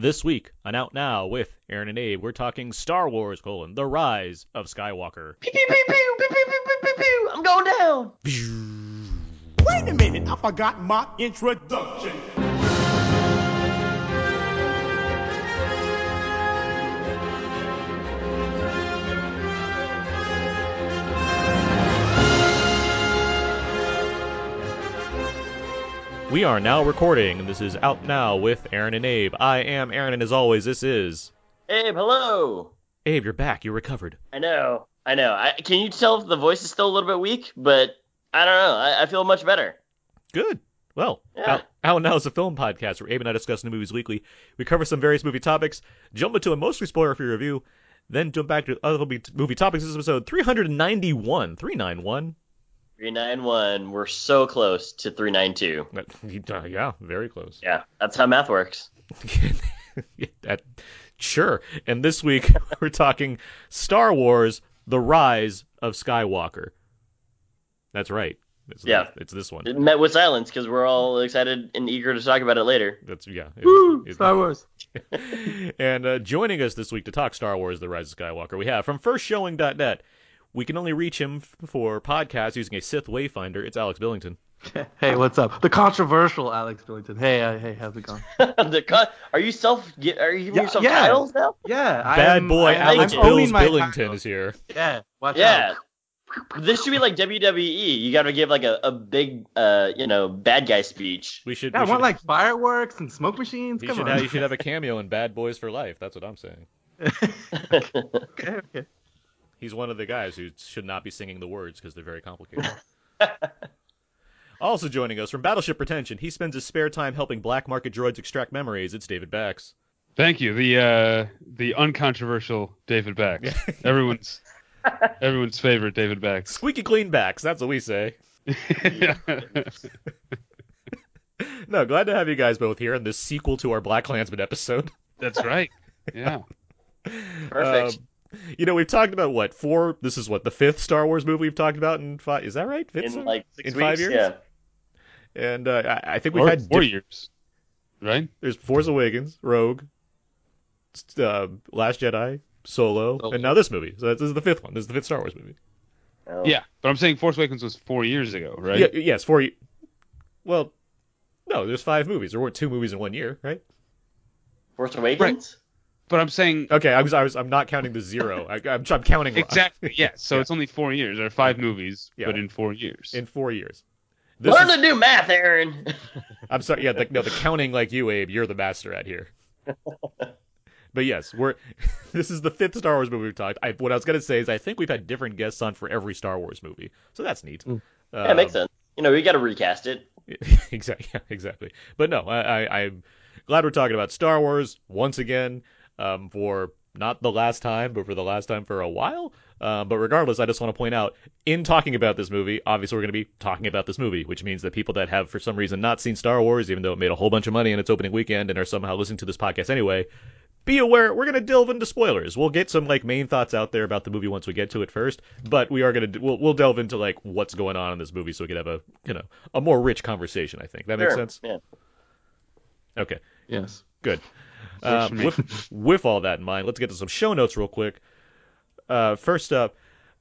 This week on Out Now with Aaron and Abe, we're talking Star Wars: colon, The Rise of Skywalker. Pew pew pew pew pew pew pew pew. pew. I'm going down. Wait a minute, I forgot my introduction. We are now recording, and this is Out Now with Aaron and Abe. I am Aaron, and as always, this is Abe, hello. Abe. You're back. You recovered. I know, I know. I, can you tell if the voice is still a little bit weak? But I don't know. I, I feel much better. Good. Well, Yeah. Out, Out Now is a film podcast where Abe and I discuss new movies weekly. We cover some various movie topics, jump into a mostly spoiler-free review, then jump back to other movie movie topics. This is episode 391. 391. 391. We're so close to 392. Uh, yeah, very close. Yeah, that's how math works. that, sure. And this week we're talking Star Wars: The Rise of Skywalker. That's right. It's, Yeah. it's this one. It met with silence because we're all excited and eager to talk about it later. That's yeah. it- Woo! it- Star Wars. and uh, joining us this week to talk Star Wars: The Rise of Skywalker, we have from FirstShowing.net. We can only reach him for podcasts using a Sith Wayfinder. It's Alex Billington. Hey, what's up? The controversial Alex Billington. Hey, uh, hey, how's it going? the con- are you self? get- Are you giving Yeah, yourself yeah. titles now? Yeah, I Bad am- boy I am- Alex I'm Bills Billington title. is here. Yeah, watch Yeah. out. This should be like WWE. You got to give like a, a big, uh, you know, bad guy speech. We should. Yeah, I we want should, like fireworks and smoke machines. he Come should on. have, you should have a cameo in Bad Boys for Life. That's what I'm saying. okay, okay. He's one of the guys who should not be singing the words because they're very complicated. also joining us from Battleship Pretension, he spends his spare time helping black market droids extract memories. It's David Bax. Thank you. The uh, the uncontroversial David Bax. everyone's everyone's favorite David Bax. Squeaky clean Bax, that's what we say. No, glad to have you guys both here in this sequel to our Black Klansman episode. That's right. Yeah. Perfect. Um, you know, we've talked about what four. This is what the fifth Star Wars movie we've talked about in five. Is that right? Fifth? in like six in weeks. five years? Yeah. And uh, I, I think we've Four, had four diff- years. Right? There's Force Awakens, Rogue, uh, Last Jedi, Solo, Solo. and now this movie. So this is the fifth one. This is the fifth Star Wars movie. Oh. Yeah. But I'm saying Force Awakens was four years ago, right? Yeah, yes, four. ye- Well, no, there's five movies. There weren't two movies in one year, right? Force Awakens. But I'm saying Okay, I was, I was, I'm not counting the zero. I, I'm, I'm counting wrong. exactly. Yeah. So Yeah. it's only four years. or five movies, Yeah. but in four years. in four years. This Learn is- to do math, Aaron. I'm sorry. Yeah, the, no, the counting like you, Abe. You're the master at here. But yes, we're. This is the fifth Star Wars movie we've talked. I, what I was gonna say is I think we've had different guests on for every Star Wars movie, so that's neat. Mm. yeah, makes sense. You know, we got to recast it. exactly. Yeah, exactly. But no, I, I, I'm glad we're talking about Star Wars once again um, for not the last time, but for the last time for a while. Uh, but regardless, I just want to point out in talking about this movie, obviously we're going to be talking about this movie, which means that people that have for some reason not seen Star Wars, even though it made a whole bunch of money in its opening weekend and are somehow listening to this podcast anyway, be aware we're going to delve into spoilers. We'll get some like main thoughts out there about the movie once we get to it first, but we are going to we'll, we'll delve into like what's going on in this movie so we can have a you know a more rich conversation. I think that makes Sure. sense. Yeah. Okay, Yes. good. Works Uh, with with all that in mind, let's get to some show notes real quick. Uh, first up,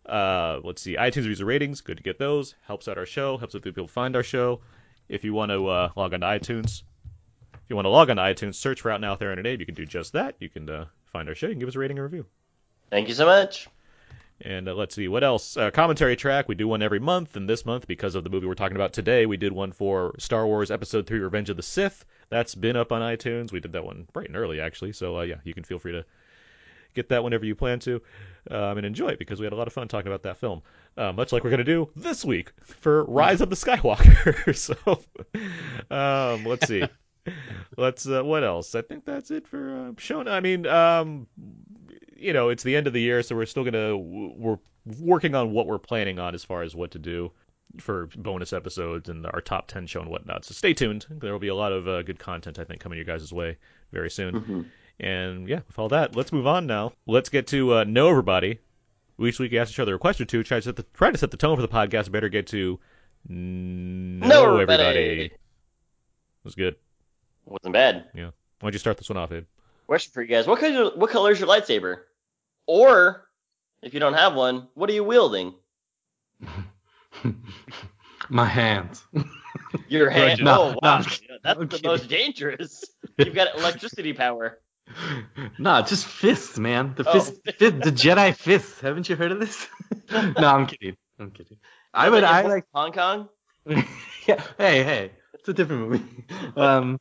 uh, let's see, iTunes user ratings. Good to get those. Helps out our show. Helps other people find our show. If you want to uh, log on to iTunes, if you want to log on to iTunes, search for Out Now with Aaron and Abe. You can do just that. You can uh, find our show. You can give us a rating and review. Thank you so much. And uh, let's see what else. Uh, commentary track. We do one every month, and this month, because of the movie we're talking about today, we did one for Star Wars Episode Three: Revenge of the Sith. That's been up on iTunes. We did that one bright and early, actually. So uh, yeah, you can feel free to get that whenever you plan to, um, and enjoy it because we had a lot of fun talking about that film. Uh, much like we're gonna do this week for Rise of the Skywalker. so um, let's see. Let's uh, what else? I think that's it for uh. I mean, um, you know, it's the end of the year, so we're still gonna we're working on what we're planning on as far as what to do for bonus episodes and our top ten show and whatnot. So stay tuned. There will be a lot of uh, good content I think coming your guys' way very soon. Mhm. And yeah, with all that, let's move on now. Let's get to uh, know everybody. We each week we ask each other a question or two, try to set the try to set the tone for the podcast. Better get to know, Know everybody. everybody. It was good. Wasn't bad. Yeah. Why don't you start this one off, Abe? Question for you guys: What color? What color is your lightsaber? Or, if you don't have one, what are you wielding? My hands. Your hand. No, oh wow, I'm that's I'm the most dangerous. You've got electricity power. no, just fists, man. The Oh. fist, the Jedi fists. Haven't you heard of this? no, I'm kidding. I'm kidding. I would. I like. Hong Kong. yeah. Hey, hey. It's a different movie. Um.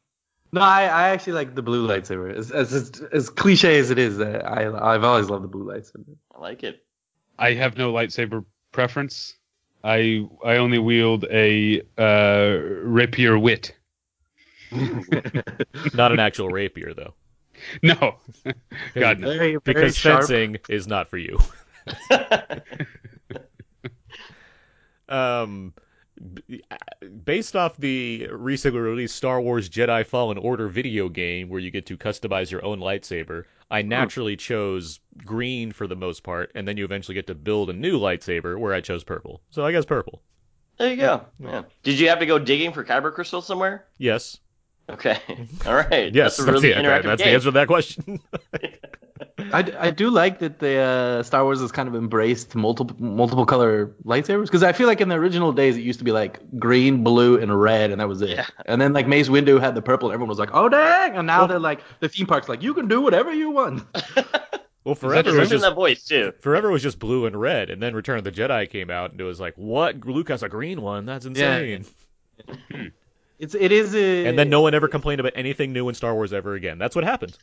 No, I, I actually like the blue lightsaber. As as as, as cliche as it is, I I've always loved the blue lightsaber. I like it. I have no lightsaber preference. I I only wield a uh, rapier wit. Not an actual rapier though, No, God no. very, very because sharp. fencing is not for you. Um, b- based off the recently released Star Wars Jedi Fallen Order video game, where you get to customize your own lightsaber, I hmm. naturally chose green for the most part, and then you eventually get to build a new lightsaber, where I chose purple. So I guess purple. There you go. Yeah. Did you have to go digging for kyber crystal somewhere? Yes. Okay. All right. Yes. That's really the, that's the answer to that question. I, d- I do like that the uh, Star Wars has kind of embraced multiple multiple color lightsabers because I feel like in the original days it used to be like green, blue, and red, and that was it. Yeah. And then like Mace Windu had the purple, and everyone was like, "Oh dang!" And now they're like the theme parks like you can do whatever you want. well, forever was in just that voice too. forever was just blue and red, and then Return of the Jedi came out, and it was like, what? Luke has a green one? That's Yeah. insane. It's it is a And then no one ever complained about anything new in Star Wars ever again. That's what happened.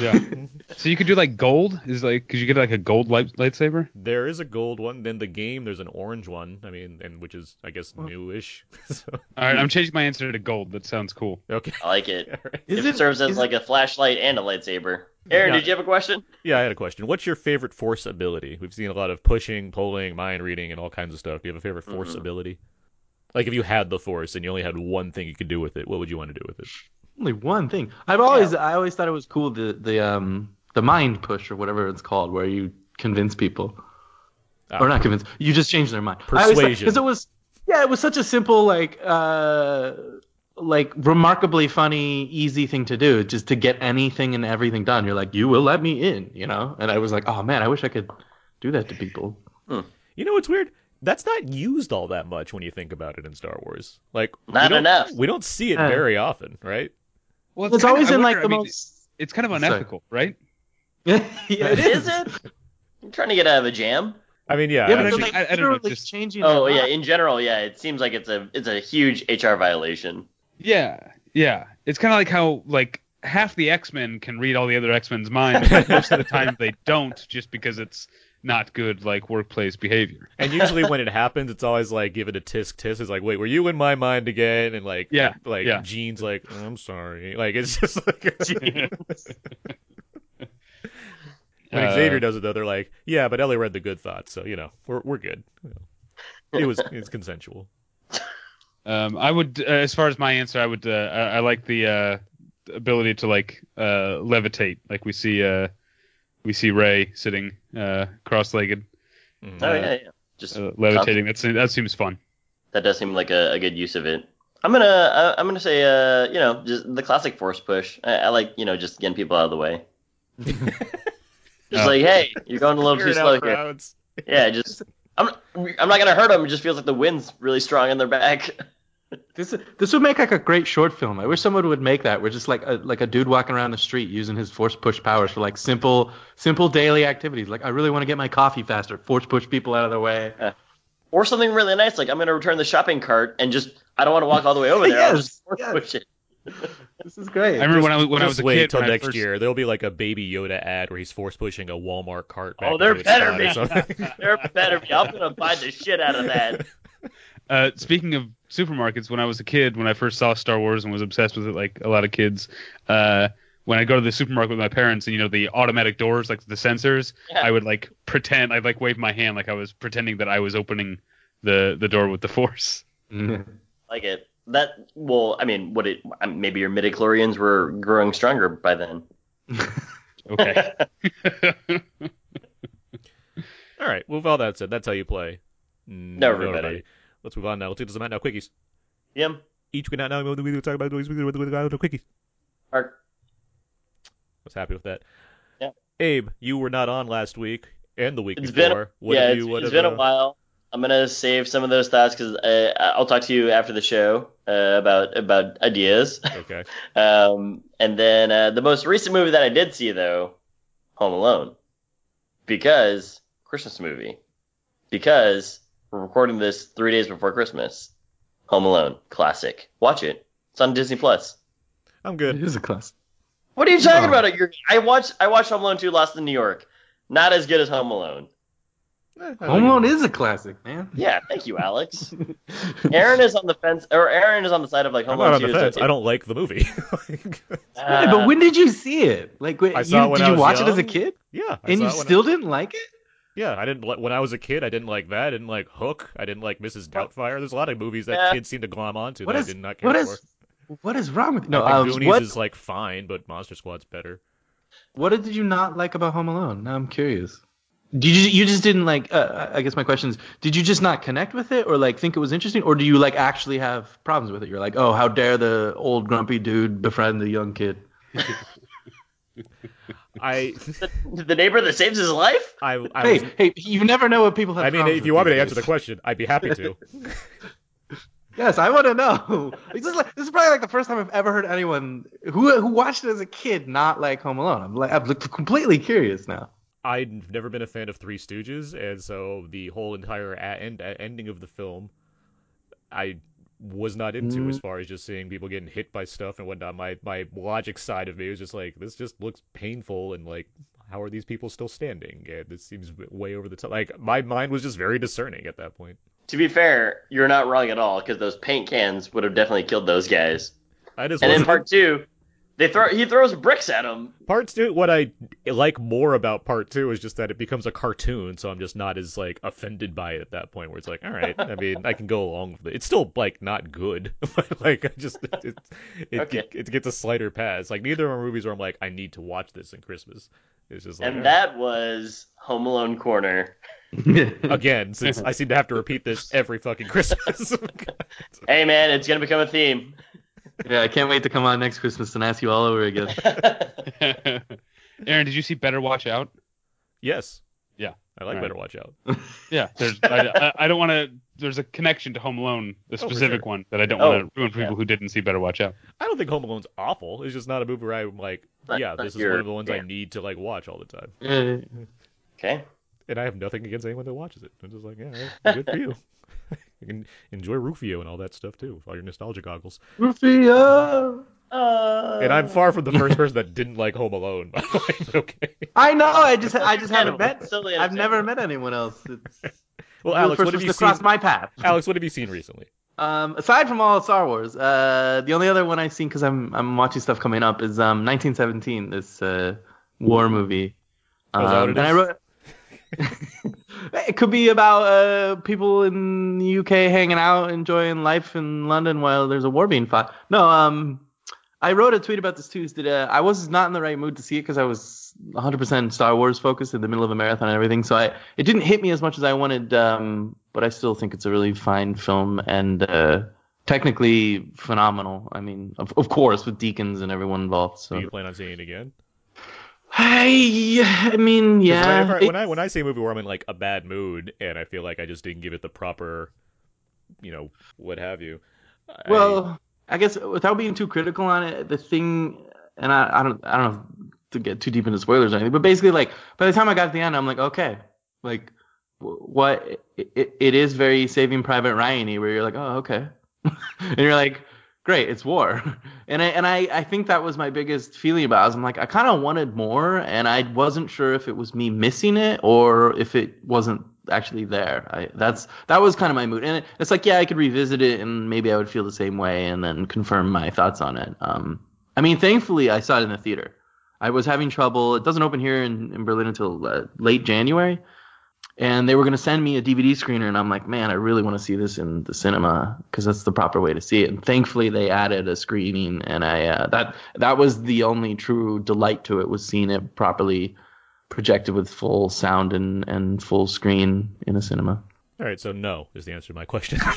Yeah. so you could do like gold. Is like could you get like a gold light, lightsaber? There is a gold one. Then the game, there's an orange one. I mean, and which is, I guess, newish. so, All right, I'm changing my answer to gold. That sounds cool. okay. I like it. All right. Is If it it serves as is like a flashlight and a lightsaber. Aaron, Yeah. did you have a question? Yeah, I had a question. What's your favorite Force ability? We've seen a lot of pushing, pulling, mind reading, and all kinds of stuff. Do you have a favorite Force Mhm. ability? Like if you had the Force and you only had one thing you could do with it, what would you want to do with it? Only one thing. I've always I always thought it was cool the the um the mind push or whatever it's called where you convince people. Ah. or not convince. You just change their mind. Persuasion. Because it was, yeah, it was such a simple, like, uh, like remarkably funny, easy thing to do, just to get anything and everything done. You're like, you will let me in, you know. And I was like, oh man, I wish I could do that to people. You know what's weird? That's not used all that much when you think about it in Star Wars. Like we Not don't- enough. We don't see it Uh. very often, right? Well, It's kinda- always I in wonder, like I the mean, most. It's kind of Sorry. unethical, right? yeah, it Is is. it? I'm trying to get out of a jam. I mean, yeah. Yeah, I mean, like I- I don't know, literally just- changing. Oh yeah, in general, yeah. It seems like it's a it's a huge HR violation. Yeah, yeah. It's kind of like how like half the X Men can read all the other X Men's minds, but most of the time they don't, just because it's not good like workplace behavior. and usually when it happens, it's always like give it a tisk tisk. It's like, wait, were you in my mind again? And like, Yeah, like yeah. Jean's like, "Oh, I'm sorry. Like it's just like when Uh, Xavier does it though, they're like, yeah, but Ellie read the good thoughts, so you know, we're we're good. It was it's consensual. Um, I would, uh, as far as my answer, I would, uh, I, I like the uh, ability to like uh, levitate, like we see, uh, we see Rey sitting uh, cross-legged, Mhm. Oh Uh, yeah, yeah. Just uh, levitating. That's that seems fun. that does seem like a, a good use of it. I'm gonna uh, I'm gonna say uh you know just the classic force push. I, I like you know just getting people out of the way. just Oh. like hey, you're going a little too slow out here. crowds. Yeah, just I'm I'm not gonna hurt them. It just feels like the wind's really strong in their back. This this would make like a great short film. I wish someone would make that. Where just like a like a dude walking around the street using his force push powers for like simple simple daily activities. Like I really want to get my coffee faster. Force push people out of the way. or something really nice like I'm gonna return the shopping cart and just I don't want to walk all the way over there. I'll Yes, just force yes. push it. This is great. I remember when I was when I was a wait kid. till when I next first- year. There'll be like a Baby Yoda ad where he's force pushing a Walmart cart. Back Oh, there into better be. something. There better be. I'm gonna buy the shit out of that. Uh, speaking of supermarkets, when I was a kid, when I first saw Star Wars and was obsessed with it, like a lot of kids, uh, when I go to the supermarket with my parents and you know the automatic doors, like the sensors, Yeah. I would like pretend, I'd like wave my hand like I was pretending that I was opening the the door with the force. Like it. That well, I mean, would it? um, Maybe your midichlorians were growing stronger by then. Okay. All right. Well, with all that said, that's how you play. No, everybody. Let's move on now. Let's do some out now quickies. Yum. Each week out now, we will talk about the quickies. Or was happy with that. Yeah. Abe, you were not on last week and the week It's before. been what yeah, have you? it's, it's been a uh, while. I'm gonna save some of those thoughts because uh, I'll talk to you after the show uh, about about ideas. Okay. Um, and then uh, the most recent movie that I did see though, Home Alone, because Christmas movie, because we're recording this three days before Christmas. Home Alone, classic. Watch it. It's on Disney Plus. I'm good. is a class. What are you talking No. about? You're, I watched I watched Home Alone 2 Lost in New York. Not as good as Home Alone. Eh, Home Alone is a classic, man. Yeah, thank you, Alex. Aaron is on the fence, or Aaron is on the side of like I'm Home not Alone on 2 the fence. I don't like the movie. Uh, but when did you see it? Like, wait, I you, it when did I you was watch it as a kid? yeah. I And saw you it when I- still didn't like it? Yeah, I didn't like when I was a kid. I didn't like that. I didn't like Hook. I didn't like Mrs. Doubtfire. There's a lot of movies that Yeah. kids seem to glom onto What that is I did not care what for. is what is wrong with? No, I think um, Goonies what is like fine, but Monster Squad's better. what did you not like about Home Alone? Now I'm curious. Did you you just didn't like? Uh, I guess my question is, did you just not connect with it, or like think it was interesting, or do you like actually have problems with it? You're like, oh, how dare the old grumpy dude befriend the young kid? I the, the neighbor that saves his life? I I hey, was. hey, you never know what people have. I mean, if you want me to answer the question, I'd be happy to. Yes, I want to know. This is, like, this is probably like the first time I've ever heard anyone who who watched it as a kid not like Home Alone. I'm like, I'm completely curious now. I've never been a fan of Three Stooges, and so the whole entire a- end a- ending of the film, I was not into Mm. as far as just seeing people getting hit by stuff and whatnot. My my logic side of me was just like, this just looks painful, and like, how are these people still standing? And this seems way over the top. Like my mind was just very discerning at that point. To be fair, you're not wrong at all because those paint cans would have definitely killed those guys. I just And in part two, they throw he throws bricks at him. Part two, what I like more about part two is just that it becomes a cartoon, so I'm just not as like offended by it at that point. Where it's like, all right, I mean, I can go along with it. It's still like not good, but like I just it it, Okay. it, it gets a slighter pass. Like neither are movies where I'm like, I need to watch this in Christmas. It's just like And all that was Home Alone Corner. again, since I seem to have to repeat this every fucking Christmas. Hey man, it's gonna become a theme. Yeah, I can't wait to come on next Christmas and ask you all over again. Aaron, did you see Better Watch Out? yes. Yeah. I like All right. Better Watch Out. Yeah, there's. I, I, I don't want to. There's a connection to Home Alone, the oh, for specific sure. one that I don't Oh, want to ruin for yeah. people who didn't see Better Watch Out. I don't think Home Alone's awful. It's just not a movie where I'm like, Not- yeah, not this is your- one of the ones I yeah. need to like watch all the time. Okay. and I have nothing against anyone that watches it. I'm just like, yeah, right, good for you. you can enjoy Rufio and all that stuff too, with all your nostalgia goggles. Rufio. Uh, And I'm far from the first person that didn't like Home Alone, by the way. Okay. I know. I just I just haven't met. Totally I've never met anyone else. It's, Well, Alex, what have you to cross seen? my path. Alex, what have you seen recently? Um, aside from all Star Wars, uh, the only other one I've seen because I'm I'm watching stuff coming up is um 1917, this uh, war movie. Oh, is that what Um, it and I wrote. it could be about uh, people in the UK hanging out, enjoying life in London while there's a war being fought. No, um, I wrote a tweet about this too. That uh, I was not in the right mood to see it because I was 100% Star Wars focused in the middle of a marathon and everything. So I it didn't hit me as much as I wanted. Um, but I still think it's a really fine film and uh, technically phenomenal. I mean, of, of course, with Deakins and everyone involved. Do So you plan on seeing it again? I, I mean, yeah. When I, when I when I say a movie where I'm in like a bad mood and I feel like I just didn't give it the proper, you know, what have you. Well, I guess without being too critical on it, the thing, and I, I don't, I don't know to get too deep into spoilers or anything, but basically, like by the time I got to the end, I'm like, okay, like what it, it, it is very Saving Private Ryan-y, where you're like, oh, okay, and you're like, great, it's war, and I and I, I think that was my biggest feeling about. It. I'm like, I kind of wanted more, and I wasn't sure if it was me missing it or if it wasn't actually there. I, that's that was kind of my mood, and it, it's like, yeah, I could revisit it, and maybe I would feel the same way, and then confirm my thoughts on it. Um, I mean, thankfully, I saw it in the theater. I was having trouble. It doesn't open here in, in Berlin until uh, late January, and they were going to send me a DVD screener, and I'm like, man, I really want to see this in the cinema because that's the proper way to see it. And thankfully, they added a screening, and I uh, that that was the only true delight to it was seeing it properly projected with full sound and, and full screen in a cinema. all right, so no is the answer to my question.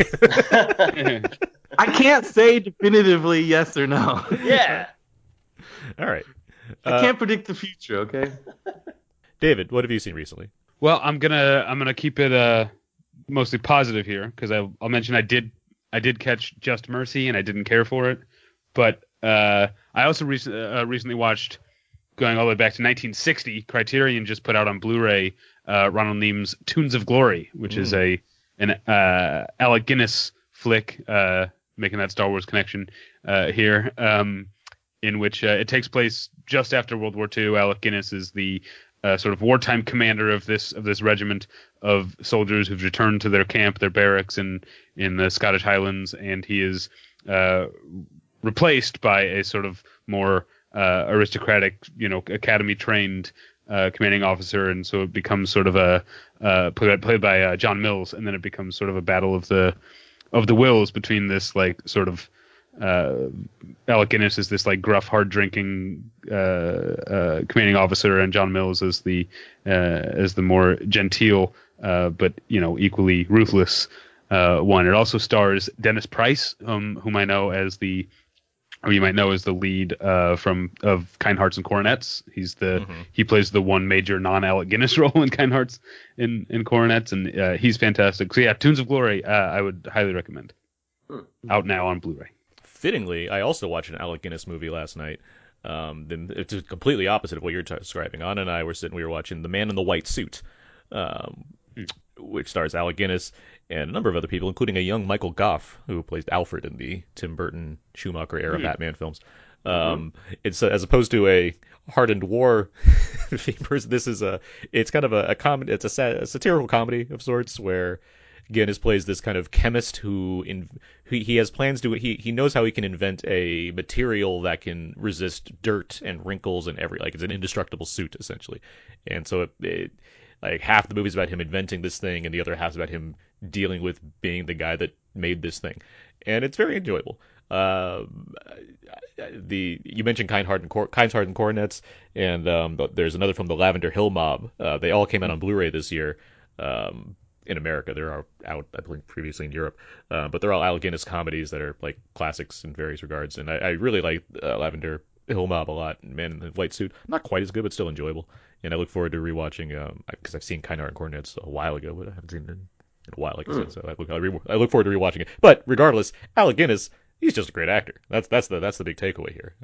I can't say definitively yes or no. yeah. all right. I can't predict the future. Okay. David, what have you seen recently? Well, I'm gonna I'm gonna keep it uh mostly positive here because I'll, mention I did I did catch Just Mercy and I didn't care for it, but uh, I also rec- uh, recently watched going all the way back to 1960. Criterion just put out on Blu-ray uh, Ronald Neame's Tunes of Glory, which is a an uh, Alec Guinness flick, uh, making that Star Wars connection uh, here. Um, in which uh, it takes place just after World War II. Alec Guinness is the uh, sort of wartime commander of this of this regiment of soldiers who've returned to their camp, their barracks in in the Scottish Highlands, and he is uh, replaced by a sort of more uh, aristocratic, you know, academy trained uh, commanding officer, and so it becomes sort of a uh, played, played by uh, John Mills, and then it becomes sort of a battle of the of the wills between this like sort of uh, Alec Guinness is this like gruff, hard drinking uh, uh, commanding officer, and John Mills is the uh, as the more genteel uh, but you know equally ruthless uh, one. It also stars Dennis Price, um, whom I know as the or you might know as the lead uh, from of Kind Hearts and Coronets. He's the he plays the one major non Alec Guinness role in Kind Hearts in in Coronets, and uh, he's fantastic. So yeah, Tunes of Glory, uh, I would highly recommend. Out now on Blu-ray. Fittingly, I also watched an Alec Guinness movie last night. Um, then it's completely opposite of what you're describing. Anna and I were sitting, we were watching The Man in the White Suit, um, which stars Alec Guinness and a number of other people, including a young Michael Gough, who plays Alfred in the Tim Burton Schumacher era Batman films. Um, it's uh, as opposed to a hardened war. This is a it's kind of a, a comedy. It's a, sa- a satirical comedy of sorts where Guinness plays this kind of chemist who in he, he has plans to he he knows how he can invent a material that can resist dirt and wrinkles and every like it's an indestructible suit essentially, and so it, it like half the movie's about him inventing this thing and the other half's about him dealing with being the guy that made this thing, and it's very enjoyable. Uh, the you mentioned Kind Heart and Cor- and Coronets, and um, there's another film, The Lavender Hill Mob. Uh, they all came out on Blu-ray this year. Um, in America, they're out, I believe, previously in Europe, uh, but they're all Alec Guinness comedies that are like classics in various regards. And I, I really like uh, Lavender Hill Mob a lot. Man in the White Suit, not quite as good, but still enjoyable. And I look forward to rewatching because I've seen Kind Heart and Coronets a while ago, but I haven't seen it in a while, like I said. So I look, I, re- I look forward to rewatching it. But regardless, Alec Guinness, he's just a great actor. That's that's the that's the big takeaway here.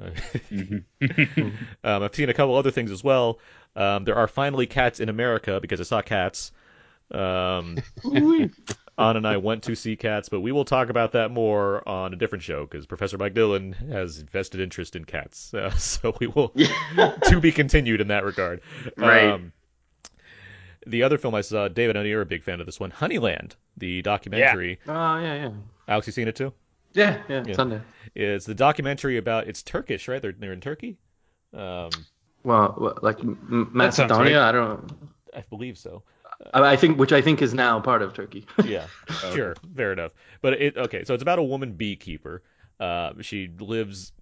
um, I've seen a couple other things as well. Um, there are finally cats in America because I saw cats. Um, Anna and I went to see cats, but we will talk about that more on a different show because Professor Mike Dillon has vested interest in cats. Uh, so we will to be continued in that regard. Right. Um, the other film I saw, David, I know you're a big fan of this one, Honeyland, the documentary. Oh yeah, yeah, Alex, you seen it too? yeah, yeah. Yeah. Sunday. It's the documentary about it's Turkish, right? They're they're in Turkey. Um, Well, like M- That sounds Macedonia. I don't. I believe so. I, I think, which I think is now part of Turkey. Yeah, sure, fair enough. But it okay, so it's about a woman beekeeper. Uh, she lives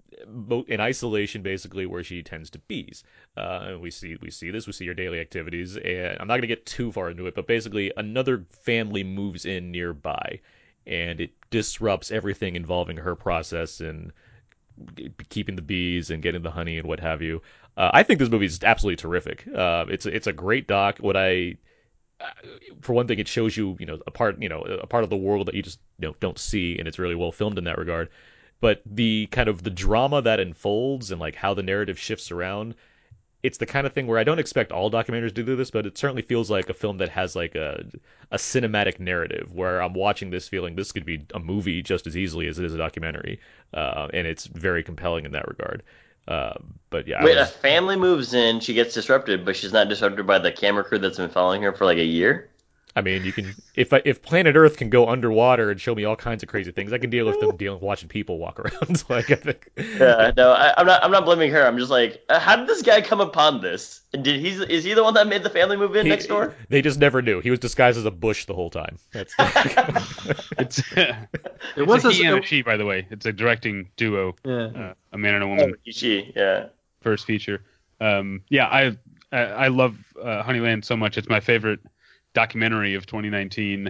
in isolation, basically, where she tends to bees. Uh, we see we see this. We see her daily activities, and I'm not going to get too far into it, but basically, another family moves in nearby, and it disrupts everything involving her process and keeping the bees and getting the honey and what have you. Uh, I think this movie is absolutely terrific. Uh, it's it's a great doc. What I for one thing, it shows you, you know, a part, you know, a part of the world that you just you know, don't see, and it's really well filmed in that regard. But the kind of the drama that unfolds and like how the narrative shifts around, it's the kind of thing where I don't expect all documentaries to do this, but it certainly feels like a film that has like a a cinematic narrative where I'm watching this feeling this could be a movie just as easily as it is a documentary, uh, and it's very compelling in that regard. Uh, but yeah, Wait, a family moves in, she gets disrupted, but she's not disrupted by the camera crew that's been following her for like a year. I mean, you can if if Planet Earth can go underwater and show me all kinds of crazy things, I can deal with them dealing watching people walk around. like I think, Yeah, no, I, I'm not. I'm not blaming her. I'm just like, uh, how did this guy come upon this? And did he? Is he the one that made the family move in He- next door? They just never knew. He was disguised as a bush the whole time. That's It's, It it's was a a, he and a it- she, by the way. It's a directing duo, yeah. uh, a man and a woman. She, yeah. first feature. Um, yeah, I I, I love uh, Honeyland so much. It's my favorite documentary of 2019.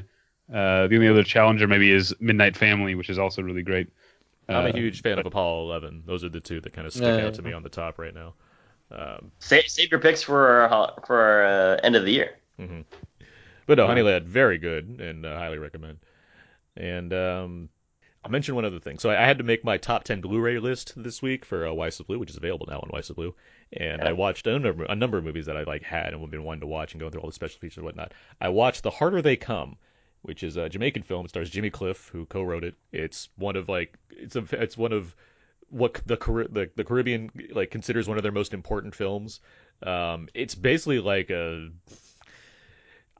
Uh, the only other challenger maybe is Midnight Family, which is also really great. I'm a Uh, huge fan of Apollo 11. Those are the two that kind of stick Yeah, out to me on the top right now. Um, Save, save your picks for our, for our uh, end of the year. Mm-hmm. but no, Honeyland, very good and uh, highly recommend. And um, I'll mention one other thing. So I, I had to make my top 10 Blu-ray list this week for uh, Why So Blu, which is available now on Why So Blu. And I watched a number, a number of movies that I like had and would have been wanting to watch and going through all the special features and whatnot. I watched The Harder They Come, which is a Jamaican film. It stars Jimmy Cliff, who co-wrote it. It's one of like it's a it's one of what the the, the Caribbean like considers one of their most important films. Um, it's basically like a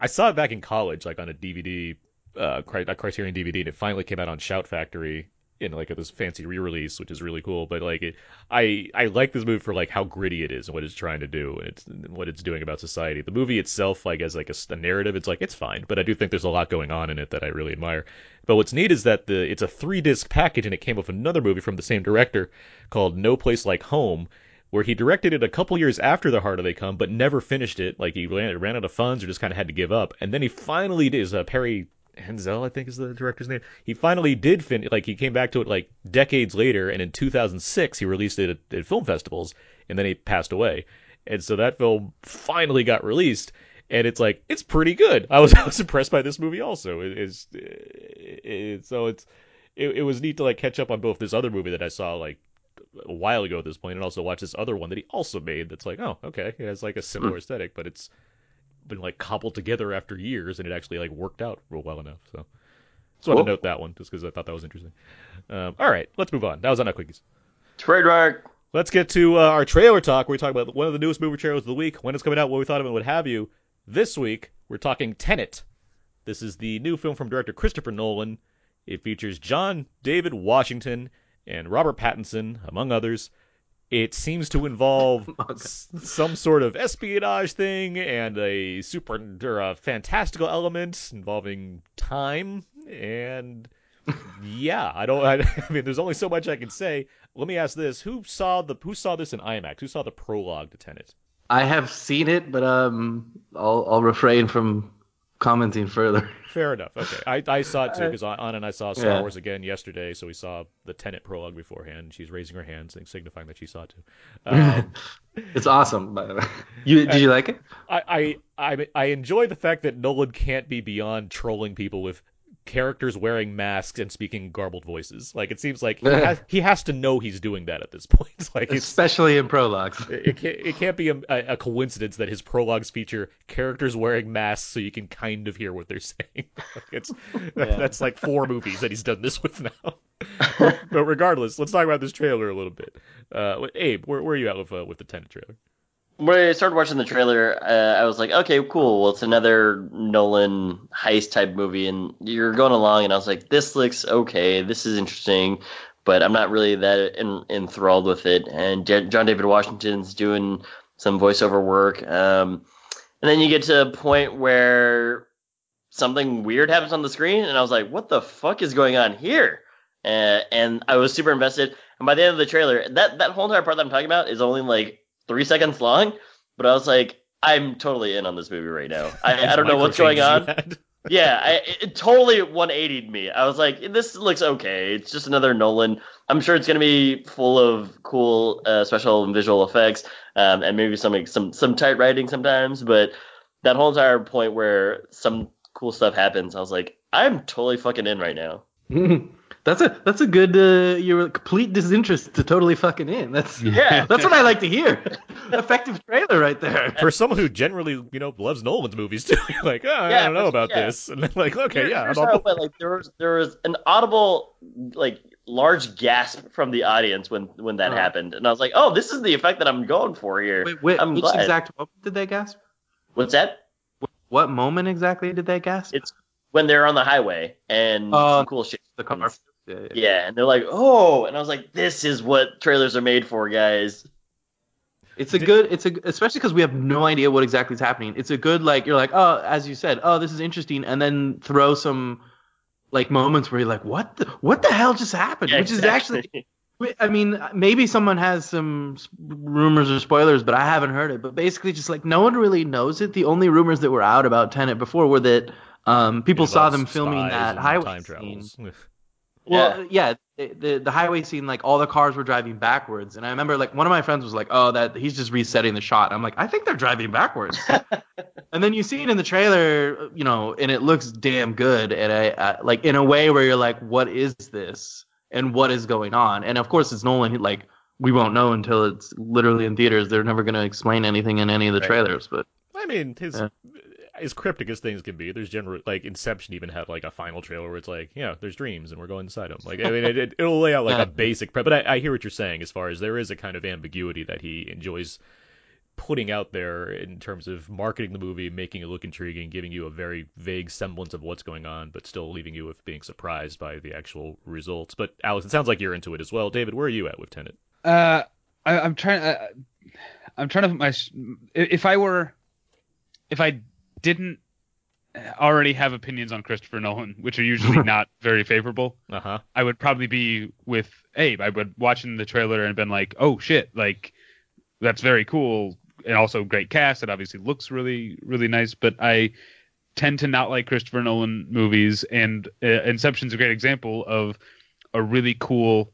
I saw it back in college, like on a DVD, uh, a Criterion DVD, and it finally came out on Shout Factory in like this fancy re-release, which is really cool. But like, it, I I like this movie for like how gritty it is and what it's trying to do and it's and what it's doing about society. The movie itself, like as like a, a narrative, it's like it's fine, but I do think there's a lot going on in it that I really admire. But what's neat is that the it's a three disc package and it came with another movie from the same director called No Place Like Home where he directed it a couple years after The Harder They Come, but never finished it. Like he ran, ran out of funds or just kind of had to give up. And then he finally did. Is uh, Perry Henzell, I think is the director's name. He finally did finish. Like he came back to it like decades later, and in 2006 he released it at, at film festivals, and then he passed away. And so that film finally got released. And it's like it's pretty good. I was, I was impressed by this movie also. It is it, it, so it's it, it was neat to like catch up on both this other movie that I saw like a while ago at this point, and also watch this other one that he also made. That's like, oh, okay, it has like a similar hmm. aesthetic, but it's been like cobbled together after years, and it actually like worked out real well enough. So, just want to note that one just because I thought that was interesting. Um, all right, let's move on. That was on quickies. Trademark. Let's get to uh, our trailer talk. Where we talk about one of the newest movie trailers of the week, when it's coming out, what we thought of it, what have you. This week, we're talking Tenet. This is the new film from director Christopher Nolan. It features John David Washington and Robert Pattinson, among others. It seems to involve s- some sort of espionage thing and a super or a fantastical element involving time and yeah, I don't. I, I mean, there's only so much I can say. Let me ask this: Who saw the Who saw this in IMAX? Who saw the prologue to Tenet? I have seen it, but um, I'll I'll refrain from commenting further. Fair enough. Okay, I, I saw it too because Anna and I saw Star Yeah. Wars again yesterday, so we saw the Tenet prologue beforehand. She's raising her hand, sig- signifying that she saw it too. Um, It's awesome. By the way, you did you like it? I, I I I enjoy the fact that Nolan can't be beyond trolling people with characters wearing masks and speaking garbled voices. Like it seems like he has, he has to know he's doing that at this point. Like Especially in prologues. it can't, it can't be a, a coincidence that his prologues feature characters wearing masks so you can kind of hear what they're saying. Like, it's that's like four movies that he's done this with now. but regardless, let's talk about this trailer a little bit. Uh, Abe, where, where are you at with uh, with the Tenet trailer? When I started watching the trailer, uh, I was like, okay, cool. Well, it's another Nolan heist type movie, and you're going along, and I was like, this looks okay. This is interesting, but I'm not really that en- enthralled with it. And J- John David Washington's doing some voiceover work, um, and then you get to a point where something weird happens on the screen, and I was like, what the fuck is going on here? Uh, and I was super invested. And by the end of the trailer, that that whole entire part that I'm talking about is only like three seconds long. But I was like, I'm totally in on this movie right now. I, I don't know what's going on. Yeah, I, it it totally 180'd me. I was like, this looks okay. It's just another Nolan. I'm sure it's gonna be full of cool uh, special and visual effects, um, and maybe some some some tight writing sometimes. But that whole entire point where some cool stuff happens, I was like, I'm totally fucking in right now. That's a that's a good uh, your complete disinterest to totally fucking in. That's Yeah. That's what I like to hear. Effective trailer right there. For someone who generally, you know, loves Nolan's movies too, you're like, oh, I don't know about yeah. this, and then like, okay, Here- yeah, here's I'm on how it Like there was there was an audible like large gasp from the audience when when that Oh. happened, and I was like, oh, this is the effect that I'm going for here. Wait, wait, I'm which glad. exact moment did they gasp? What's that? What moment exactly did they gasp? It's when they're on the highway and Oh, some cool shit. the car. Happens. Yeah, yeah. Yeah, and they're like, oh, and I was like, this is what trailers are made for, guys. It's a good. It's a especially because we have no idea what exactly is happening. It's a good like you're like oh as you said oh this is interesting and then throw some like moments where you're like what the what the hell just happened Yeah, which is actually I mean maybe someone has some rumors or spoilers but I haven't heard it but basically just like no one really knows it. The only rumors that were out about Tenet before were that um people It saw them filming that and highway time scene. travels. Well, yeah. the the highway scene, like all the cars were driving backwards, and I remember like one of my friends was like, "Oh, that he's just resetting the shot." I'm like, "I think they're driving backwards." and then you see it in the trailer, you know, and it looks damn good, and I, I like in a way where you're like, "What is this?" and what is going on? And of course, it's Nolan. he- Like we won't know until it's literally in theaters. They're never going to explain anything in any of the Right. trailers, but I mean, his Yeah. As cryptic as things can be, there's general like Inception even had like a final trailer where it's like, yeah, there's dreams and we're going inside them. Like, I mean, it, it'll lay out like a basic prep. But I, I hear what you're saying as far as there is a kind of ambiguity that he enjoys putting out there in terms of marketing the movie, making it look intriguing, giving you a very vague semblance of what's going on, but still leaving you with being surprised by the actual results. But Alex, it sounds like you're into it as well. David, where are you at with Tenet? Uh, I, I'm trying. Uh, I'm trying to put my. If I were, if I didn't already have opinions on Christopher Nolan, which are usually not very favorable, Uh huh. I would probably be with Abe. I would watching the trailer and been like, oh shit, like that's very cool, and also great cast. It obviously looks really really nice, but I tend to not like Christopher Nolan movies, and uh, Inception's a great example of a really cool,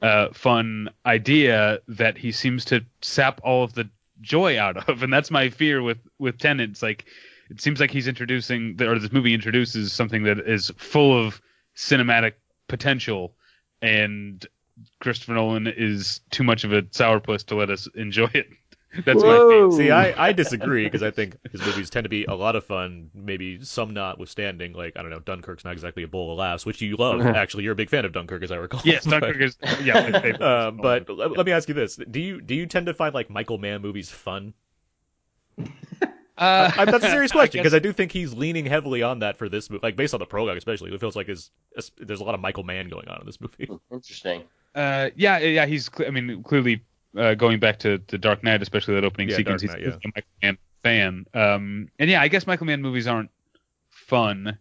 uh, fun idea that he seems to sap all of the joy out of, and that's my fear with with Tenet. Like it seems like he's introducing, or this movie introduces something that is full of cinematic potential, and Christopher Nolan is too much of a sourpuss to let us enjoy it. That's my fear. See, I, I disagree because I think his movies tend to be a lot of fun, maybe some notwithstanding. Like, I don't know, Dunkirk's not exactly a bowl of laughs, which you love. Actually, you're a big fan of Dunkirk, as I recall. Yes, Dunkirk is yeah. My favorite. Uh, but let, let me ask you this: Do you do you tend to find like Michael Mann movies fun? uh, I, that's a serious question because guess- I do think he's leaning heavily on that for this movie, like based on the prologue, especially. It feels like his, there's a lot of Michael Mann going on in this movie. Interesting. Uh, yeah, yeah, he's. I mean, clearly uh, going back to, to Dark Knight, especially that opening Yeah, sequence, he's Knight, a Michael Mann fan. Um, and yeah, I guess Michael Mann movies aren't fun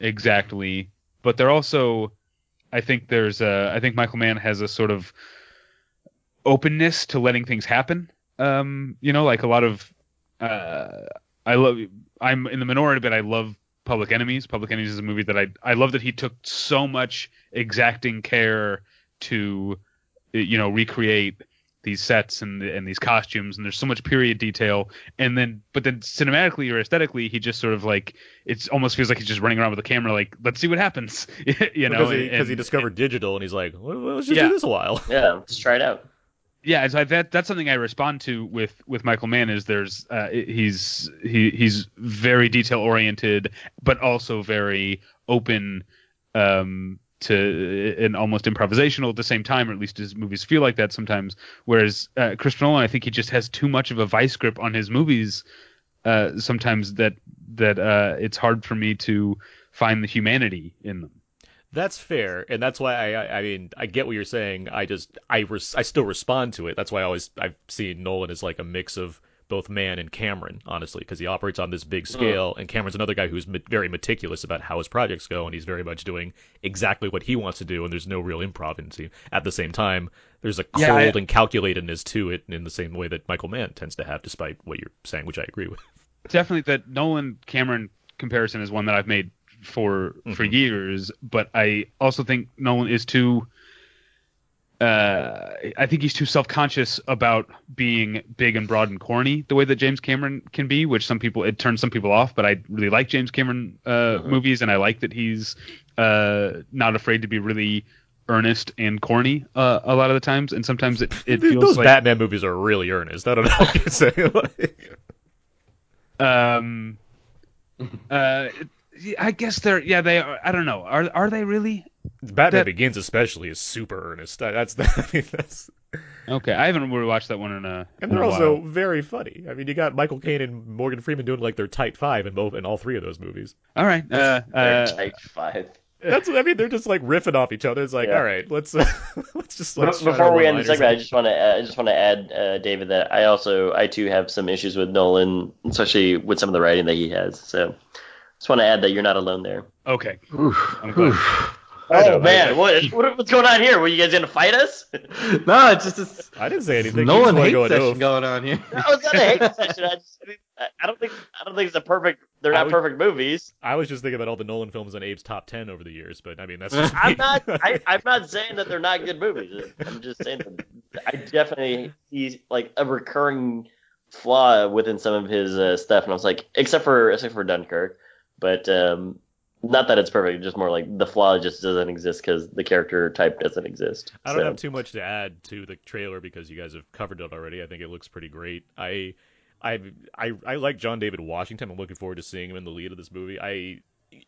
exactly, but they're also. I think there's a. I think Michael Mann has a sort of openness to letting things happen. Um, you know, like a lot of. Uh, I love. I'm in the minority, but I love Public Enemies. Public Enemies is a movie that I I love that he took so much exacting care to, you know, recreate these sets and and these costumes and there's so much period detail and then but then cinematically or aesthetically he just sort of like it almost feels like he's just running around with a camera like let's see what happens you know because he, because he and- discovered digital and he's like, well, let's just Yeah. do this a while. Yeah, let's try it out. yeah, so I, that that's something I respond to with with Michael Mann is there's uh, he's he he's very detail oriented, but also very open um, to and almost improvisational at the same time, or at least his movies feel like that sometimes. Whereas uh, Christopher Nolan, I think he just has too much of a vice grip on his movies uh, sometimes that that uh, it's hard for me to find the humanity in them. That's fair, and that's why I, I, I mean, I get what you're saying. I just, I, res, I still respond to it. That's why I always, I've seen Nolan as like a mix of both Mann and Cameron, honestly, because he operates on this big scale, and Cameron's another guy who's me- very meticulous about how his projects go, and he's very much doing exactly what he wants to do, and there's no real improv in it. At the same time, there's a cold Yeah, I- and calculatedness to it, in the same way that Michael Mann tends to have, despite what you're saying, which I agree with. definitely that Nolan Cameron comparison is one that I've made for for mm-hmm. years, but I also think Nolan is too. Uh, I think he's too self-conscious about being big and broad and corny the way that James Cameron can be, which some people it turns some people off. But I really like James Cameron uh, movies, and I like that he's uh, not afraid to be really earnest and corny uh, a lot of the times. And sometimes it, it feels Those like Batman movies are really earnest. I don't know what you say. Like, Um, uh, I guess they're yeah they are. I don't know. Are are they really? Batman That- Begins especially is super earnest. That- That's the, I mean that's Okay, I haven't really watched that one in a. and they're a also while. very funny. I mean, you got Michael Caine and Morgan Freeman doing like their tight five in both in all three of those movies. all right. Uh, uh, type five. That's I mean they're just like riffing off each other. It's like Yeah. all right, let's uh, let's just like Be- Before we end the segment, I just want to I just want to add, uh, David, that I also I too have some issues with Nolan, especially with some of the writing that he has. So just want to add that you're not alone there. okay. Oof, I'm glad. oof. I know, Oh man, I- what, what what's going on here? Were you guys gonna fight us? No, it's just this I didn't say anything. No one just hate go session oof. going on here. I was not a hate session. I just, I- I don't think I don't think it's a perfect. They're not would- perfect movies. I was just thinking about all the Nolan films on Abe's top ten over the years, but I mean that's just I'm not. I, I'm not saying that they're not good movies. I'm just saying that I definitely see like a recurring flaw within some of his uh, stuff, and I was like, except for except for Dunkirk, but um, not that it's perfect. Just more like the flaw just doesn't exist because the character type doesn't exist. I don't So- have too much to add to the trailer because you guys have covered it already. I think it looks pretty great. I, I, I, I like John David Washington. I'm looking forward to seeing him in the lead of this movie. I,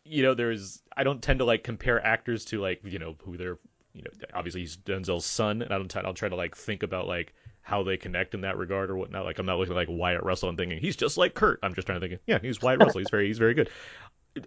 you know, there's I don't tend to like compare actors to like you know who they're you know obviously he's Denzel's son, and I don't t- I'll try to like think about like how they connect in that regard or whatnot. Like I'm not looking at like Wyatt Russell and thinking he's just like Kurt. I'm just trying to think, yeah, he's Wyatt Russell. He's very he's very good.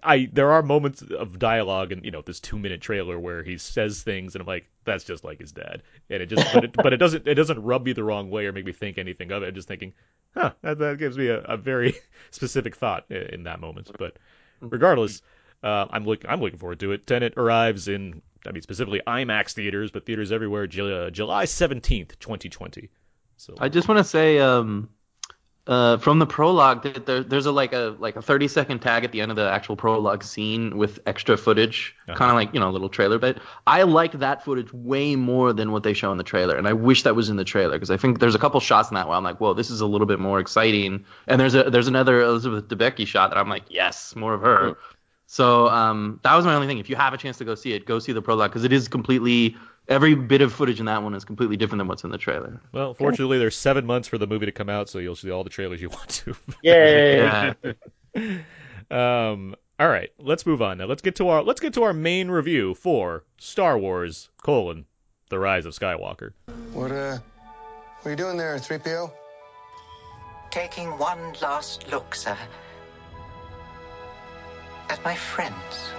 I there are moments of dialogue and you know this two minute trailer where he says things and I'm like that's just like his dad and it just but it, but it doesn't it doesn't rub me the wrong way or make me think anything of it. I'm just thinking, huh, that, that gives me a, a very specific thought in that moment. But regardless, uh, I'm look I'm looking forward to it. Tenet arrives in I mean specifically IMAX theaters, but theaters everywhere Ju- uh, July 17th, 2020. So I just want to say, um, uh, from the prologue, that there, there's a like a like a 30 second tag at the end of the actual prologue scene with extra footage, Uh-huh. kind of like you know a little trailer bit. I like that footage way more than what they show in the trailer, and I wish that was in the trailer because I think there's a couple shots in that where I'm like, whoa, this is a little bit more exciting. And there's a there's another Elizabeth Debicki shot that I'm like, yes, more of her. So um, that was my only thing. If you have a chance to go see it, go see the prologue because it is completely every bit of footage in that one is completely different than what's in the trailer. well, fortunately, there's seven months for the movie to come out, so you'll see all the trailers you want to. Yay! Yeah. Um, all right, let's move on now. Let's get to our let's get to our main review for Star Wars: colon, The Rise of Skywalker. What, uh, what are you doing there, 3PO? Taking one last look, sir. At my friends.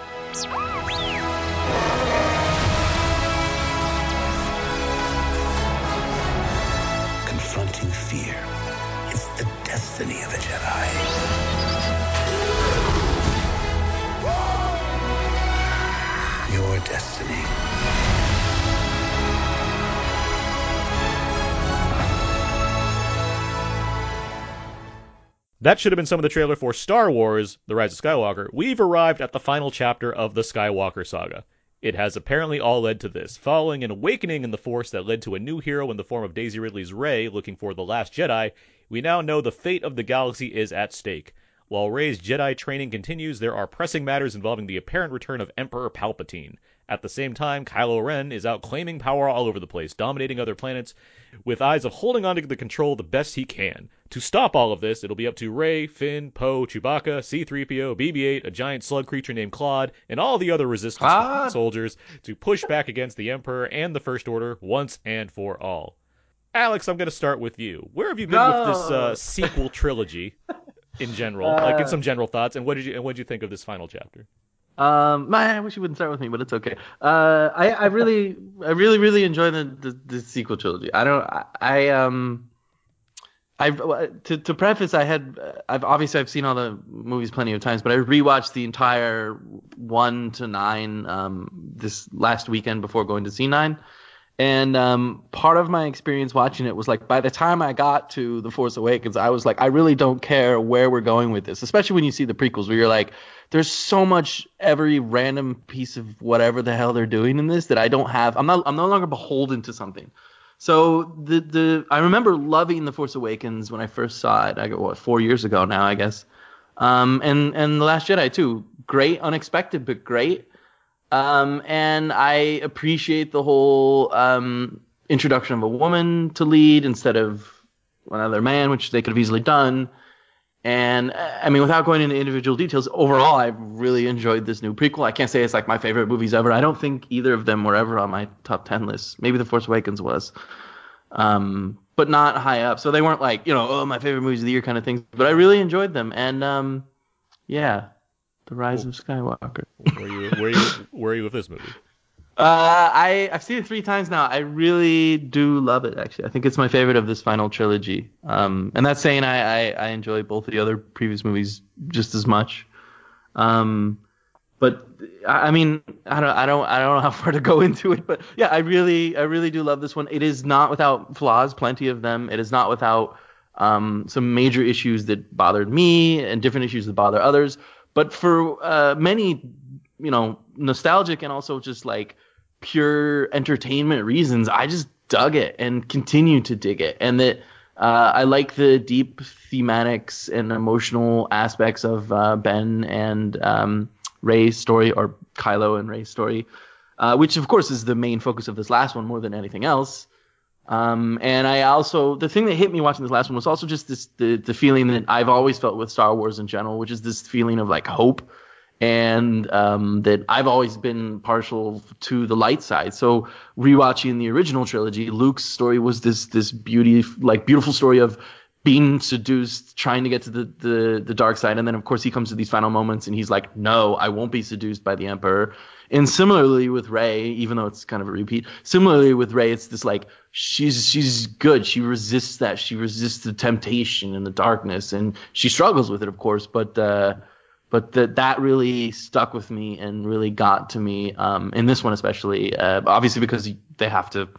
That should have been some of the trailer for Star Wars: The Rise of Skywalker. We've arrived at the final chapter of the Skywalker saga. It has apparently all led to this, following an awakening in the Force that led to a new hero in the form of Daisy Ridley's Rey looking for the last Jedi. We now know the fate of the galaxy is at stake. While Rey's Jedi training continues, there are pressing matters involving the apparent return of Emperor Palpatine. At the same time, Kylo Ren is out claiming power all over the place, dominating other planets, with eyes of holding on to the control the best he can. To stop all of this, it'll be up to Rey, Finn, Poe, Chewbacca, C-3PO, BB-8, a giant slug creature named Klaud, and all the other Resistance Klaud. soldiers to push back against the Emperor and the First Order once and for all. Alex, I'm going to start with you. Where have you been with this uh, sequel trilogy in general? like, get some general thoughts, and what did you and what did you think of this final chapter? Um, man, I wish you wouldn't start with me, but it's okay. Uh, I, I really, I really, really enjoy the, the, the sequel trilogy. I don't, I, I um, I've to to preface, I had, I've obviously I've seen all the movies plenty of times, but I rewatched the entire one to nine um this last weekend before going to see nine. And um, part of my experience watching it was like by the time I got to The Force Awakens, I was like, I really don't care where we're going with this, especially when you see the prequels where you're like, there's so much every random piece of whatever the hell they're doing in this that I don't have. I'm not. I'm no longer beholden to something. So the the I remember loving The Force Awakens when I first saw it. I got what four years ago now, I guess. Um, and and The Last Jedi too. Great, unexpected, but great. Um, and I appreciate the whole um, introduction of a woman to lead instead of another man, which they could have easily done. And uh, I mean, without going into individual details, overall, I really enjoyed this new prequel. I can't say it's like my favorite movies ever. I don't think either of them were ever on my top 10 list. Maybe The Force Awakens was, um, but not high up. So they weren't like, you know, oh, my favorite movies of the year kind of things. But I really enjoyed them. And um, yeah, The Rise of Skywalker. Where you where you where are you with this movie? Uh, I I've seen it three times now. I really do love it. Actually, I think it's my favorite of this final trilogy. Um, and that's saying I, I I enjoy both of the other previous movies just as much. Um, but I I mean, I don't, I don't, I don't know how far to go into it, but yeah, I really, I really do love this one. It is not without flaws, plenty of them. It is not without um, some major issues that bothered me and different issues that bother others. But for uh, many, you know, nostalgic and also just like pure entertainment reasons, I just dug it and continue to dig it, and that. Uh, I like the deep thematics and emotional aspects of uh, Ben and um, Rey's story, or Kylo and Rey's story, uh, which of course is the main focus of this last one more than anything else. Um, and I also the thing that hit me watching this last one was also just this the the feeling that I've always felt with Star Wars in general, which is this feeling of like hope, and um, that I've always been partial to the light side. So rewatching the original trilogy, Luke's story was this this beauty like beautiful story of being seduced, trying to get to the, the the dark side, and then of course he comes to these final moments and he's like, "No, I won't be seduced by the Emperor." And similarly with Rey, even though it's kind of a repeat, similarly with Rey, it's this like she's she's good. She resists that. She resists the temptation and the darkness, and she struggles with it, of course. But uh, but that that really stuck with me and really got to me um, in this one especially. Uh, obviously because they have to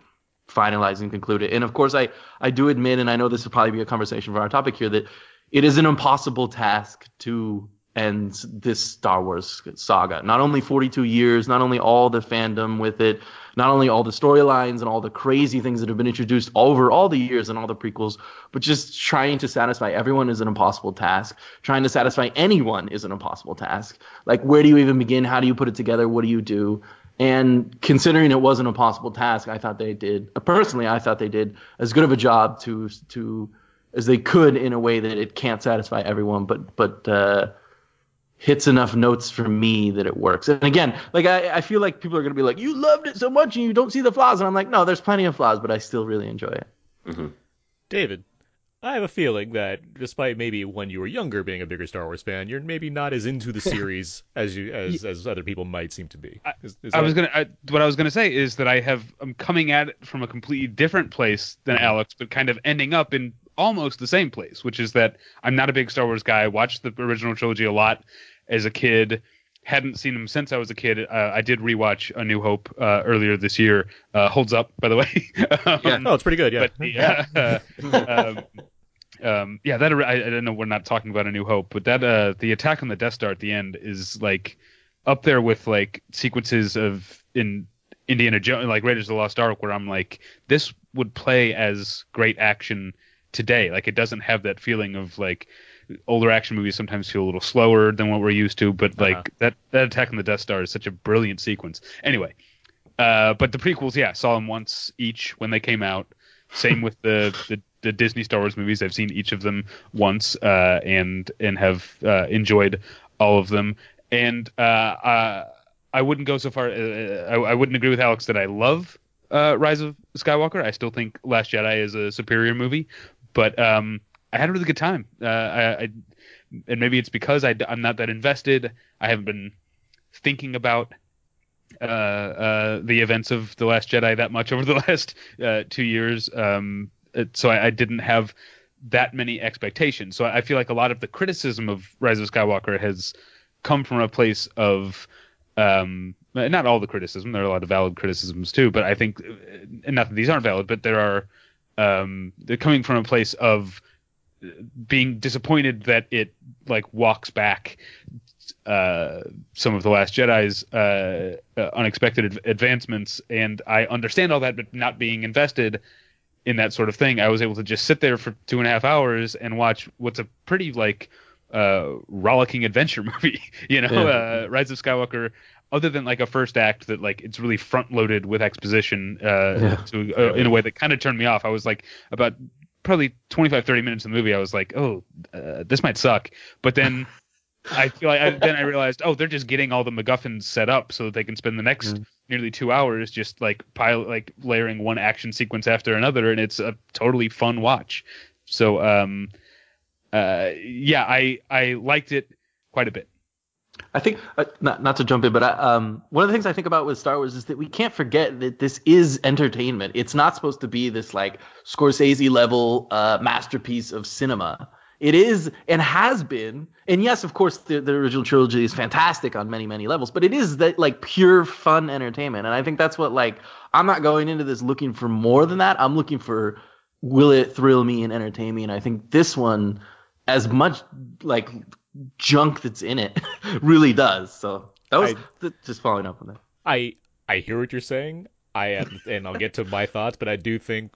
finalize and conclude it. And of course, I I do admit, and I know this will probably be a conversation for our topic here, that it is an impossible task to end this Star Wars saga. Not only 42 years, not only all the fandom with it, not only all the storylines and all the crazy things that have been introduced over all the years and all the prequels, but just trying to satisfy everyone is an impossible task. Trying to satisfy anyone is an impossible task. Like, where do you even begin? How do you put it together? What do you do? And considering it was an impossible task, I thought they did. Personally, I thought they did as good of a job to to as they could in a way that it can't satisfy everyone, but but uh, hits enough notes for me that it works. And again, like I, I feel like people are gonna be like, you loved it so much and you don't see the flaws, and I'm like, no, there's plenty of flaws, but I still really enjoy it. Mm-hmm. David, I have a feeling that despite maybe when you were younger being a bigger Star Wars fan, you're maybe not as into the series as you as, as other people might seem to be. Is, is I was gonna. I, what I was gonna say is that I have. I'm coming at it from a completely different place than Alex, but kind of ending up in almost the same place, which is that I'm not a big Star Wars guy. I watched the original trilogy a lot as a kid. Hadn't seen them since I was a kid. Uh, I did rewatch A New Hope uh, earlier this year. Uh, holds up, by the way. um, Oh, it's pretty good, yeah. But the, uh, um, um, yeah, that I, I don't know. We're not talking about A New Hope, but that uh, the attack on the Death Star at the end is like up there with like sequences of in Indiana Jones, like Raiders of the Lost Ark, where I'm like, this would play as great action today. Like it doesn't have that feeling of like older action movies sometimes feel a little slower than what we're used to, but like Uh-huh. that that attack on the Death Star is such a brilliant sequence. Anyway, uh, but the prequels, yeah, saw them once each when they came out. Same with the, the the Disney Star Wars movies. I've seen each of them once uh, and and have uh, enjoyed all of them. And uh, uh, I wouldn't go so far. Uh, I, I wouldn't agree with Alex that I love uh, Rise of Skywalker. I still think Last Jedi is a superior movie, but um, I had a really good time. Uh, I, I and maybe it's because I, am not that invested. I haven't been thinking about uh, uh, the events of the Last Jedi that much over the last uh, two years. Um, it- so I, I didn't have that many expectations. So I feel like a lot of the criticism of Rise of Skywalker has come from a place of um, not all the criticism. There are a lot of valid criticisms too, but I think and not that these aren't valid, but there are um, they're coming from a place of being disappointed that it like walks back uh, some of the Last Jedi's uh, uh, unexpected ad- advancements, and I understand all that, but not being invested in that sort of thing, I was able to just sit there for two and a half hours and watch what's a pretty like uh, rollicking adventure movie. you know, Yeah. uh, Rise of Skywalker. Other than like a first act that like it's really front loaded with exposition uh, Yeah. to, uh, in a way that kind of turned me off. I was like about probably 25 30 minutes of the movie I was like, "Oh, uh, this might suck." But then I feel like I, then I realized, "Oh, they're just getting all the MacGuffins set up so that they can spend the next Mm. nearly 2 hours just like pile like layering one action sequence after another and it's a totally fun watch." So um uh yeah, I I liked it quite a bit. I think uh, not not to jump in, but I, um, one of the things I think about with Star Wars is that we can't forget that this is entertainment. It's not supposed to be this like Scorsese level uh, masterpiece of cinema. it is and has been, and yes, of course, the, the original trilogy is fantastic on many many levels, but it is that like pure fun entertainment, and I think that's what like I'm not going into this looking for more than that. I'm looking for will it thrill me and entertain me, and I think this one, as much like junk that's in it, really does. So that was I- th- just following up on that. I I hear what you're saying. I and I'll get to my thoughts, but I do think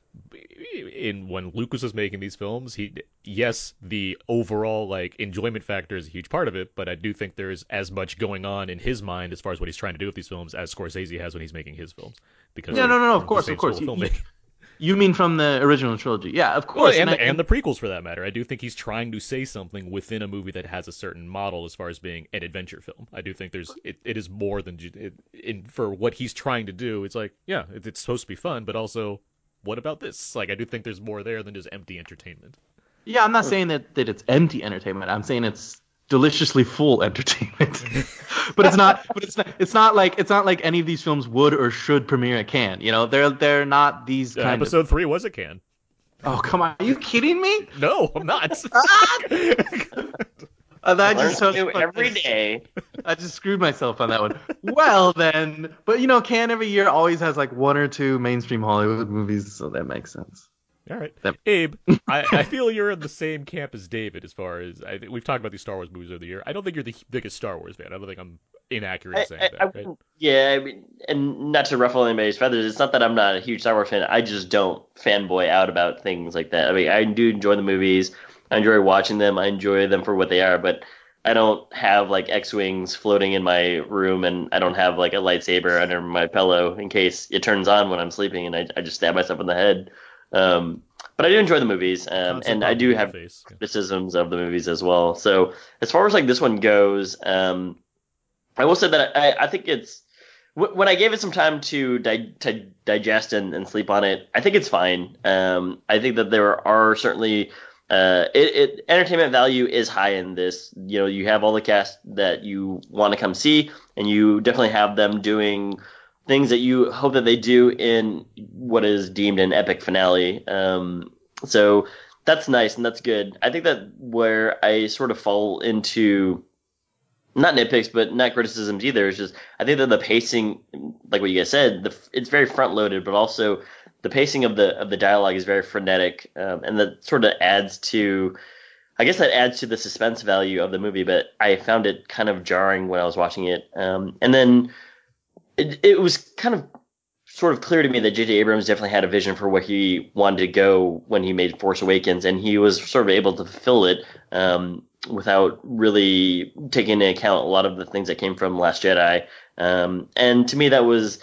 in when Lucas was making these films, he yes, the overall like enjoyment factor is a huge part of it, but I do think there's as much going on in his mind as far as what he's trying to do with these films as Scorsese has when he's making his films. Because no, no, no, of course, of course. You- filmmaking. You mean from the original trilogy? Yeah, of Well, course. and, I- the, and the prequels for that matter. I do think he's trying to say something within a movie that has a certain model as far as being an adventure film. I do think there's it, it is more than it, in for what he's trying to do. It's like yeah, it, it's supposed to be fun, but also what about this? Like I do think there's more there than just empty entertainment. Yeah, I'm not saying that, that it's empty entertainment. I'm saying it's deliciously full entertainment. but it's not. But it's not. It's not like it's not like any of these films would or should premiere at Cannes. You know, they're they're not these Uh, kind episode of. three was a Cannes. Oh come on! Are you kidding me? No, I'm not. Uh, that Learn just sounds something new every day. I just screwed myself on that one. well then, but you know, Cannes every year always has like one or two mainstream Hollywood movies, so that makes sense. All right, Yep. Abe. I, I feel you're in the same camp as David as far as I think we've talked about these Star Wars movies over the year. I don't think you're the biggest Star Wars fan. I don't think I'm inaccurate in I, saying I- that. I right? yeah, I mean, and not to ruffle anybody's feathers, it's not that I'm not a huge Star Wars fan. I just don't fanboy out about things like that. I mean, I do enjoy the movies. I enjoy watching them. I enjoy them for what they are, but I don't have like X-wings floating in my room, and I don't have like a lightsaber under my pillow in case it turns on when I'm sleeping, and I, I just stab myself in the head. Um, but I do enjoy the movies, um, and I do have face. Criticisms of the movies as well. So as far as like this one goes, um, I will say that I, I think it's wh- when I gave it some time to di- to digest and, and sleep on it, I think it's fine. Um, I think that there are certainly uh, it, it entertainment value is high in this. You know, you have all the cast that you want to come see, and you definitely have them doing things that you hope that they do in what is deemed an epic finale. Um, so that's nice and that's good. I think that where I sort of fall into not nitpicks, but not criticisms either. It's just I think that the pacing, like what you guys said, the, it's very front loaded, but also the pacing of the of the dialogue is very frenetic, um, and that sort of adds to, I guess that adds to the suspense value of the movie. But I found it kind of jarring when I was watching it, um, and then it, it was kind of sort of clear to me that J.J. Abrams definitely had a vision for where he wanted to go when he made Force Awakens, and he was sort of able to fulfill it um, without really taking into account a lot of the things that came from Last Jedi. Um, and to me, that was.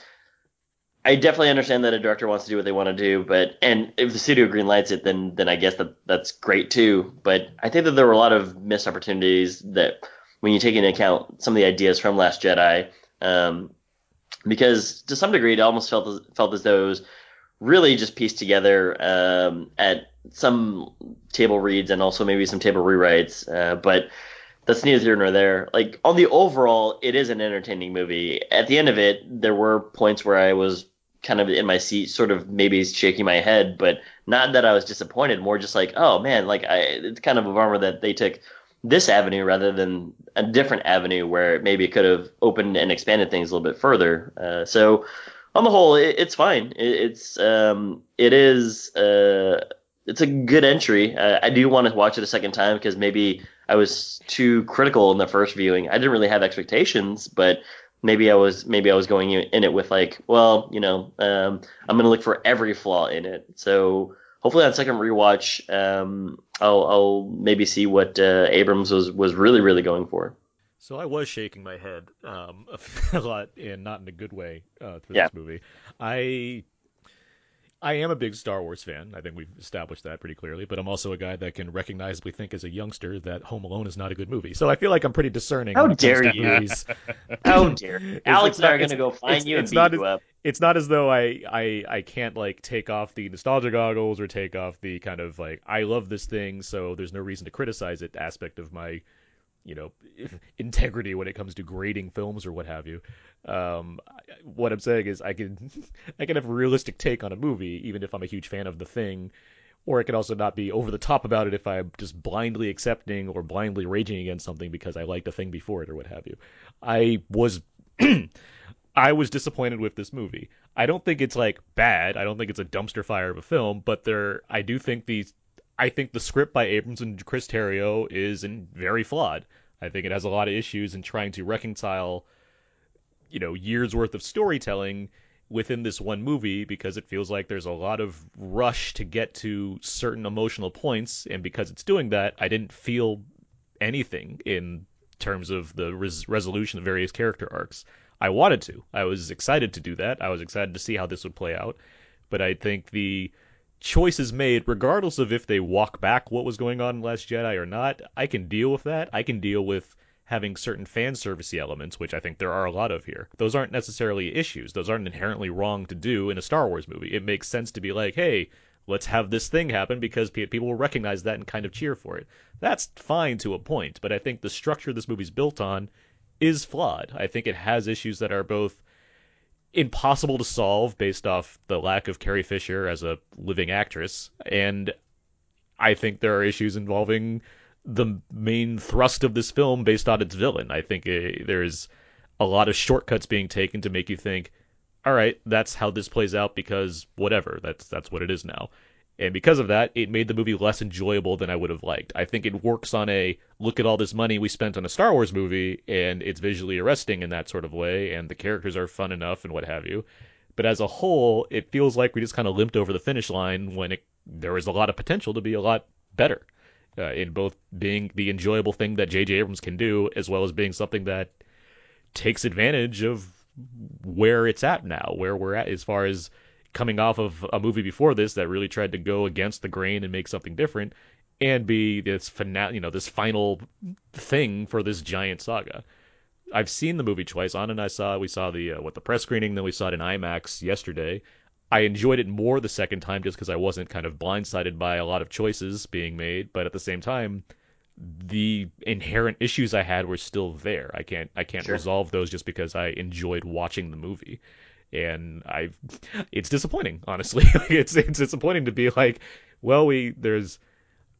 I definitely understand that a director wants to do what they want to do, but and if the studio greenlights it, then then I guess that that's great too. But I think that there were a lot of missed opportunities that when you take into account some of the ideas from Last Jedi, um, because to some degree it almost felt as, felt as though it was really just pieced together um, at some table reads and also maybe some table rewrites. Uh, but that's neither here nor there. Like on the overall, it is an entertaining movie. At the end of it, there were points where I was kind of in my seat, sort of maybe shaking my head, but not that I was disappointed. More just like, oh man, like I, it's kind of a bummer that they took this avenue rather than a different avenue where maybe it could have opened and expanded things a little bit further. Uh, so on the whole, it, it's fine. It, it's um, it is uh, it's a good entry. Uh, I do want to watch it a second time because maybe I was too critical in the first viewing. I didn't really have expectations, but maybe I was maybe I was going in it with like, well, you know, um, I'm gonna look for every flaw in it. So hopefully on second rewatch, um, I'll, I'll maybe see what uh, Abrams was was really really going for. So I was shaking my head um, a lot, and not in a good way uh, through Yeah. this movie. I I am a big Star Wars fan. I think we've established that pretty clearly. But I'm also a guy that can recognizably think as a youngster that Home Alone is not a good movie. So I feel like I'm pretty discerning. How when it comes dare you. movies. How dare you. Alex and I are gonna go find it's- you and it's beat not you up. It's not as though I, I I can't like take off the nostalgia goggles or take off the kind of like I love this thing, so there's no reason to criticize it aspect of my you know integrity when it comes to grading films or what have you. Um, what I'm saying is I can I can have a realistic take on a movie even if I'm a huge fan of the thing or I can also not be over the top about it if I'm just blindly accepting or blindly raging against something because I liked a thing before it or what have you. I was I was disappointed with this movie. I don't think it's like bad. I don't think it's a dumpster fire of a film, but there I do think these I think the script by Abrams and Chris Terrio is in, very flawed. I think it has a lot of issues in trying to reconcile you know years worth of storytelling within this one movie because it feels like there's a lot of rush to get to certain emotional points and because it's doing that I didn't feel anything in terms of the res- resolution of various character arcs. I wanted to. I was excited to do that. I was excited to see how this would play out. But I think the choices made, regardless of if they walk back what was going on in Last Jedi or not, I can deal with that. I can deal with having certain fan servicey elements, which I think there are a lot of here. Those aren't necessarily issues. Those aren't inherently wrong to do in a Star Wars movie. It makes sense to be like, hey, let's have this thing happen because people will recognize that and kind of cheer for it. That's fine to a point, but I think the structure this movie's built on is flawed. I think it has issues that are both impossible to solve based off the lack of Carrie Fisher as a living actress, and I think there are issues involving the main thrust of this film based on its villain. I think uh, there's a lot of shortcuts being taken to make you think, all right, that's how this plays out because whatever, that's that's what it is now. And because of that, it made the movie less enjoyable than I would have liked. I think it works on a look at all this money we spent on a Star Wars movie, and it's visually arresting in that sort of way, and the characters are fun enough and what have you. But as a whole, it feels like we just kind of limped over the finish line when it, there was a lot of potential to be a lot better uh, in both being the enjoyable thing that J.J. Abrams can do, as well as being something that takes advantage of where it's at now, where we're at as far as coming off of a movie before this that really tried to go against the grain and make something different, and be this finale, you know, this final thing for this giant saga. I've seen the movie twice. On and I saw we saw the uh, what the press screening, then we saw it in IMAX yesterday. I enjoyed it more the second time just because I wasn't kind of blindsided by a lot of choices being made, but at the same time, the inherent issues I had were still there. I can't I can't Sure. resolve those just because I enjoyed watching the movie. And I it's disappointing, honestly. it's it's disappointing to be like, well, we there's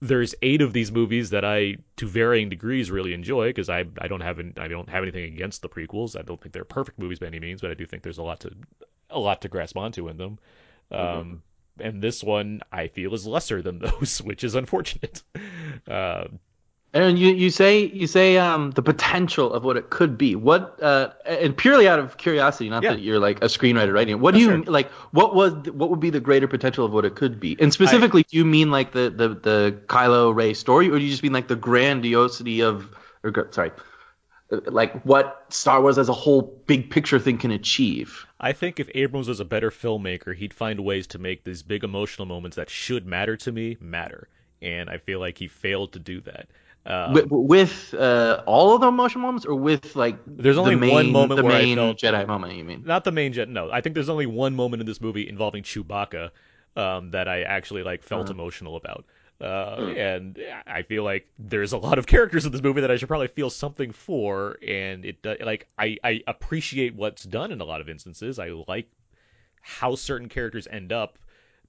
there's eight of these movies that I, to varying degrees, really enjoy because I I don't have an, I don't have anything against the prequels. I don't think they're perfect movies by any means, but I do think there's a lot to a lot to grasp onto in them. Um, and this one I feel is lesser than those, which is unfortunate. Uh, And you, you say you say um the potential of what it could be. What uh and purely out of curiosity, not Yeah. that you're like a screenwriter writing it. What do No, you sure. like? What was what would be the greater potential of what it could be? And specifically, do you mean like the the the Kylo Rey story, or do you just mean like the grandiosity of or sorry, uh, like what Star Wars as a whole big picture thing can achieve? I think if Abrams was a better filmmaker, he'd find ways to make these big emotional moments that should matter to me matter. And I feel like he failed to do that. Um, with with uh, all of the emotional moments, or with like There's only the main, one moment the where I main felt- Jedi moment. You mean? not the main jet. No, I think there's only one moment in this movie involving Chewbacca um, that I actually like felt Uh-huh. emotional about. Uh, And I feel like there's a lot of characters in this movie that I should probably feel something for, and it like I I appreciate what's done in a lot of instances. I like how certain characters end up,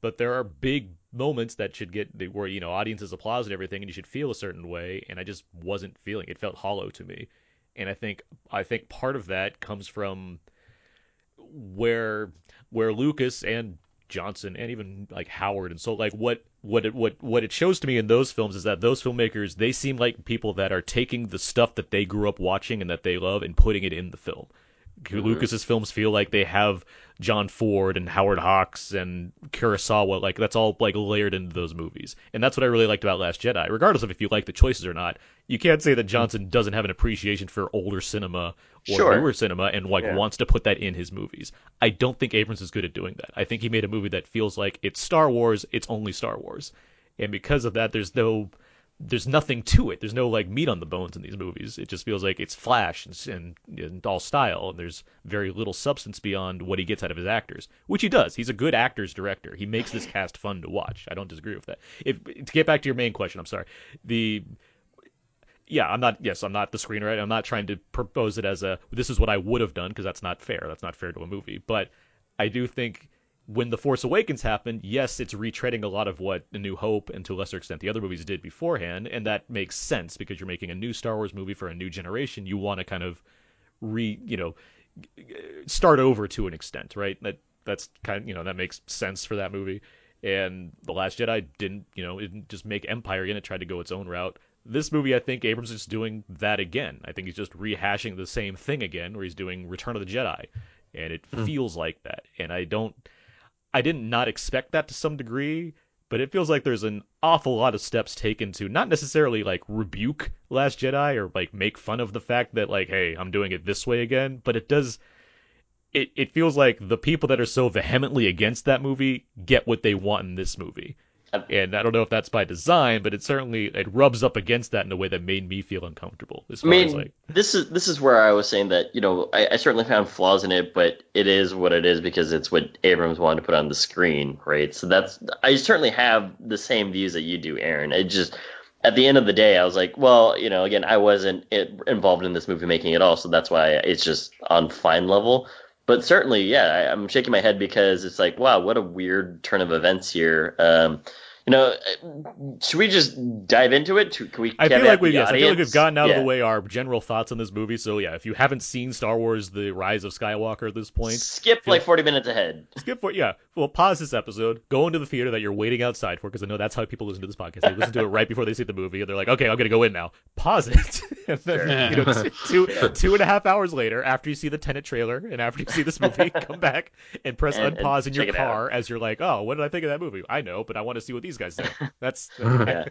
but there are big moments that should get the where you know audiences applause and everything, and you should feel a certain way, and I just wasn't feeling. It felt hollow to me, and I think I think part of that comes from where where Lucas and Johnson and even like Howard and so like what what it what what it shows to me in those films is that those filmmakers they seem like people that are taking the stuff that they grew up watching and that they love and putting it in the film. Mm-hmm. Lucas's films feel like they have John Ford and Howard Hawks and Kurosawa like that's all like layered into those movies. And that's what I really liked about Last Jedi. Regardless of if you like the choices or not, you can't say that Johnson doesn't have an appreciation for older cinema or Sure. newer cinema and like Yeah. wants to put that in his movies. I don't think Abrams is good at doing that. I think he made a movie that feels like it's Star Wars, it's only Star Wars. And because of that there's no there's nothing to it. There's no like meat on the bones in these movies. It just feels like it's flash and, and, and all style, and there's very little substance beyond what he gets out of his actors, which he does. He's a good actors director. He makes this cast fun to watch. I don't disagree with that. If to get back to your main question, I'm sorry. The yeah, I'm not. Yes, I'm not the screenwriter. I'm not trying to propose it as a this is what I would have done because that's not fair. That's not fair to a movie. But I do think when The Force Awakens happened, yes, it's retreading a lot of what A New Hope and to a lesser extent the other movies did beforehand, and that makes sense because you're making a new Star Wars movie for a new generation. You want to kind of re, you know, start over to an extent, right? That that's kind of, you know, that makes sense for that movie. And The Last Jedi didn't, you know, it didn't just make Empire again. It tried to go its own route. This movie, I think Abrams is doing that again. I think he's just rehashing the same thing again, where he's doing Return of the Jedi, and it hmm. feels like that. And I don't, I didn't not expect that to some degree, but it feels like there's an awful lot of steps taken to not necessarily like rebuke Last Jedi or like make fun of the fact that like, hey, I'm doing it this way again, but it does it, it feels like the people that are so vehemently against that movie get what they want in this movie. And I don't know if that's by design, but it certainly it rubs up against that in a way that made me feel uncomfortable. As I mean, like this is this is where I was saying that you know I, I certainly found flaws in it, but it is what it is because it's what Abrams wanted to put on the screen, right? So that's I certainly have the same views that you do, Aaron. It just at the end of the day, I was like, well, you know, again, I wasn't involved in this movie making it all, so that's why it's just on fine level. But certainly, yeah, I, I'm shaking my head because it's like, wow, what a weird turn of events here. Um, you know, should we just dive into it? Can we? I feel like we've yes, I feel like we've gotten out of the way our general thoughts on this movie. So yeah, if you haven't seen Star Wars: The Rise of Skywalker at this point, Skip feel- like 40 minutes ahead. skip for yeah. Well, pause this episode, go into the theater that you're waiting outside for, because I know that's how people listen to this podcast. They listen to it right before they see the movie, and they're like, okay, I'm gonna go in now. Pause it, and then you know, two two and a half hours later, after you see the Tenet trailer and after you see this movie, come back and press And- and unpause in your check out. car as you're like, oh, what did I think of that movie? I know, but I want to see what these guys say. That's Yeah.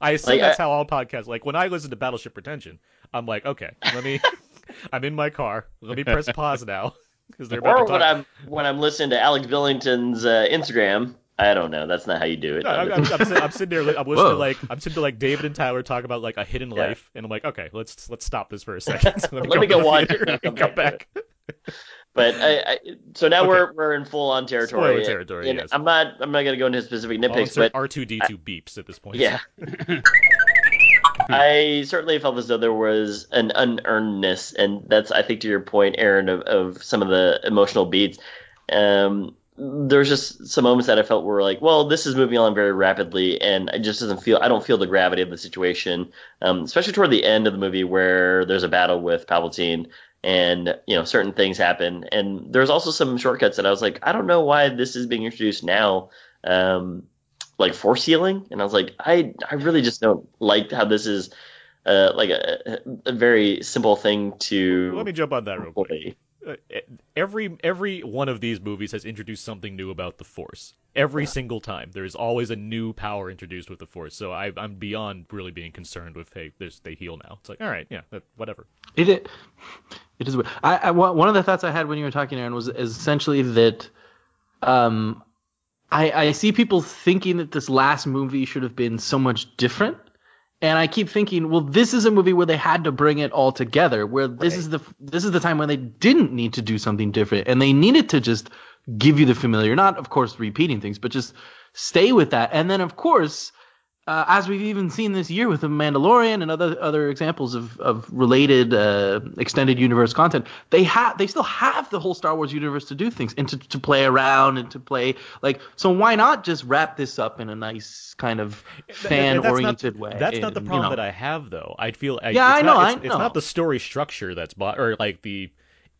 I assume Like, that's I- how all podcasts. Like when I listen to Battleship Pretension, I'm like, okay, let me. I'm in my car. Let me press pause now because they're about Or to when. I'm when I'm listening to Alex Billington's uh, Instagram. I don't know. That's not how you do it. No, I'm, I'm, I'm, sitting, I'm sitting there. I'm listening to like I'm sitting to like David and Tyler talk about like a hidden Yeah. life, and I'm like, okay, let's let's stop this for a second. Let me Let me go watch it and and come come back back. But I, I so now Okay. we're we're in full on territory. Spoiler territory, And yes. I'm not I'm not gonna go into specific nitpicks, but R2D2 beeps at this point. yeah. I certainly felt as though there was an unearnedness, and that's I think to your point, Aaron, of, of some of the emotional beats. Um, there's just some moments that I felt were like, well, this is moving on very rapidly, and it just doesn't feel. I don't feel the gravity of the situation, um, especially toward the end of the movie where there's a battle with Palpatine, and you know certain things happen, and there's also some shortcuts that I was like, I don't know why this is being introduced now. Um, like force healing, and I was like, I I really just don't like how this is uh, like a, a very simple thing to. Let me jump on that real quick. Uh, every every one of these movies has introduced something new about the Force. Every single time, there is always a new power introduced with the Force. So I, I'm beyond really being concerned with hey, there's, they heal now. It's like all right, yeah, whatever. It it, it is. I, I one one of the thoughts I had when you were talking, Aaron, was essentially that, um, I I see people thinking that this last movie should have been so much different, and I keep thinking, well, this is a movie where they had to bring it all together. Where this is the this is the time when they didn't need to do something different, and they needed to just give you the familiar, not of course repeating things, but just stay with that. And then of course, uh, as we've even seen this year with the Mandalorian and other other examples of of related uh, extended universe content, they have they still have the whole Star Wars universe to do things and to, to play around and to play like. So why not just wrap this up in a nice kind of fan oriented way? That's not the and, you problem know. that I have though. I feel I, Yeah, it's I not, know, It's, I it's not the story structure that's bo- or like the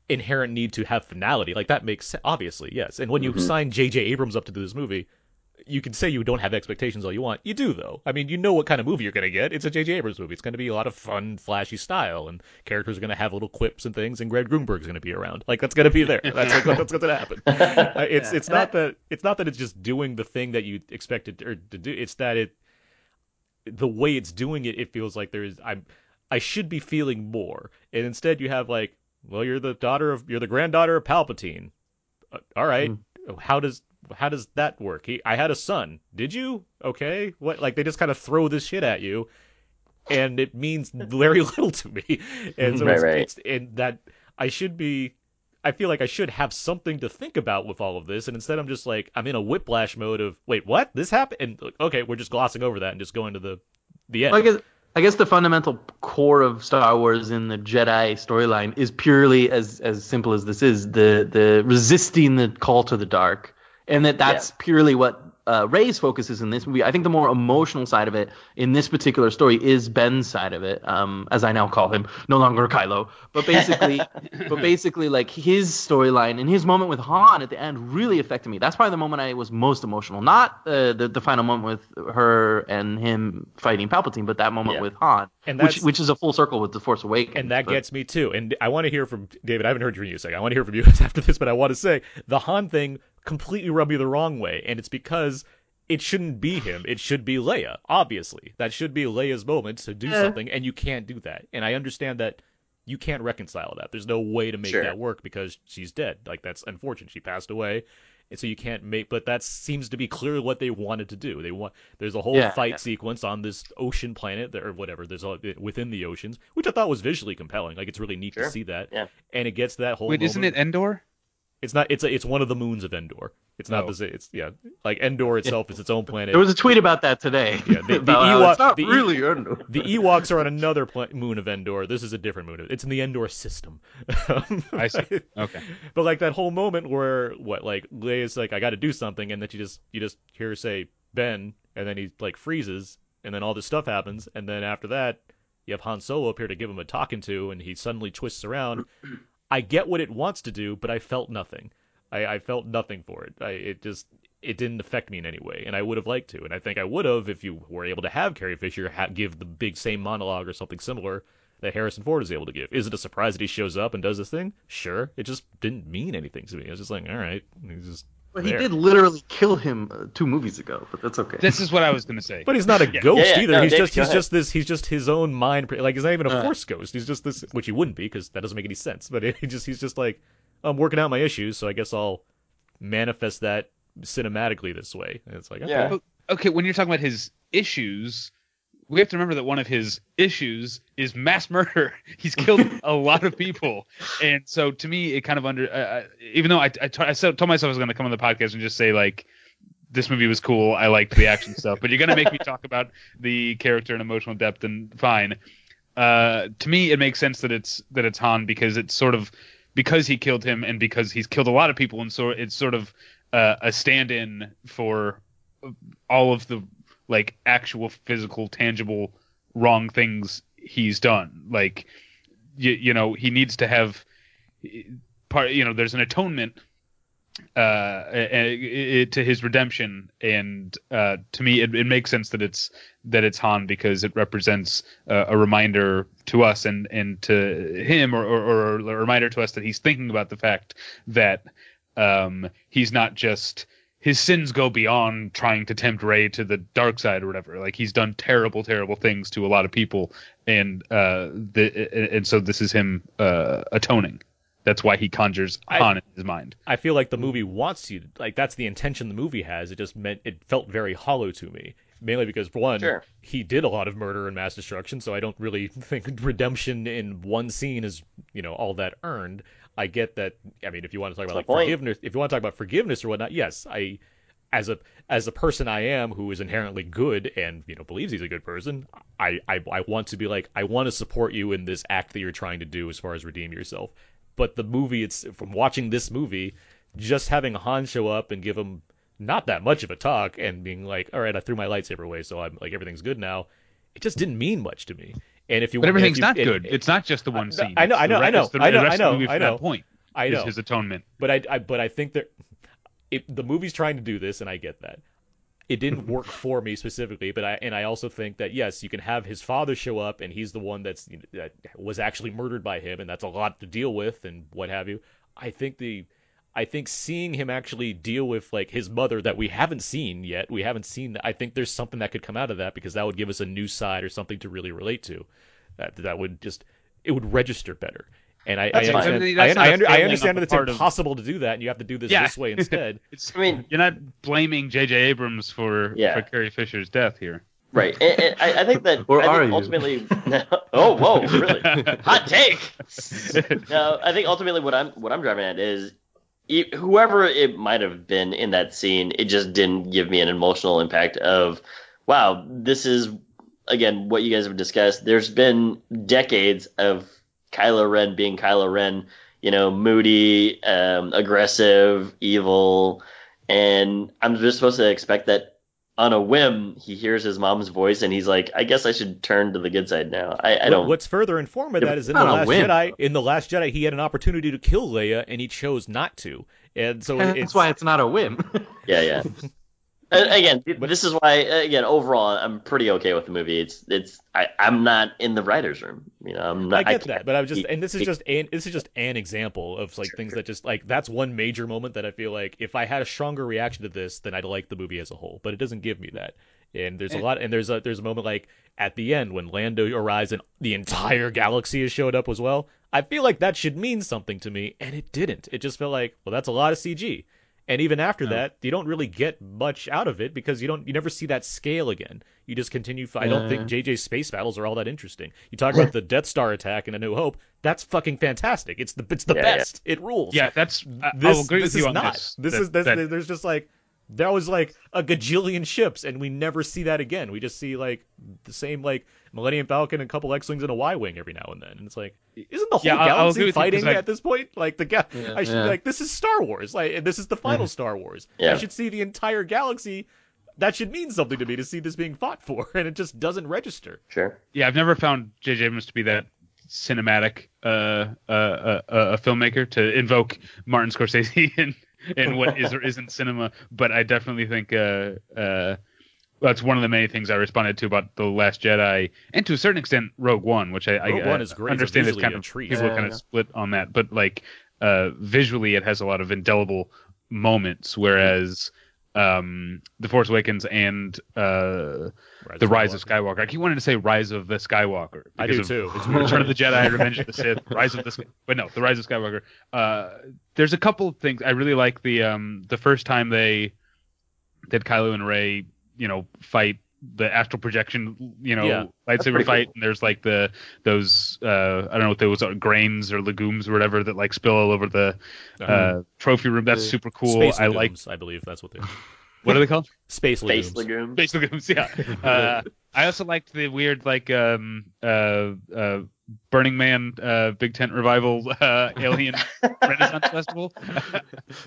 inherent need to have finality. Like that makes obviously yes. And when you sign J.J. Abrams up to do this movie, you can say you don't have expectations all you want. You do though. I mean, you know what kind of movie you're gonna get. It's a J.J. Abrams movie. It's gonna be a lot of fun, flashy style, and characters are gonna have little quips and things. And Greg Grunberg's gonna be around. Like that's gonna be there. That's like that's what's gonna happen. Uh, it's it's not that it's not that it's just doing the thing that you expected or to do. It's that it the way it's doing it, it feels like there is I'm I should be feeling more, and instead you have like, well, you're the daughter of you're the granddaughter of Palpatine. Uh, all right, how does how does that work? He, I had a son. Did you? Okay, what? Like they just kind of throw this shit at you, and it means very little to me. And so Right, it's, right. it's and that I should be. I feel like I should have something to think about with all of this, and instead I'm just like I'm in a whiplash mode of wait, what? This happened? And okay, we're just glossing over that and just going to the the end. I guess I guess the fundamental core of Star Wars in the Jedi storyline is purely as as simple as this is the the resisting the call to the dark and that that's purely what uh, Rey's focus is in this movie. I think the more emotional side of it in this particular story is Ben's side of it, um, as I now call him, no longer Kylo. But basically, but basically, like his storyline and his moment with Han at the end really affected me. That's probably the moment I was most emotional. Not uh, the the final moment with her and him fighting Palpatine, but that moment Yeah. with Han, And which which is a full circle with the Force Awakens. and that but- gets me too. And I want to hear from David. I haven't heard from you a second. I want to hear from you after this, but I want to say the Han thing completely rub me the wrong way, and it's because it shouldn't be him. It should be Leia. Obviously, that should be Leia's moment to do Yeah. something, and you can't do that. And I understand that you can't reconcile that. There's no way to make Sure. that work because she's dead. Like that's unfortunate. She passed away. And so you can't make, but that seems to be clearly what they wanted to do. They want there's a whole Yeah, fight yeah. sequence on this ocean planet there, or whatever. There's all within the oceans, which I thought was visually compelling. Like it's really neat to see that. Yeah. And it gets that whole. Wait, isn't it Endor? It's not. It's a, it's one of the moons of Endor. It's not Oh. the. It's yeah. Like Endor itself is its own planet. There was a tweet about that today. Yeah, the- the About how Ewok- it's not the really Endor. the Ewoks are on another pla- moon of Endor. This is a different moon. It's in the Endor system. I see. Okay. But like that whole moment where what like Leia's like I got to do something, and then you just you just hear her say Ben, and then he like freezes, and then all this stuff happens, and then after that you have Han Solo up here to give him a talking to, and he suddenly twists around. I get what it wants to do, but I felt nothing. I, I felt nothing for it. I it just it didn't affect me in any way, and I would have liked to, and I think I would have if you were able to have Carrie Fisher ha- give the big same monologue or something similar that Harrison Ford is able to give. Is it a surprise that he shows up and does this thing? Sure. It just didn't mean anything to me. I was just like, all right, he's just. But he there. did literally kill him uh, two movies ago, but that's okay. This is what I was gonna say. But he's not a ghost Yeah, yeah, either. no, he's Dave, just he's ahead. just this he's just his own mind. Like he's not even a Uh. force ghost. He's just this, which he wouldn't be because that doesn't make any sense. But he just he's just like I'm working out my issues, so I guess I'll manifest that cinematically this way. And it's like okay. Yeah. okay, when you're talking about his issues, we have to remember that one of his issues is mass murder. He's killed a lot of people, and so to me, it kind of under. Uh, uh, even though I I, t- I told myself I was going to come on the podcast and just say like. This movie was cool. I liked the action stuff, but you're gonna make me talk about the character and emotional depth, and fine. Uh, to me, it makes sense that it's that it's Han because it's sort of because he killed him and because he's killed a lot of people, and so it's sort of uh, a stand-in for all of the like actual physical tangible wrong things he's done. Like you, you know he needs to have part you know there's an atonement uh a- to his redemption. And uh to me it, it makes sense that it's that it's Han because it represents uh, a reminder to us and and to him or, or or a reminder to us that he's thinking about the fact that um he's not just his sins go beyond trying to tempt Rey to the dark side or whatever. Like he's done terrible, terrible things to a lot of people, and uh, the and so this is him uh, atoning. That's why he conjures I- Han in his mind. I feel like the movie wants you to, like that's the intention the movie has. It just meant it felt very hollow to me. Mainly because one, Sure. he did a lot of murder and mass destruction, so I don't really think redemption in one scene is, you know, all that earned. I get that I mean if you want to talk about like point. forgiveness if you want to talk about forgiveness or whatnot, yes, I as a as a person I am who is inherently good and you know believes he's a good person, I, I I want to be like I want to support you in this act that you're trying to do as far as redeem yourself. But the movie, it's from watching this movie, just having Han show up and give him not that much of a talk and being like, all right, I threw my lightsaber away, so I'm like everything's good now. It just didn't mean much to me. And if you But everything's you- not and- good. It's not just the one I- scene. I know, I know, I know, rest of the- I know, I of the know, movie I know. That point I is know. his atonement. But I, I but I think that it, the movie's trying to do this, and I get that. It didn't work for me specifically, but I and I also think that yes, you can have his father show up, and he's the one that's you know, that was actually murdered by him, and that's a lot to deal with, and what have you. I think the I think seeing him actually deal with like his mother that we haven't seen yet, we haven't seen. I think there's something that could come out of that because that would give us a new side or something to really relate to. That that would just it would register better. And I, I understand, I mean, I, that's not I, a under, I understand that it's part of- impossible to do that, and you have to do this Yeah. this way instead. It's, I mean, you're not blaming J.J. Abrams for Yeah. for Carrie Fisher's death here. Right. And, and I, I think that Or I are think you? ultimately Oh, whoa, really? Hot take. No, I think ultimately what I'm what I'm driving at is whoever it might have been in that scene, it just didn't give me an emotional impact of wow, this is again what you guys have discussed. There's been decades of Kylo Ren being Kylo Ren, you know, moody, um, aggressive, evil, and I'm just supposed to expect that on a whim he hears his mom's voice and he's like, I guess I should turn to the good side now. I, I don't. What's further informative that is in the Last whim. Jedi. In the Last Jedi, he had an opportunity to kill Leia, and he chose not to. And so That's it's why it's not a whim. Yeah, yeah. Uh, and again, this is why. Uh, again, overall, I'm pretty okay with the movie. It's, it's. I, I'm not in the writers' room. You know, I'm not. I get can't- that, but I'm just, and this is just an this is just an example of like things that just like that's one major moment that I feel like if I had a stronger reaction to this, then I'd like the movie as a whole. But it doesn't give me that. And there's a eh. lot, and there's a there's a moment like at the end when Lando arrives and the entire galaxy has showed up as well. I feel like that should mean something to me, and it didn't. It just felt like, well, that's a lot of CG. And even after that, you don't really get much out of it because you don't you never see that scale again. You just continue. I don't think JJ's space battles are all that interesting. You talk about the Death Star attack in A New Hope. That's fucking fantastic. It's the it's the Yeah, yeah. best. It rules. Yeah, that's. I, this, I'll agree this with you is on not. this. This That- is this, that- there's just like there was like a gajillion ships, and we never see that again. We just see like the same like Millennium Falcon and a couple X-wings and a Y-wing every now and then. And it's like, isn't the whole Yeah, I'll- I'll agree galaxy with you, I- at this point? Like the ga- Yeah, I should yeah. like this is Star Wars. Like this is the final Star Wars. I should see the entire galaxy. That should mean something to me to see this being fought for, and it just doesn't register. Sure. yeah, I've never found J.J. Abrams to be that cinematic uh, uh, uh, uh, a filmmaker to invoke Martin Scorsese in, in what is or isn't cinema. But I definitely think uh, uh, that's one of the many things I responded to about the Last Jedi, and to a certain extent Rogue One, which I, I, Rogue One I is great. Understand that visually kind of treat. people Yeah, kind of split on that, but like uh, visually it has a lot of indelible moments, whereas. Um, the Force Awakens and uh, the Rise of Skywalker. I keep wanting to say Rise of the Skywalker. I do of too. It's. Return of the Jedi, Revenge of the Sith, Rise of the, Sky- but no, the Rise of Skywalker. Uh, there's a couple of things I really like. The um, the first time they did Kylo and Rey, you know, fight the astral projection, you know, Yeah. lightsaber pretty fight, and there's like the those uh, I don't know what those are, grains or legumes or whatever that like spill all over the uh, trophy room. That's super cool. Space I like. I believe that's what they What are they called? Space legumes. Space legumes. Space legumes, yeah. Uh, I also liked the weird like um uh uh Burning Man uh Big Tent Revival uh Alien Renaissance Festival.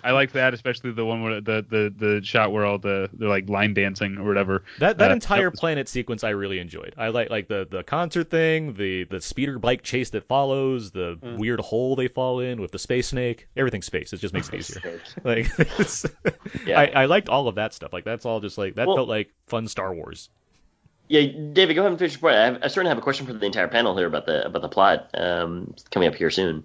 I liked that, especially the one where the the the shot where all the they're like line dancing or whatever. That that Uh, entire was- planet sequence I really enjoyed. I like like the the concert thing, the the speeder bike chase that follows, the Mm. weird hole they fall in with the space snake. Everything's space. It just makes it easier. Like it's, Yeah. I, I liked all of that stuff. Like that's all just like that Well- felt like fun Star Wars. Yeah, David, go ahead and finish your point. I, have, I certainly have a question for the entire panel here about the about the plot. Um, coming up here soon.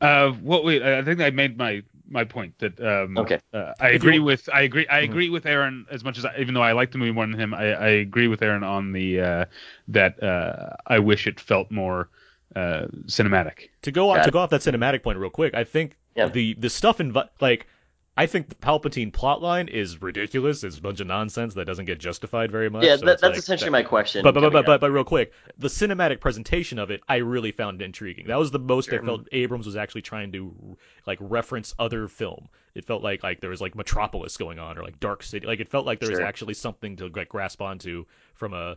Uh, what wait, I think I made my my point that um Okay. uh, I If agree you- with I agree I agree with Aaron as much as I, even though I like the movie more than him I, I agree with Aaron on the uh that uh I wish it felt more uh cinematic. To go off to go off that cinematic point real quick, I think Yeah. the the stuff in like I think the Palpatine plotline is ridiculous. It's a bunch of nonsense that doesn't get justified very much. yeah, so that, that's like- essentially that- my question. But but, but but but but real quick, the cinematic presentation of it, I really found intriguing. That was the most I felt Abrams was actually trying to like reference other film. It felt like like there was like Metropolis going on or like Dark City. Like it felt like there was actually something to like grasp onto from a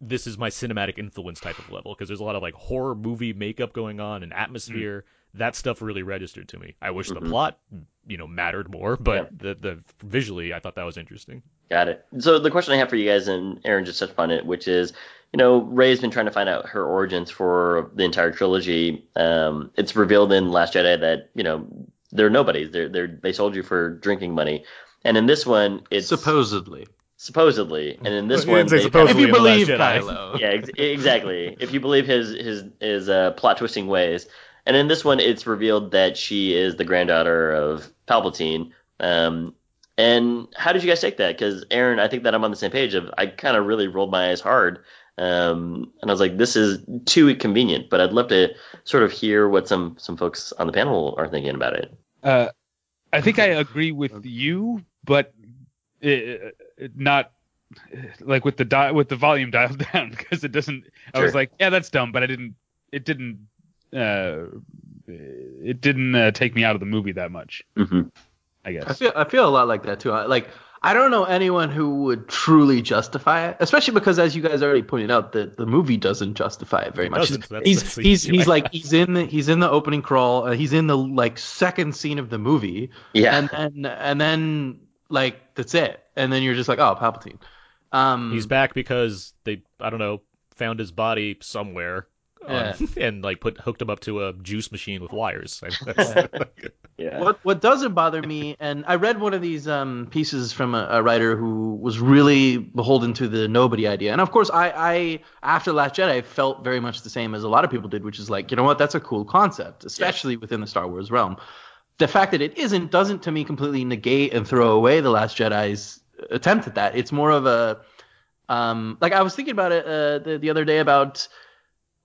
this is my cinematic influence type of level because there's a lot of like horror movie makeup going on and atmosphere. That stuff really registered to me. I wish the plot, you know, mattered more, but the the visually, I thought that was interesting. Got it. So the question I have for you guys, and Aaron just touched upon it, which is, you know, Rey's been trying to find out her origins for the entire trilogy. Um, it's revealed in Last Jedi that you know they're nobodies. They're they're they sold you for drinking money, and in this one, it's Supposedly. supposedly, and in this one, they supposedly If you in The Last believe Jedi. Kylo. yeah, ex- exactly. If you believe his his his uh, plot twisting ways, and in this one, it's revealed that she is the granddaughter of Palpatine. Um, and how did you guys take that? Because Aaron, I think that I'm on the same page. Of I kind of really rolled my eyes hard, um, and I was like, this is too convenient. But I'd love to sort of hear what some some folks on the panel are thinking about it. Uh, I think I agree with you, but uh, not like with the di- with the volume dialed down because it doesn't. I was like, yeah, that's dumb, but I didn't. It didn't. Uh, it didn't uh, take me out of the movie that much. hmm I I guess. feel I feel a lot like that too. I, like I don't know anyone who would truly justify it, especially because as you guys already pointed out, the the movie doesn't justify it very It much. doesn't. He's he's he's like he's in the he's in the opening crawl. Uh, he's in the like second scene of the movie, Yeah. and and and then like that's it, and then you're just like, oh, Palpatine. Um, He's back because they, I don't know, found his body somewhere. Yeah. and like put hooked him up to a juice machine with wires. Yeah. What what doesn't bother me, and I read one of these um, pieces from a, a writer who was really beholden to the nobody idea, and of course, I, I after Last Jedi felt very much the same as a lot of people did, which is like, you know what, that's a cool concept, especially within the Star Wars realm. The fact that it isn't doesn't to me completely negate and throw away the Last Jedi's attempt at that. It's more of a um, like I was thinking about it uh, the the other day about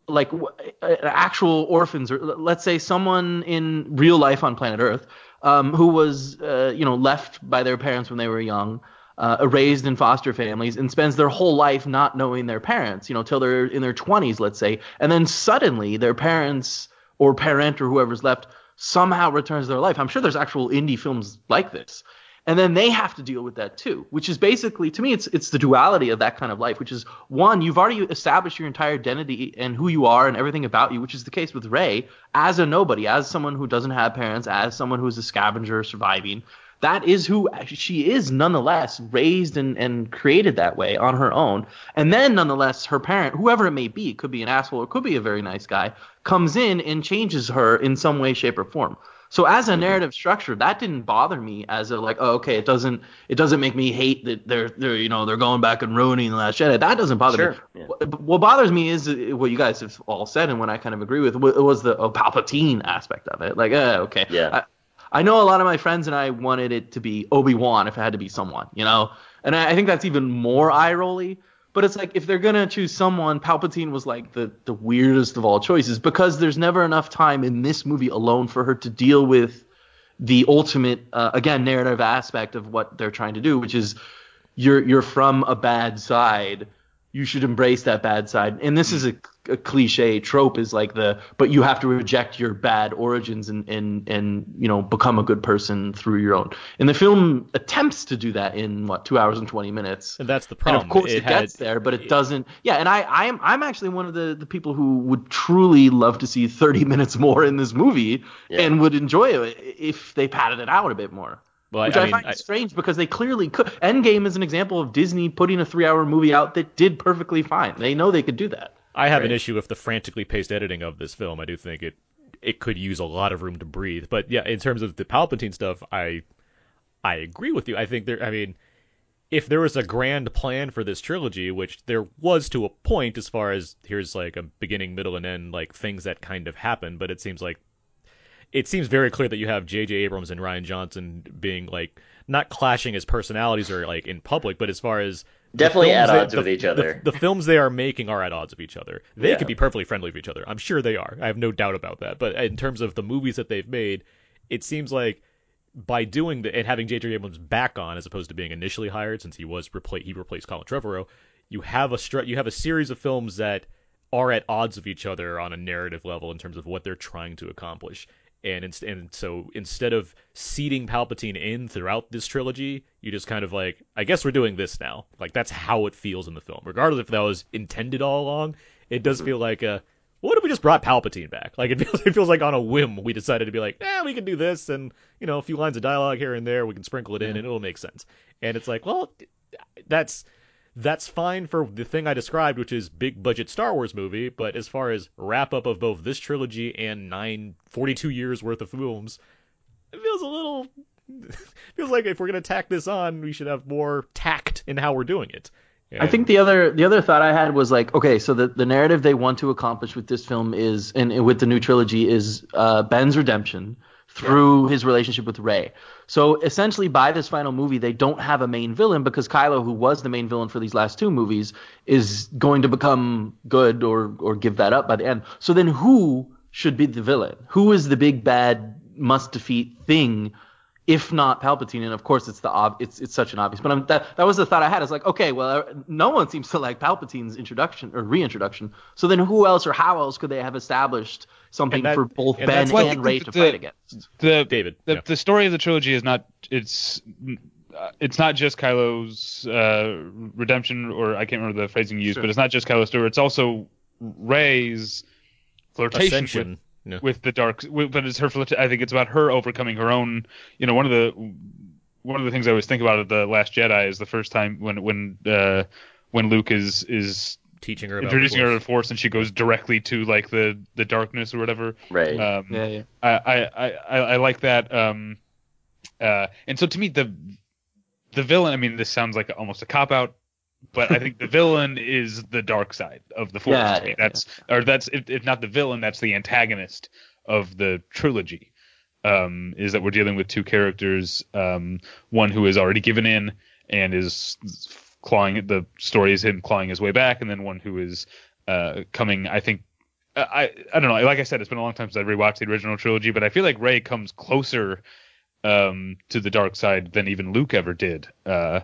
like w- uh, actual orphans or let's say someone in real life on planet earth um, who was uh, you know left by their parents when they were young uh, raised in foster families and spends their whole life not knowing their parents you know till they're in their 20s let's say and then suddenly their parents or parent or whoever's left somehow returns their life. I'm sure there's actual indie films like this and then they have to deal with that too which is basically to me it's it's the duality of that kind of life which is one you've already established your entire identity and who you are and everything about you which is the case with Rey as a nobody as someone who doesn't have parents as someone who's a scavenger surviving. That is who she is nonetheless raised and, and created that way on her own. And then nonetheless her parent whoever it may be could be an asshole it could be a very nice guy comes in and changes her in some way shape or form so as a narrative structure, that didn't bother me as a like, oh, okay, it doesn't it doesn't make me hate that they're they're you know they're going back and ruining the Last Jedi. That doesn't bother Sure, me. yeah. What, what bothers me is what you guys have all said and what I kind of agree with wa- was the oh, Palpatine aspect of it. Like, uh, okay, Yeah. I, I know a lot of my friends and I wanted it to be Obi Wan if it had to be someone, you know, and I, I think that's even more eye rolly. But it's like if they're gonna choose someone, Palpatine was like the the weirdest of all choices because there's never enough time in this movie alone for her to deal with the ultimate uh, again narrative aspect of what they're trying to do, which is you're you're from a bad side. You should embrace that bad side. And this is a, a cliche trope is like the but you have to reject your bad origins and and and you know become a good person through your own. And the film attempts to do that in what two hours and twenty minutes. and that's the problem. And of course it, had- gets there, but it doesn't. Yeah, and I, I am I'm actually one of the, the people who would truly love to see 30 minutes more in this movie Yeah. and would enjoy it if they padded it out a bit more. Well, Which I I, mean, find I- strange because they clearly could. Endgame is an example of Disney putting a three hour movie out that did perfectly fine. They know they could do that. I have an issue with the frantically paced editing of this film. I do think it it could use a lot of room to breathe. But yeah, in terms of the Palpatine stuff, I I agree with you. I think there. I mean, if there was a grand plan for this trilogy, which there was to a point, as far as here's like a beginning, middle, and end, like things that kind of happen. But it seems like it seems very clear that you have J.J. Abrams and Rian Johnson being like not clashing as personalities or like in public, but as far as Definitely at films they- odds the- with each other. The, films they are making are at odds with each other. They Yeah. could be perfectly friendly with each other. I'm sure they are. I have no doubt about that. But in terms of the movies that they've made, it seems like by doing the and having J.J. Abrams back on as opposed to being initially hired, since he was repla- he replaced Colin Trevorrow, you have a str- you have a series of films that are at odds with each other on a narrative level in terms of what they're trying to accomplish. And inst- and so instead of seeding Palpatine in throughout this trilogy, you just kind of like, I guess we're doing this now. Like that's how it feels in the film, regardless if that was intended all along. It does mm-hmm. feel like a what if we just brought Palpatine back? Like it feels, it feels like on a whim we decided to be like, yeah, we can do this, and you know, a few lines of dialogue here and there, we can sprinkle it in, and it'll make sense. And it's like, well, that's that's fine for the thing I described, which is big budget Star Wars movie. But as far as wrap up of both this trilogy and nine, 42 years worth of films, it feels a little. feels like if we're gonna tack this on, we should have more tact in how we're doing it. I think the other the other thought I had was like, okay, so the, the narrative they want to accomplish with this film is and, and with the new trilogy is uh, Ben's redemption through his relationship with Rey. So essentially, by this final movie, they don't have a main villain because Kylo, who was the main villain for these last two movies, is going to become good or or give that up by the end. So then, who should be the villain? Who is the big bad must defeat thing? if not Palpatine, and of course it's the ob- it's it's such an obvious. But I'm, that that was the thought I had. It's like, okay, well, uh, no one seems to like Palpatine's introduction or reintroduction. So then, who else or how else could they have established something that- for both and Ben that's and think Rey that to the- fight against? the David, the, yeah. the story of the trilogy is not it's uh, it's not just Kylo's uh, redemption or I can't remember the phrasing used, Sure. but it's not just Kylo's story. It's also Rey's flirtation Ascension. with Yeah. with the dark. with- But it's her. flirt- I think it's about her overcoming her own. You know, one of the one of the things I always think about at the Last Jedi is the first time when when uh, when Luke is is Teaching her about introducing the her to Force. the Force and she goes directly to like the the darkness or whatever. Right. Um, Yeah, yeah. I, I, I, I I like that. Um, uh, and so to me, the the villain. I mean, this sounds like almost a cop out, but I think the villain is the dark side of the Force. Yeah, To me, yeah, that's or that's if, if not the villain, that's the antagonist of the trilogy. Um, is that we're dealing with two characters, um, one who has already given in and is clawing. The story is him clawing his way back, and then one who is uh, coming. I think I I don't know. Like I said, it's been a long time since I rewatched the original trilogy, but I feel like Rey comes closer um, to the dark side than even Luke ever did uh,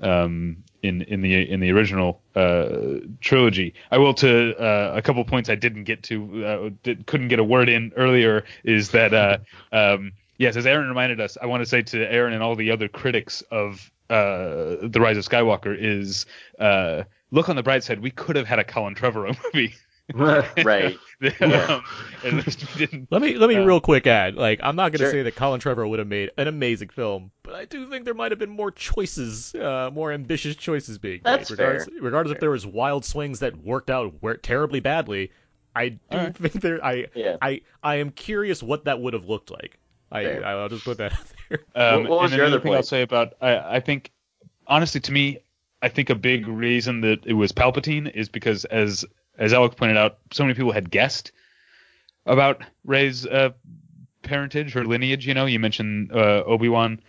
um, in in the in the original uh, trilogy. I will to uh, a couple points I didn't get to, uh, did, couldn't get a word in earlier. Is that uh, um, yes, as Aaron reminded us, I want to say to Aaron and all the other critics of uh, the Rise of Skywalker is uh, look on the bright side. We could have had a Colin Trevorrow movie. Right. um, at least we didn't. Let me let me Uh, real quick add. Like, I'm not gonna Sure. say that Colin Trevorrow would have made an amazing film, but I do think there might have been more choices, uh, more ambitious choices being That's made. Regardless, fair. regardless if there was wild swings that worked out where, terribly badly, I do Alright. think there. I Yeah. I I am curious what that would have looked like. I Fair. I'll just put that out there. Um, What- what was and your another other thing I'll say about I, I think honestly to me I think a big reason that it was Palpatine is because as as Alec pointed out so many people had guessed about Rey's uh, parentage or lineage you know you mentioned uh, Obi-Wan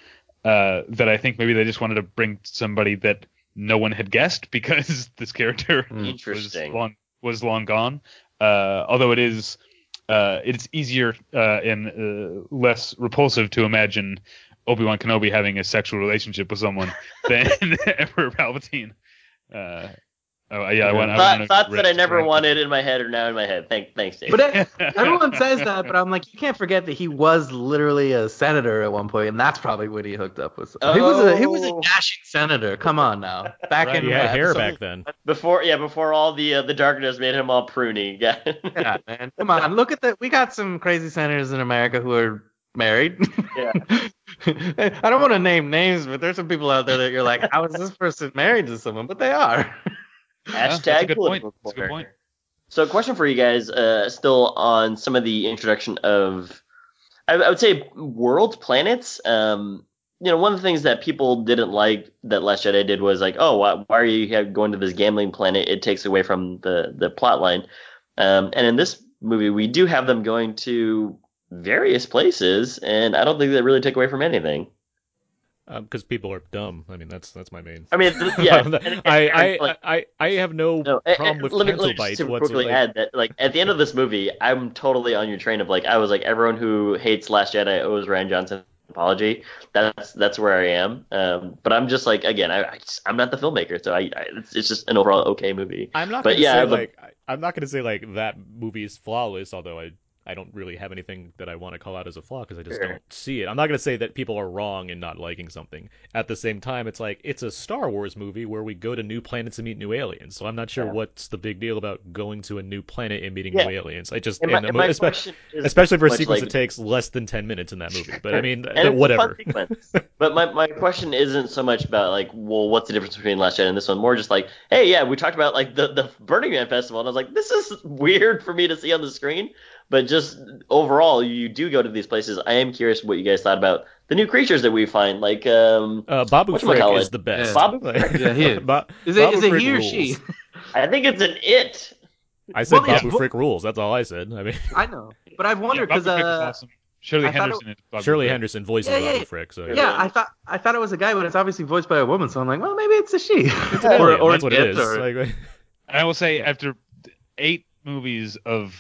uh, that I think maybe they just wanted to bring somebody that no one had guessed because this character was Interesting. long was long gone uh, although it is uh, it's easier uh, and uh, less repulsive to imagine Obi Wan Kenobi having a sexual relationship with someone than Emperor Palpatine. Oh yeah, I want. I Thought, wanna thoughts that I never around- wanted in my head are now in my head. Thank, thanks, Dave. But it, everyone says that, but I'm like, you can't forget that he was literally a senator at one point, and that's probably when he hooked up with. He was a he was a Oh. dashing senator. Come on now, back Right, in He had uh, hair episode- back then. before, yeah, before all the uh, the darkness made him all pruny. Yeah. Yeah, man, come on, look at that. We got some crazy senators in America who are married. Yeah. I don't want to name names, but there's some people out there that you're like, how is this person married to someone? But they are. That's a Hashtag good political That's a good point. So, a question for you guys, uh, still on some of the introduction of, I, I would say, world planets. Um, you know, one of the things that people didn't like that Last Jedi did was like, oh, why, why are you going to this gambling planet? It takes away from the the plot line. Um, and in this movie, we do have them going to various places, and I don't think that really took away from anything. Because people are dumb. I mean, that's that's my main. I mean, yeah, and- and- I, I, like, I I have no, No, problem and with let me, cancel let me just bites quickly add that, like, at the end of this movie, I'm totally on your train of like, I was like, everyone who hates Last Jedi owes Rian Johnson an apology. That's that's where I am. Um, but I'm just like, again, I, I I'm not the filmmaker, so I, I it's, it's just an overall okay movie. I'm not But gonna yeah, say like I'm not gonna say like that movie is flawless, although I I don't really have anything that I want to call out as a flaw because I just don't see it. I'm not gonna say that people are wrong in not liking something. At the same time, it's like it's a Star Wars movie where we go to new planets and meet new aliens. So I'm not sure Yeah. what's the big deal about going to a new planet and meeting Yeah. new aliens. I just my, and and my mo- espe- question is especially for a sequence like- that takes less than ten minutes in that movie. But I mean, and it's a fun whatever. but my, my question isn't so much about like, well, what's the difference between Last Jedi and this one? More just like, hey, yeah, we talked about like the the Burning Man festival, and I was like, this is weird for me to see on the screen. But just overall, you do go to these places. I am curious what you guys thought about the new creatures that we find, like um, Uh, Babu Frik is the best. Yeah. Babu Frik. Yeah, he is. Ba- Is it Babu is it he or rules. she? I think it's an it. I said Well, yeah, Babu but- Frik rules. That's all I said. I mean, I know, but I've wondered because Frik is uh, awesome. Shirley I thought it- Henderson is Babu Shirley Frik. Henderson voices Yeah, yeah, Babu. Frik. So yeah, I thought I thought it was a guy, but it's obviously voiced by a woman. So I'm like, well, maybe it's a she. It's an alien, or, or that's what it it is. or- Like, And I will say, after eight movies of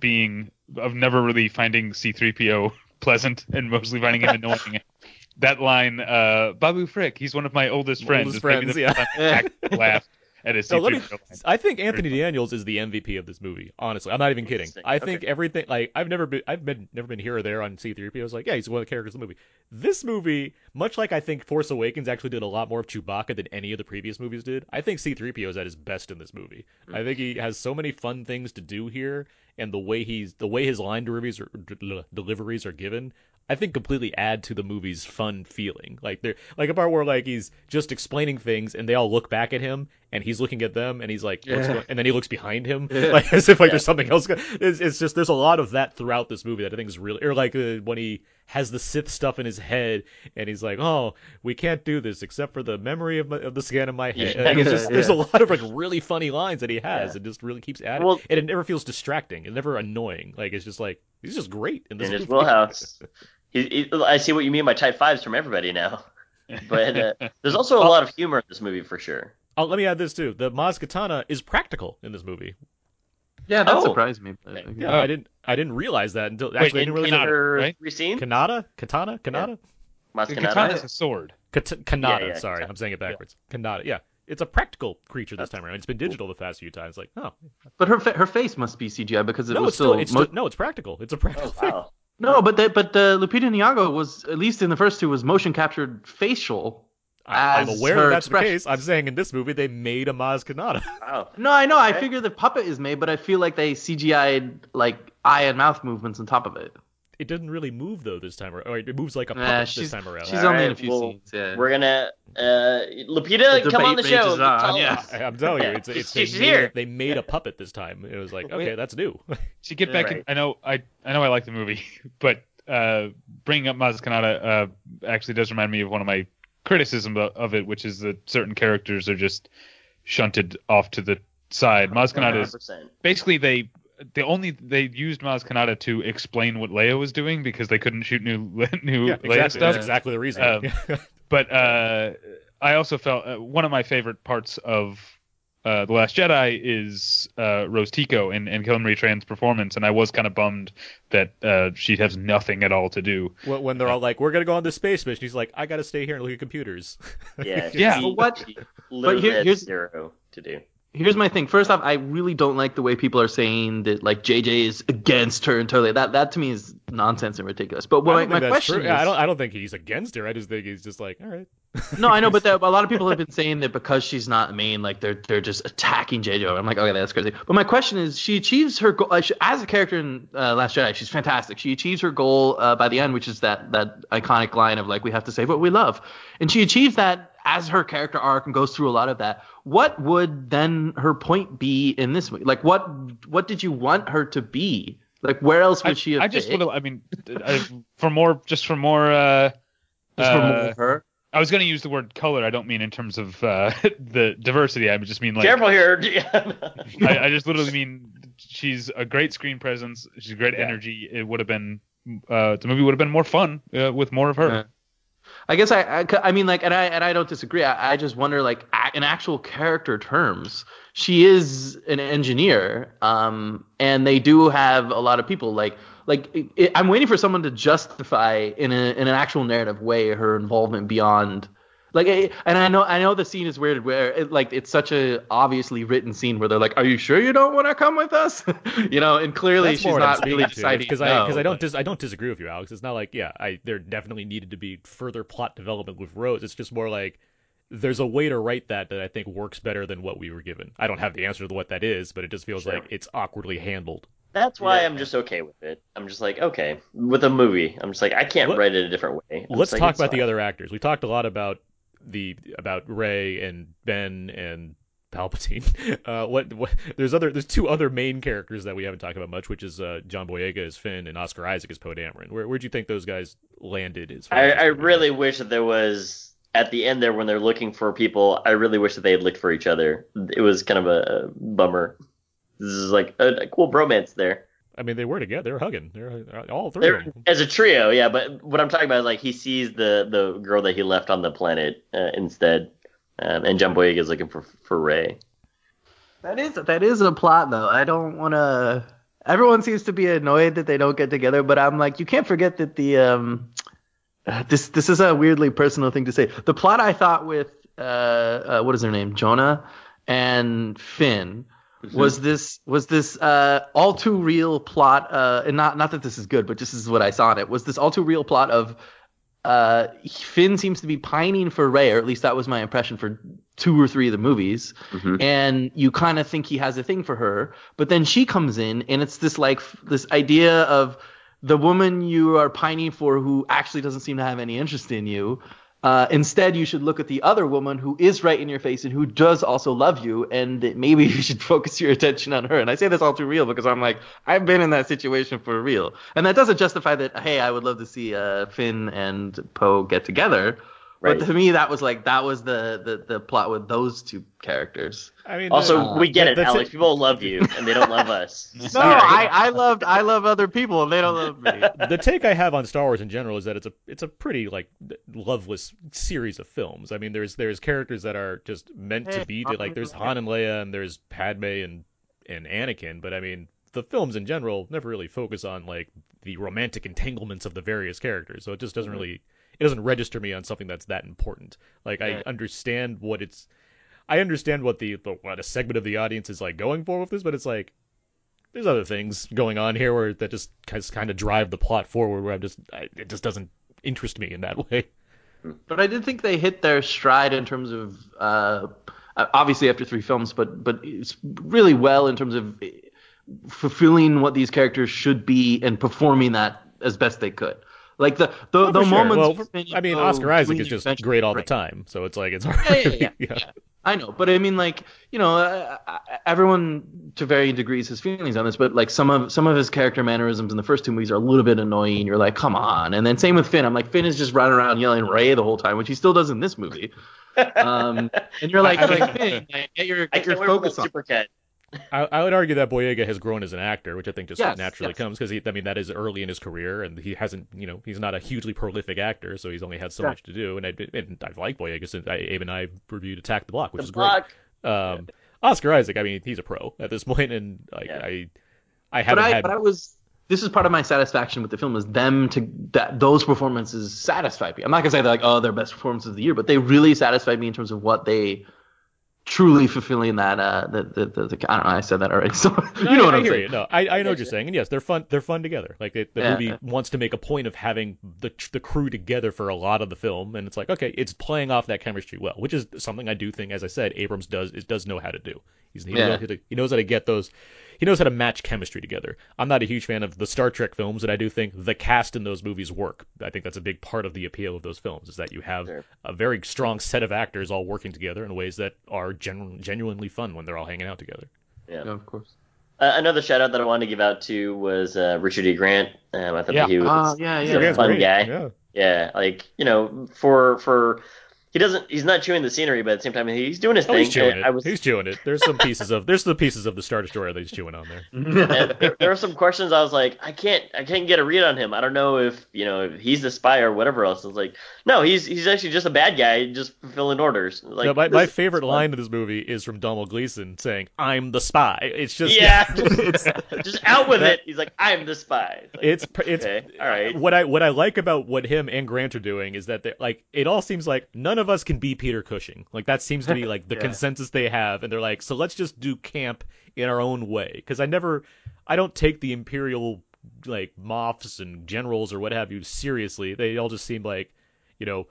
being of never really finding C-3PO pleasant and mostly finding him annoying, that line, uh, Babu Frik, he's one of my oldest friends. Oldest maybe friends, the yeah. time I actually laughed at his So let me. I think Anthony Daniels is the MVP of this movie. Honestly, I'm not even kidding. I think Okay. everything. Like I've never been. I've been never been here or there on C-3PO. I was like, yeah, he's one of the characters in the movie. This movie, much like I think Force Awakens actually did a lot more of Chewbacca than any of the previous movies did. I think C-3PO is at his best in this movie. I think he has so many fun things to do here, and the way he's the way his line deliveries are, d- deliveries are given. I think completely add to the movie's fun feeling. Like they're like a part where like he's just explaining things and they all look back at him and he's looking at them and he's like, What's Yeah. going? and then he looks behind him Yeah. like as if like Yeah. there's something else. It's, it's just there's a lot of that throughout this movie that I think is really or like uh, when he has the Sith stuff in his head and he's like, oh, we can't do this except for the memory of, my, of the scan in my head. Like, it's just, There's a lot of like really funny lines that he has and just really keeps adding. Well- and it never feels distracting. It's never annoying. Like it's just like he's just great in this in his movie. wheelhouse. He, he, I see what you mean by type fives from everybody now. But uh, there's also a lot of humor in this movie for sure. Oh, let me add this too. The Maz Katana is practical in this movie. Yeah, that Oh. surprised me. but, Okay. Yeah, Oh. I didn't I didn't realize that until actually I in didn't realize Kanata, that. her right? three scene? Kanata, katana, kanata, Maz The Kanata? katana's a sword. Kat- kanata. Yeah, yeah, sorry, katana. I'm saying it backwards. Kanata. Yeah, it's a practical creature this time around. It's been digital the past few times. Like, oh, But her fa- her face must be CGI because it no, was it's still, it's mo- still no, it's practical. It's a practical Oh, thing. wow. No, but the, but the Lupita Nyong'o was at least in the first two was motion captured facial. I, I'm aware that her that's the case. I'm saying in this movie they made a Maz Kanata. Wow. Oh. No, I know. I figure the puppet is made, but I feel like they CGI'd like eye and mouth movements on top of it. It doesn't really move though this time around. Or it moves like a puppet Nah, this time around. she's All only in a few well, scenes. Yeah. We're gonna uh, Lupita, The come on the show. on, Tell yeah. us. I, I'm telling you, it's, it's She's they, made, they made a puppet this time. It was like, okay, Wait. that's new. To get back, in, I know I I know I like the movie, but uh, bringing up Maz Kanata uh, actually does remind me of one of my criticisms of, of it, which is that certain characters are just shunted off to the side. Maz Kanata is basically they they only they used Maz Kanata to explain what Leia was doing because they couldn't shoot new new yeah, Leia exactly. stuff. That's exactly the reason. Um, but uh, I also felt uh, one of my favorite parts of uh, the Last Jedi is uh, Rose Tico and, and Kelly Marie Tran's performance, and I was kind of bummed that uh, she has nothing at all to do. when, when they're all like, "We're gonna go on this space mission," he's like, "I gotta stay here and look at computers." Yeah. Yeah. She, But what- she literally here- had here's- zero to do. Here's my thing. First off, I really don't like the way people are saying that like JJ is against her entirely. That that to me is nonsense and ridiculous. But I my, my question true. is, I don't. I don't think he's against her. I just think he's just like, all right. no, I know, but that, a lot of people have been saying that because she's not main, like they're they're just attacking JJ. I'm like, okay, that's crazy. But my question is, she achieves her goal uh, as a character in uh, Last Jedi. She's fantastic. She achieves her goal uh, by the end, which is that that iconic line of like, we have to save what we love, and she achieves that as her character arc and goes through a lot of that. What would then her point be in this movie? Like, what what did you want her to be? Like, where else would I, she have? I just fit? would have. I mean, I, for more, just for more. Uh, Just for more uh, of her. I was going to use the word color. I don't mean in terms of uh, the diversity. I just mean like Careful here. I, I just literally mean she's a great screen presence. She's great Yeah. energy. It would have been uh, the movie would have been more fun uh, with more of her. I guess I, I, I mean, like, and I, and I don't disagree. I, I just wonder, like, in actual character terms, she is an engineer, um, and they do have a lot of people, like, like it, it- I'm waiting for someone to justify in a, in an actual narrative way her involvement beyond, like, and I know, I know the scene is weird where, it, like, it's such a obviously written scene where they're like, "Are you sure you don't want to come with us?" you know, and clearly That's she's more what I'm not speaking really to, deciding because I because I don't dis, I don't disagree with you, Alex. It's not like yeah, I there definitely needed to be further plot development with Rose. It's just more like there's a way to write that that I think works better than what we were given. I don't have the answer to what that is, but it just feels Sure. like it's awkwardly handled. That's why Yeah. I'm just okay with it. I'm just like, okay, with a movie, I'm just like, I can't Let- write it a different way. I'm Let's like, talk it's about the other actors. We talked a lot about the about Rey and Ben and Palpatine. Uh, what, what there's other there's two other main characters that we haven't talked about much, which is uh, John Boyega as Finn and Oscar Isaac as Poe Dameron. Where where'd you think those guys landed? As far I, as I really goes? wish that there was at the end there when they're looking for people. I really wish that they had looked for each other. It was kind of a, a bummer. This is like a, a cool bromance there. I mean, they were together. They were hugging. They're uh, all three They're, of them. as a trio, yeah. But what I'm talking about is like he sees the the girl that he left on the planet uh, instead, um, and John Boyega is looking for for Rey. That is that is a plot though. I don't want to. Everyone seems to be annoyed that they don't get together, but I'm like, you can't forget that the um, uh, this this is a weirdly personal thing to say. The plot I thought with uh, uh what is her name, Jannah and Finn was this was this uh all too real plot uh and not not that this is good but just this is what I saw in it was this all too real plot of uh Finn seems to be pining for Rey or at least that was my impression for two or three of the movies Mhm. and you kind of think he has a thing for her but then she comes in and it's this like f- this idea of the woman you are pining for who actually doesn't seem to have any interest in you. Uh, instead, you should look at the other woman who is right in your face and who does also love you, and maybe you should focus your attention on her. And I say this all too real because I'm like, I've been in that situation for real, and that doesn't justify that. Hey, I would love to see uh, Finn and Poe get together, Right. but to me, that was like that was the the, the plot with those two characters. I mean, Also, the- we get the- it, the Alex. thi- People love you, and they don't love us. No, Sorry. I, I loved I love other people and they don't love me. the take I have on Star Wars in general is that it's a it's a pretty like loveless series of films. I mean, there's there's characters that are just meant to be Han like there's Han and Leia and there's Padme and and Anakin, but I mean the films in general never really focus on like the romantic entanglements of the various characters. So it just doesn't Mm-hmm. really it doesn't register me on something that's that important. Like I understand what it's I understand what the, the what a segment of the audience is like going for with this, but it's like there's other things going on here where that just kind of drive the plot forward. Where I'm just I, it just doesn't interest me in that way. But I did think they hit their stride in terms of uh, obviously after three films, but but it's really well in terms of fulfilling what these characters should be and performing that as best they could. Like the the, Oh, the for sure. moments. Well, when I mean, go Oscar Isaac is just great all the time, so it's like it's hard. Yeah, yeah, yeah, yeah. yeah. I know, but I mean, like you know, uh, uh, everyone to varying degrees has feelings on this, but like some of some of his character mannerisms in the first two movies are a little bit annoying. You're like, come on, and then same with Finn. I'm like, Finn is just running around yelling Rey the whole time, which he still does in this movie. Um, and you're like, I like Finn, get your I get your can't wait focus on. supercut. I, I would argue that Boyega has grown as an actor, which I think just Yes, naturally yes. comes because I mean that is early in his career, and he hasn't, you know, he's not a hugely prolific actor, so he's only had so Yeah. much to do. And I and I've liked Boyega since I, Abe and I reviewed Attack the Block, which The is block. great. Um, Oscar Isaac, I mean, he's a pro at this point, and like Yeah. I, I haven't I, had. but I was. This is part of my satisfaction with the film is them to that those performances satisfied me. I'm not gonna say they're like oh they're best performances of the year, but they really satisfied me in terms of what they truly fulfilling that uh the the, the, the I don't know I said that already so you No, know I, what I I'm hear saying. you. No, I, I know what you're saying, and yes, they're fun. They're fun together. Like it, the Yeah. movie wants to make a point of having the the crew together for a lot of the film, and it's like okay, it's playing off that chemistry well, which is something I do think, as I said, Abrams does it does know how to do. He's, he, Yeah. knows how to, he knows how to get those. He knows how to match chemistry together. I'm not a huge fan of the Star Trek films, and I do think the cast in those movies work. I think that's a big part of the appeal of those films is that you have Sure. a very strong set of actors all working together in ways that are genu- genuinely fun when they're all hanging out together. Yeah. Yeah, of course. Uh, another shout out that I wanted to give out to was uh, Richard E. Grant. Um, I thought Yeah. he was Ah, yeah, he's yeah. a Grant's fun great. guy. Yeah. Yeah, like you know, for for he doesn't he's not chewing the scenery, but at the same time he's doing his Oh, thing. he's chewing And it. I was He's chewing it. There's some pieces of there's the pieces of the Star Destroyer that he's chewing on there. there, there were some questions I was like, I can't I can't get a read on him. I don't know if you know if he's the spy or whatever else. I was like, no, he's he's actually just a bad guy, just fulfilling orders. Like No, my, my favorite line in this movie is from Domhnall Gleeson saying, "I'm the spy." It's just Yeah, just, just out with That- it. He's like, I'm the spy. Like, It's pr- it's all right. what I what I like about what him and Grant are doing is that they like it all seems like none of us can be Peter Cushing. Like that seems to be like the Yeah. consensus they have, and they're like, so let's just do camp in our own way. Because I never, I don't take the Imperial like moffs and generals or what have you seriously. They all just seem like, you know,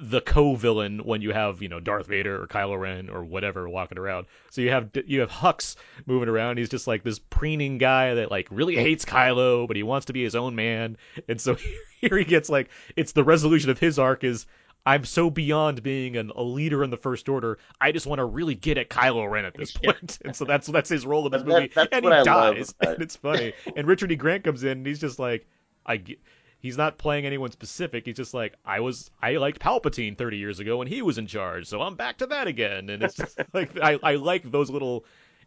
the co-villain when you have you know Darth Vader or Kylo Ren or whatever walking around. So you have you have Hux moving around. He's just like this preening guy that like really hates Kylo, but he wants to be his own man. And so here he gets like it's the resolution of his arc is I'm so beyond being an, a leader in the First Order. I just want to really get at Kylo Ren at this point. And so that's that's his role in this that- movie. that's and he I dies. And it's funny. and Richard E. Grant comes in and he's just like I get he's not playing anyone specific. He's just like I was. I liked Palpatine 30 years ago when he was in charge, so I'm back to that again. And it's just like I I like those little.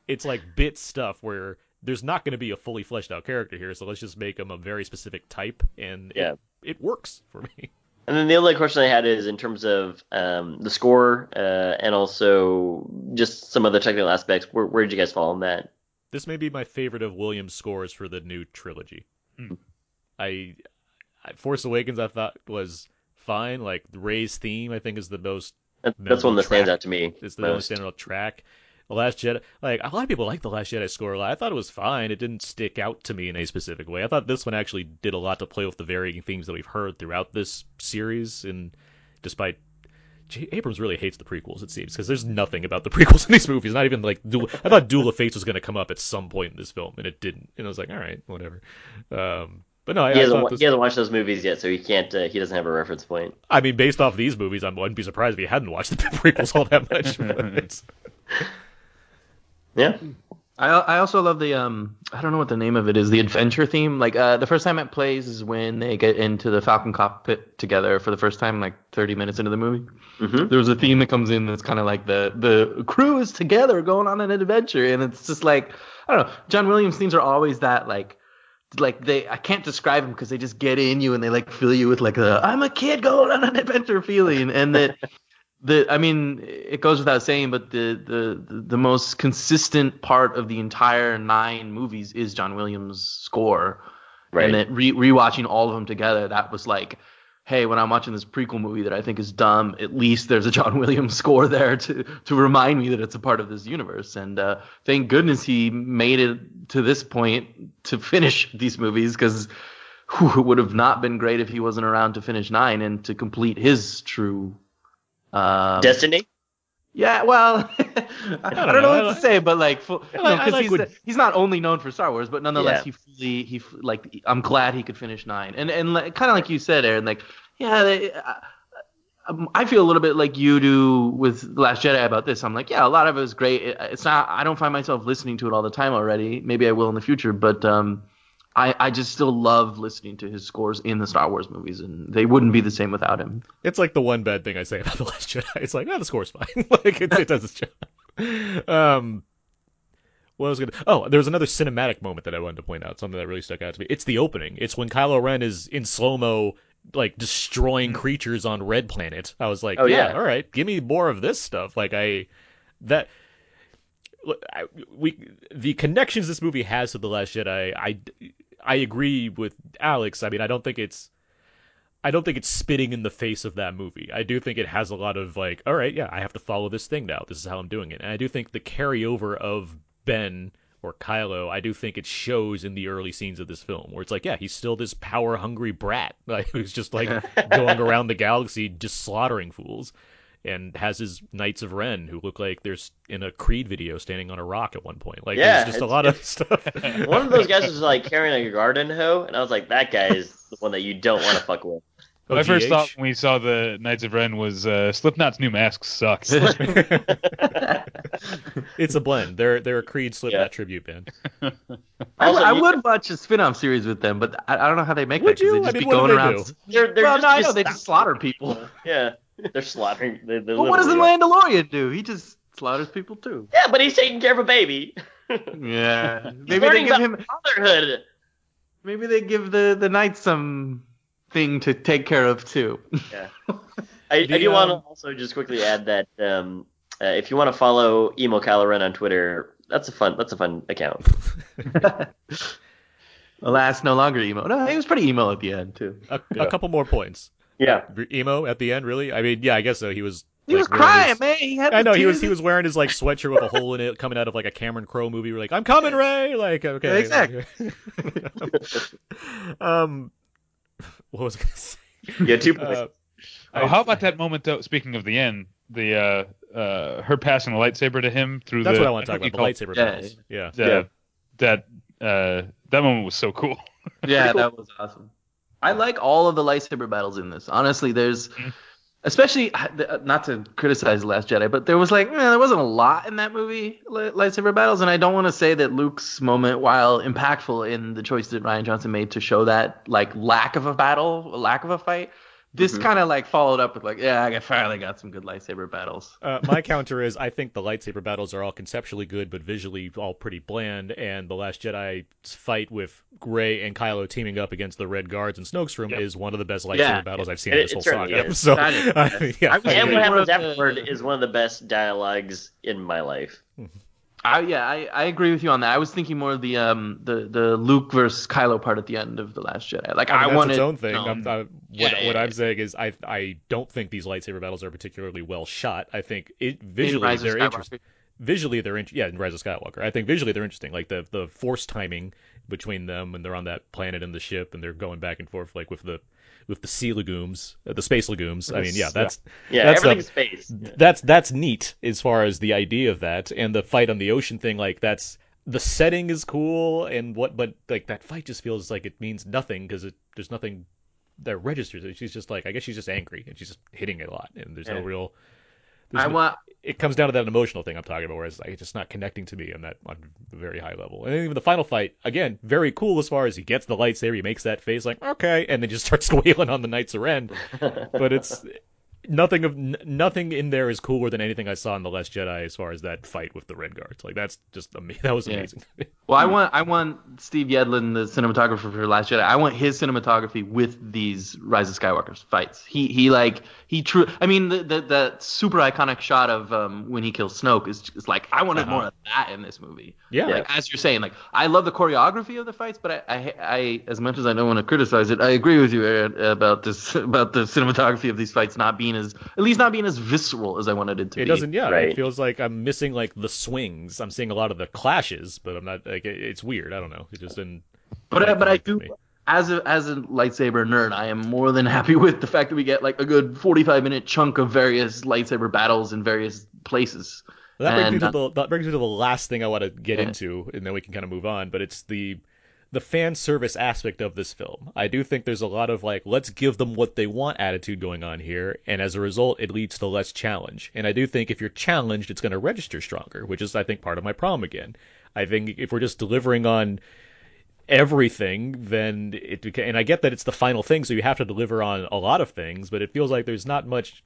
It's like bit stuff where there's not going to be a fully fleshed out character here, so let's just make him a very specific type, and Yeah. it, it works for me. And then the only question I had is in terms of um, the score uh, and also just some other technical aspects. Where, where did you guys fall on that? This may be my favorite of Williams' scores for the new trilogy. Hmm. I, I Force Awakens I thought was fine. Like Rey's theme, I think is the most That, that's one that stands out to me. It's the only most. standout track. The Last Jedi, like a lot of people like the Last Jedi score a lot. I thought it was fine. It didn't stick out to me in a specific way. I thought this one actually did a lot to play with the varying themes that we've heard throughout this series. And despite J- Abrams really hates the prequels, it seems, because there's nothing about the prequels in these movies. Not even like Duel. I thought Duel of Fates was going to come up at some point in this film, and it didn't. And I was like, all right, whatever. Um, But no, I, He hasn't, thought this, he hasn't watched those movies yet, so he can't. Uh, he doesn't have a reference point. I mean, based off these movies, I wouldn't be surprised if he hadn't watched the prequels all that much. Yeah. I I also love the um I don't know what the name of it is the adventure theme like uh the first time it plays is when they get into the Falcon cockpit together for the first time like 30 minutes into the movie. Mhm. There's a theme that comes in that's kind of like the the crew is together going on an adventure and it's just like I don't know John Williams themes are always that like like they I can't describe them because they just get in you and they like fill you with like the I'm a kid going on an adventure feeling and that the I mean it goes without saying but the the the most consistent part of the entire nine movies is John Williams score Right. and that re- rewatching all of them together that was like hey when I'm watching this prequel movie that I think is dumb at least there's a John Williams score there to to remind me that it's a part of this universe and uh, thank goodness he made it to this point to finish these movies because it would have not been great if he wasn't around to finish nine and to complete his true um, Destiny. yeah, well, I, I don't, know. know I what like- to say, but like, full, you I know, like- I 'cause like he's, what- he's not only known for Star Wars, but nonetheless, Yeah. he fully, he like, I'm glad he could finish nine, and and like, kind of like you said, Aaron, like, yeah, they, uh, um, I feel a little bit like you do with Last Jedi about this. I'm like, yeah, a lot of it is great. It- It's not, I don't find myself listening to it all the time already. Maybe I will in the future, but um, I, I just still love listening to his scores in the Star Wars movies, and they wouldn't be the same without him. it's like the one bad thing I say about the Last Jedi. It's like, oh, the score's fine. like it, it does its job. Um, what was gonna? Oh, there was another cinematic moment that I wanted to point out. Something that really stuck out to me. It's the opening. It's when Kylo Ren is in slow mo, like destroying creatures on Red Planet. I was like, Oh, yeah, yeah. all right, give me more of this stuff. Like I, that. I, we the connections this movie has to the Last Jedi. I, I agree with Alex. I mean, I don't think it's I don't think it's spitting in the face of that movie. I do think it has a lot of like, all right, yeah, I have to follow this thing now. This is how I'm doing it. And I do think the carryover of Ben or Kylo, I do think it shows in the early scenes of this film where it's like, yeah, he's still this power hungry brat, like who's just like going around the galaxy just slaughtering fools. And has his Knights of Ren, who look like there's in a Creed video standing on a rock at one point. Like, Yeah, there's just a lot of stuff. One of those guys was like carrying a garden hoe, and I was like, that guy is the one that you don't want to fuck with. My first thought when we saw the Knights of Ren was uh, Slipknot's new mask sucks. it's a blend. They're they're a Creed Slipknot Yeah. tribute band. I, Also, I you- would watch a spin-off series with them, but I, I don't know how they make Would that 'cause you? they I just mean, be what do going they around. do? They're, they're well, just, no, I know they just slaughter people. Yeah, they're slaughtering. They, they But what does the literally are. Mandalorian do? He just slaughters people too. Yeah, but he's taking care of a baby. Yeah, He's maybe they give about him. fatherhood. Maybe they give the the knights some thing to take care of too. Yeah. I, The, I do want to um, also just quickly add that um, uh, if you want to follow emo Kylo Ren on Twitter, that's a fun that's a fun account. Alas, no longer emo. No, he was pretty emo at the end too. A, Yeah. a couple more points. Yeah, Emo at the end, really? I mean, yeah, I guess so. He was. He like, was crying, his- man. He had. I the know he was. He was wearing his like sweatshirt with a hole in it, coming out of like a Cameron Crowe movie. We're like, I'm coming, Rey. Like, okay, Exactly. um, what was I gonna say? yeah, two points. Uh, oh, how about that moment though? Speaking of the end, the uh, uh, her passing the lightsaber to him through that's the. what I want to talk about. The lightsaber Yeah, battles. Yeah. Yeah, that uh, that moment was so cool. Yeah, that was awesome. I like all of the lightsaber battles in this. Honestly, there's Mhm. especially uh, not to criticize the Last Jedi, but there was like eh, there wasn't a lot in that movie lightsaber battles, and I don't want to say that Luke's moment, while impactful in the choice that Rian Johnson made to show that like lack of a battle, lack of a fight, this Mhm. kind of like followed up with like yeah, I finally got some good lightsaber battles. Uh, my counter is I think the lightsaber battles are all conceptually good, but visually all pretty bland. And the Last Jedi fight with Gray and Kylo teaming up against the Red Guards and Snoke's room Yep. is one of the best lightsaber Yeah. batters I've seen It- in this whole certainly saga. is. So, That is- I- yeah, I was and what happens afterward is one of the best dialogues in my life. I, yeah, I, I agree with you on that. I was thinking more of the um the the Luke versus Kylo part at the end of the Last Jedi. Like I mean, I, that's wanted its own thing. I'm, I, what Yeah, yeah, what yeah. I'm saying is I I don't think these lightsaber battles are particularly well shot. I think it visually of they're interesting. Visually they're in, yeah in Rise of Skywalker. I think visually they're interesting. Like the the force timing between them when they're on that planet and the ship and they're going back and forth like with the with the sea legumes, uh, the space legumes. I mean, yeah, Yeah. that's Yeah, That's the- everything's space. that's that's neat as far as the idea of that and the fight on the ocean thing like that's the setting is cool and what, but like that fight just feels like it means nothing because there's nothing that registers it. She's just like I guess she's just angry and she's just hitting it a lot and there's no real. I want. it comes down to that emotional thing I'm talking about, where it's like it's just not connecting to me on that on a very high level. And even the final fight, again, very cool as far as he gets the lightsaber, he makes that face like okay, and then just starts squealing on the Knights of Ren. But it's nothing of n- nothing in there is cooler than anything I saw in the Last Jedi as far as that fight with the Red Guards. Like that's just ama- that was Yeah. amazing. Well, I want I want Steve Yedlin, the cinematographer for Last Jedi. I want his cinematography with these Rise of Skywalker's fights. He he like he true. I mean, the the, the super iconic shot of um, when he kills Snoke is just like I wanted Uh-huh. more of that in this movie. yeah, Like as you're saying, like I love the choreography of the fights, but I, I, I as much as I don't want to criticize it, I agree with you Aaron, about this about the cinematography of these fights not being as at least not being as visceral as I wanted it to it be. It doesn't. Yeah, Right. it feels like I'm missing like the swings. I'm seeing a lot of the clashes, but I'm not like it, it's weird. I don't know. It just didn't. But quite I, but I do me. as a as a lightsaber nerd, I am more than happy with the fact that we get like a good 45 minute chunk of various lightsaber battles in various places. Well, that brings me to uh, the that brings me to the last thing I want to get Yeah. into, and then we can kind of move on. But it's the the fan service aspect of this film. I do think there's a lot of like, let's give them what they want attitude going on here, and as a result, it leads to less challenge. And I do think if you're challenged, it's going to register stronger, which is I think part of my problem again. I think if we're just delivering on everything, then it and I get that it's the final thing, so you have to deliver on a lot of things, but it feels like there's not much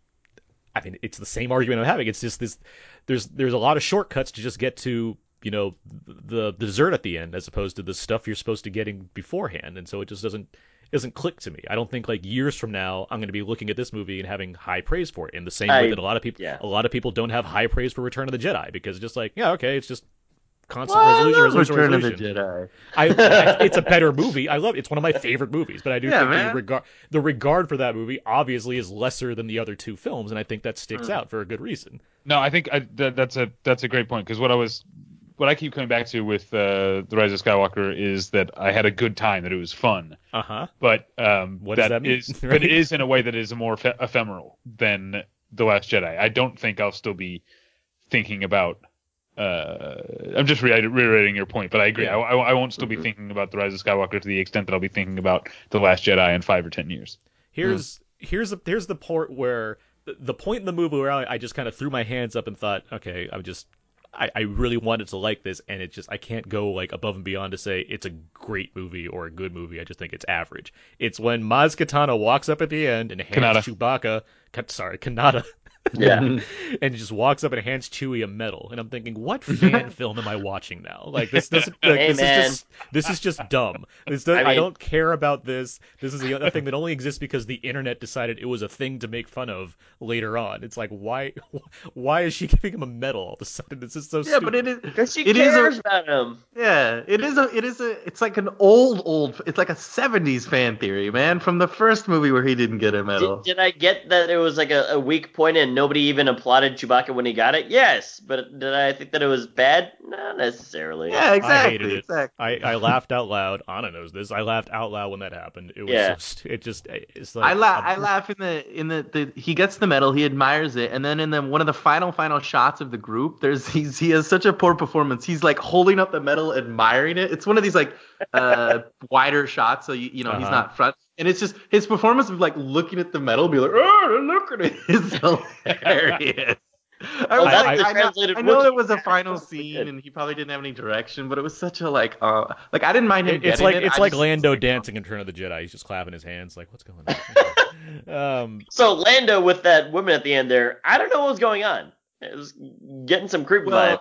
I mean, it's the same argument I'm having. It's just this. There's there's a lot of shortcuts to just get to you know the, the dessert at the end, as opposed to the stuff you're supposed to getting beforehand, and so it just doesn't doesn't click to me. I don't think like years from now I'm going to be looking at this movie and having high praise for it. In the same I- way that a lot of people yeah. a lot of people don't have high praise for Return of the Jedi because it's just like yeah okay it's just constant Well, resolution love resolution Return resolution. of the Jedi. I, I- it's a better movie. I love it. It's one of my favorite movies, but I do Yeah, think the man. regard the regard for that movie obviously is lesser than the other two films, and I think that sticks Hmm. out for a good reason. No, I think I, that, that's a that's a great point because what I was what I keep coming back to with uh, the Rise of Skywalker is that I had a good time, that it was fun, Uh huh. but um, What does that mean? is- Right? but it is in a way that is more ephe- ephemeral than the Last Jedi. I don't think I'll still be thinking about. Uh, I'm just re- reiterating your point, but I agree. Yeah. I, I, I won't still be thinking about the Rise of Skywalker to the extent that I'll be thinking about the Last Jedi in five or ten years. Here's here's the here's the part where the, the point in the movie where I, I just kind of threw my hands up and thought, okay, I'm just I, I really wanted to like this, and it just I can't go like above and beyond to say it's a great movie or a good movie. I just think it's average. It's when Maz Kanata walks up at the end and hands Kanata. Chewbacca, sorry, Kanata. Yeah. and just walks up and hands Chewie a medal, and I'm thinking, what fan film am I watching now? Like this doesn't. Like, Hey, this man. is just this is just dumb. This does, I, I don't care about this. This is a, a thing that only exists because the internet decided it was a thing to make fun of later on. It's like why why is she giving him a medal all of a sudden? This is so Yeah, stupid. but it is Because she It is a- cares about him. Yeah, it is a it is a it's like an old old it's like a 70s fan theory, man, from the first movie where he didn't get a medal. Did, did I get that it was like a, a weak point and nobody even applauded Chewbacca when he got it? Yes, but did I think that it was bad? Not necessarily. yeah, I exactly. hated it. Exactly. I, I laughed out loud. Anna knows this. I laughed out loud when that happened. It was Yeah. so it just it's like I laugh. I laugh in the in the, the he gets the medal. He admires it, and then in the one of the final final shots of the group, there's he's he has such a poor performance. He's like holding up the medal, admiring it. It's one of these like uh wider shots, so you you know he's Uh-huh. not front, and it's just his performance of like looking at the medal, be like, oh look at it! it, is hilarious. I was that's like, the I know, translated I know it was a final scene, and he probably didn't have any direction, but it was such a like, uh, like I didn't mind him. It's getting like it. it's I like just- Lando dancing in Return of the Jedi. He's just clapping his hands like what's going on. um, So Lando with that woman at the end there, I don't know what was going on. It was getting some creep vibe.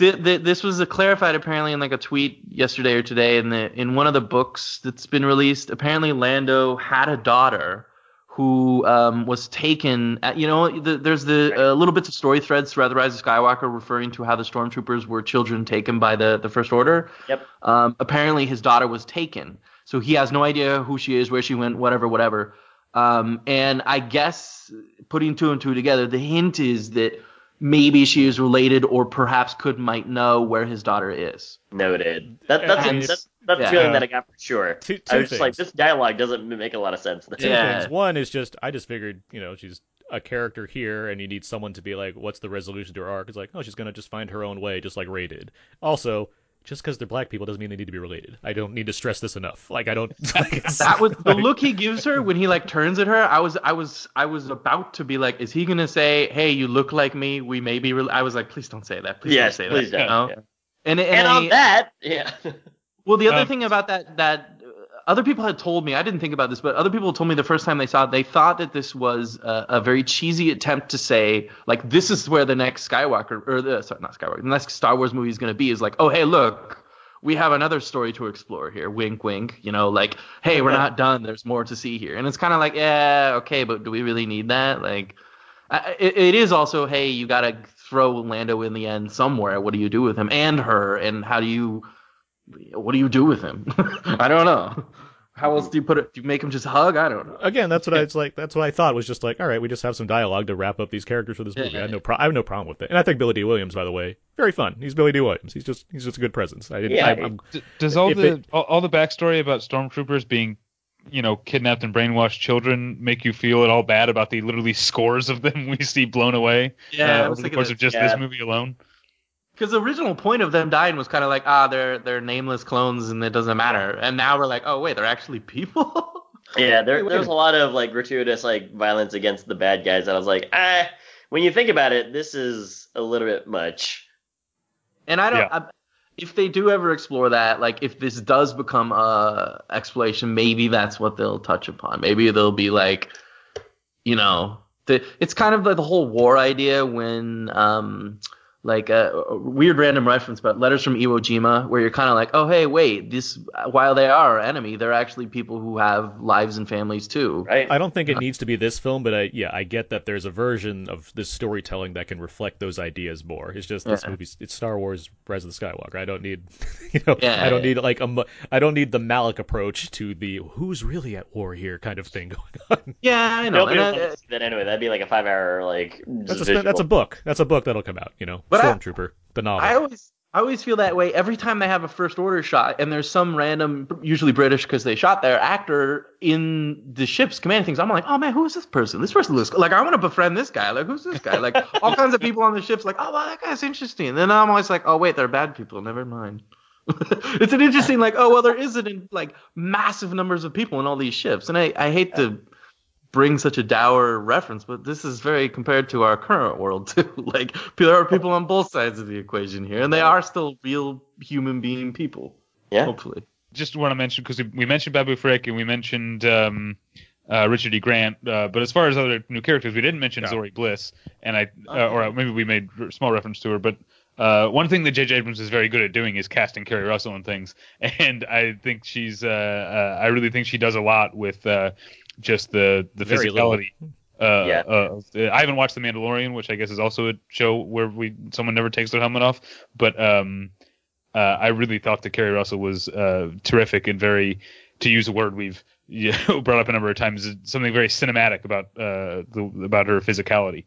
Well, th- th- this was clarified apparently in like a tweet yesterday or today in the in one of the books that's been released. Apparently, Lando had a daughter who um, was taken. At, you know, the, there's the uh, little bits of story threads throughout the Rise of Skywalker referring to how the stormtroopers were children taken by the the First Order. Yep. Um, apparently, his daughter was taken, so he has no idea who she is, where she went, whatever, whatever. Um, and I guess putting two and two together, the hint is that maybe she is related, or perhaps could might know where his daughter is. Noted. That, that's I mean, a, that's, that's yeah. a feeling that I got for sure. Two- I two was just like, this dialogue doesn't make a lot of sense. two Yeah. things. One is just I just figured you know she's a character here, and you need someone to be like, what's the resolution to her arc? It's like, oh, she's gonna just find her own way, just like Rey did. Also, just because they're black people doesn't mean they need to be related. I don't need to stress this enough. Like I don't. Like, that was the look he gives her when he like turns at her. I was I was I was about to be like, is he gonna say, "Hey, you look like me. We may be." Re-? I was like, please don't say that. Please Yes, don't say please that. don't, you know? yeah. And and, And I- on that, yeah. Well, the other Um, thing about that that other people had told me, I didn't think about this, but other people told me the first time they saw it, they thought that this was a, a very cheesy attempt to say like this is where the next Skywalker or the sorry not Skywalker, the next Star Wars movie is going to be is like oh hey look. We have another story to explore here. Wink, wink. You know, like, hey, we're not done. There's more to see here. And it's kind of like, yeah, okay, but do we really need that? Like, I- it, it is also, hey, you got to throw Lando in the end somewhere. What do you do with him and her? And how do you what do you do with him? I don't know. How else do you put it? Do you make him just hug? I don't know. Again, that's what I was like. That's what I thought was just like, all right, we just have some dialogue to wrap up these characters for this movie. I had no pro- I have no problem with it, and I think Billy Dee Williams, by the way, very fun. He's Billy Dee Williams. He's just he's just a good presence. I didn't. Yeah, I, D- does all the it- all, all the backstory about stormtroopers being, you know, kidnapped and brainwashed children make you feel at all bad about the literally scores of them we see blown away Yeah, uh, over the course of just Yeah. this movie alone? Because the original point of them dying was kind of like, ah, they're they're nameless clones and it doesn't matter. And now we're like, oh wait, they're actually people. Yeah, there, Wait, wait there's a a lot of like gratuitous like violence against the bad guys that I was like, ah. When you think about it, this is a little bit much. And I don't. Yeah. I, if they do ever explore that, like if this does become a exploration, maybe that's what they'll touch upon. Maybe they'll be like, you know, the, it's kind of like the whole war idea when, um, like a, a weird random reference, but letters from Iwo Jima, where you're kind of like, oh hey, wait, this while they are our enemy, they're actually people who have lives and families too. Right? I don't think it uh, needs to be this film, but I yeah, I get that there's a version of this storytelling that can reflect those ideas more. It's just this Yeah. movie. It's Star Wars: Rise of the Skywalker. I don't need, you know, Yeah. I don't need like a, mo- I don't need the Malick approach to the who's really at war here kind of thing going on. Yeah, I know. Nobody and I- want to see that anyway. That'd be like a five hour like. That's a that's a book. That's a book that'll come out. You know, But I- Stormtrooper, the novel. I always I always feel that way every time they have a first order shot and there's some random usually British because they shot their actor in the ship's command things. I'm like, oh man, who is this person? This person looks like I want to befriend this guy. Like who's this guy? Like all kinds of people on the ships like, oh wow, that guy's interesting. And then I'm always like, oh wait, they're bad people. Never mind. it's an interesting like, oh well, there isn't like massive numbers of people in all these ships, and I I hate to bring such a dour reference, but this is very compared to our current world too. like there are people on both sides of the equation here, and they are still real human being people. Yeah. Hopefully. Just want to mention because we, we mentioned Babu Frik and we mentioned um, uh, Richard E. Grant, uh, but as far as other new characters, we didn't mention Yeah. Zorii Bliss, and I uh, or maybe we made a small reference to her, but. Uh, one thing that J.J. Abrams is very good at doing is casting Keri Russell in things, and I think she's, uh, uh, I really think she does a lot with uh, just the the Very physicality. Uh, Yeah. uh, I haven't watched The Mandalorian, which I guess is also a show where we someone never takes their helmet off, but um, uh, I really thought that Keri Russell was uh, terrific and very, to use a word we've you know, brought up a number of times, something very cinematic about uh, the, about her physicality.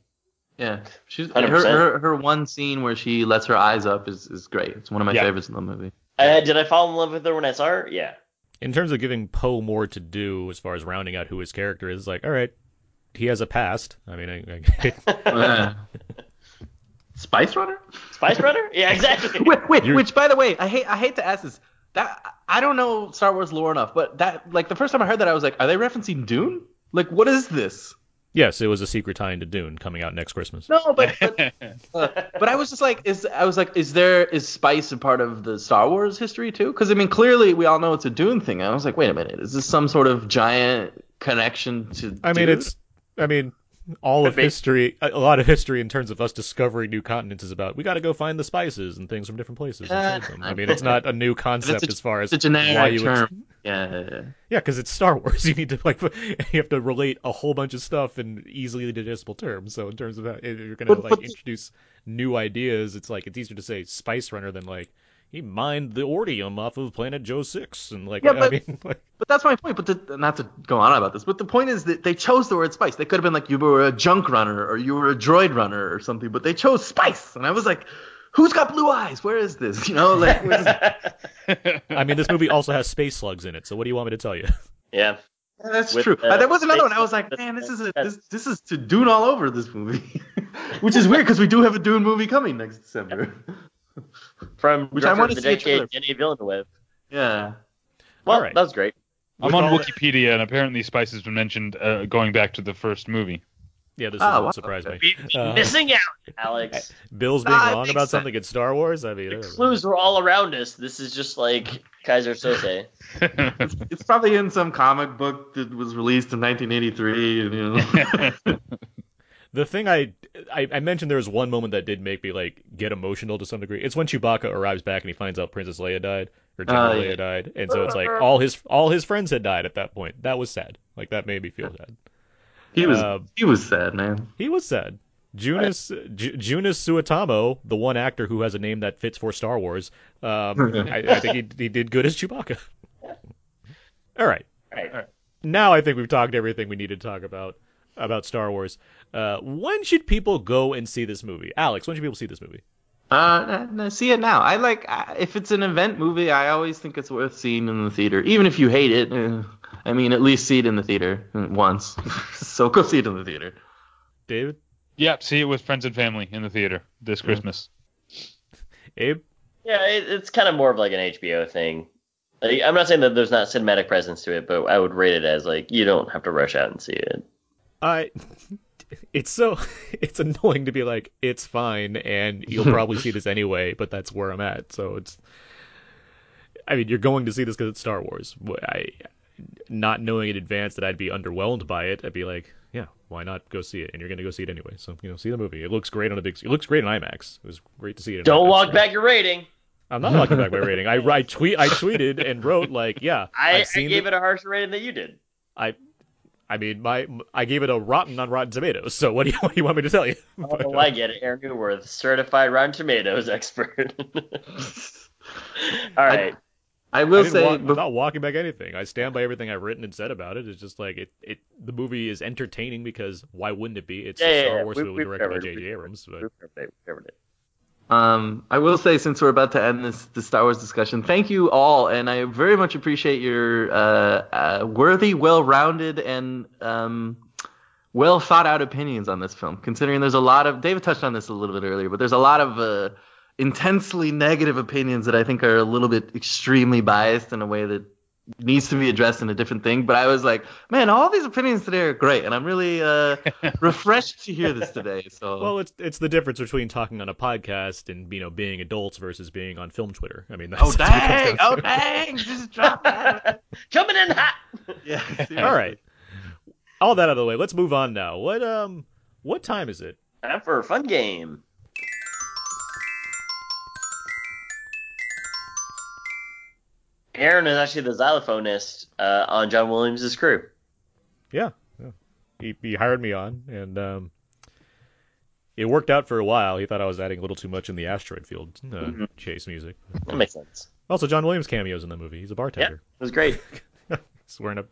Yeah. She's her, her her one scene where she lets her eyes up is, is great. It's one of my Yeah. favorites in the movie. Uh, did I fall in love with her when I saw her? Yeah. In terms of giving Poe more to do as far as rounding out who his character is, like, all right, he has a past. I mean, I, I, Uh, Spice Runner? Spice Runner? Yeah, exactly. wait, wait, You're- which by the way, I hate I hate to ask this. That I don't know Star Wars lore enough, but that like the first time I heard that I was like, are they referencing Dune? Like what is this? Yes, it was a secret tie into Dune coming out next Christmas. No, but but, uh, but I was just like, is I was like, is there is Spice a part of the Star Wars history too? Because I mean, clearly we all know it's a Dune thing. I was like, wait a minute, is this some sort of giant connection to? I mean, Dune? it's, I mean, all of history, a a lot of history in terms of us discovering new continents is about we got to go find the spices and things from different places. Uh, trade them. I mean, it's not a new concept a- as far as it's a generic why you term. Yeah, yeah, yeah. Yeah, because it's Star Wars. You need to like you have to relate a whole bunch of stuff in easily digestible terms. So in terms of how, if you're gonna But- like but the- introduce new ideas, it's like it's easier to say Spice Runner than like he mined the ordium off of planet Joe Six and like Yeah, I but- mean like, But that's my point. But the, not to go on about this, but the point is that they chose the word spice. They could have been like you were a junk runner or you were a droid runner or something, but they chose spice, and I was like, who's got blue eyes? Where is this? You know, like where's- I mean this movie also has space slugs in it. So what do you want me to tell you? yeah. Yeah, that's With, true. uh, there was another one. I was like, man, this is a, this this is to Dune all over this movie, which is weird because we do have a Dune movie coming next December. From Which I director wanna of the see a decade, Villeneuve. Yeah. Well, Alright. that was great. I'm With on all- Wikipedia, and apparently Spice has been mentioned uh, going back to the first movie. Yeah, this Oh, doesn't wow. surprise me. We, we Uh, missing out, Alex. Bill's being Nah, wrong about sense. something in Star Wars. I mean, The clues were all around us. This is just like Keyser Söze. It's probably in some comic book that was released in 1983. And, you know. the thing I, I I mentioned there was one moment that did make me like get emotional to some degree. It's when Chewbacca arrives back and he finds out Princess Leia died or General Oh, yeah. Died, and so it's like all his all his friends had died at that point. That was sad. Like that made me feel sad. he was Uh, he was sad, man. He was sad. Joonas Ju- Joonas Suotamo, the one actor who has a name that fits for Star Wars, um, I, I think he, he did good as Chewbacca. All right, Right. now I think we've talked everything we need to talk about about Star Wars. Uh, when should people go and see this movie? Alex, when should people see this movie? Uh, no, see it now. I like if it's an event movie. I always think it's worth seeing in the theater, even if you hate it. eh, I mean, at least see it in the theater uh, once. so go see it in the theater. David, yeah, see it with friends and family in the theater this Christmas. Abe, Yeah, it, it's kind of more of like an HBO thing. Like, I'm not saying that there's not cinematic presence to it, but I would rate it as like you don't have to rush out and see it. I. It's so it's annoying to be like it's fine and you'll probably see this anyway, but that's where I'm at. So it's I mean, you're going to see this because it's Star Wars. I not knowing in advance that I'd be underwhelmed by it, I'd be like, yeah, why not go see it? And you're going to go see it anyway. So you know, see the movie. It looks great on a big. It looks great in IMAX. It was great to see it. In Don't IMAX. walk back your rating. I'm not walking back my rating. I, I tweet I tweeted and wrote like, yeah, I, I I've seen gave the- it a harsher rating than you did. I. I mean, my I gave it a rotten on Rotten Tomatoes. So what do you what do you want me to tell you? Oh, I get it. Aaron Neuwirth, certified Rotten Tomatoes expert. All right. I I will didn't say, walk- I'm not walking back anything. I stand by everything I've written and said about it. It's just like it, it the movie is entertaining because why wouldn't it be? It's Yeah, a Star yeah. Wars We- movie directed by covered- J.J. Abrams. But We've covered it. We've covered it. Um, I will say, since we're about to end this Star Wars discussion, thank you all, and I very much appreciate your uh, uh, worthy, well-rounded, and um, well thought out opinions on this film. Considering there's a lot of David touched on this a little bit earlier, but there's a lot of uh, intensely negative opinions that I think are a little bit extremely biased in a way that needs to be addressed in a different thing. But I was like, man, all these opinions today are great, and I'm really uh, refreshed to hear this today. So well, it's it's the difference between talking on a podcast and you know being adults versus being on film Twitter. I mean, that's, oh that's what dang, down oh dang, just drop that. Coming in hot. Yeah. All right, all that out of the way. Let's move on now. What um what time is it? Time for a fun game. Aaron is actually the xylophonist uh, on John Williams' crew. Yeah, yeah. He he hired me on, and um, it worked out for a while. He thought I was adding a little too much in the asteroid field uh, Mhm. chase music. That makes sense. Also, John Williams cameos in the movie. He's a bartender. Yeah, it was great. He's wearing a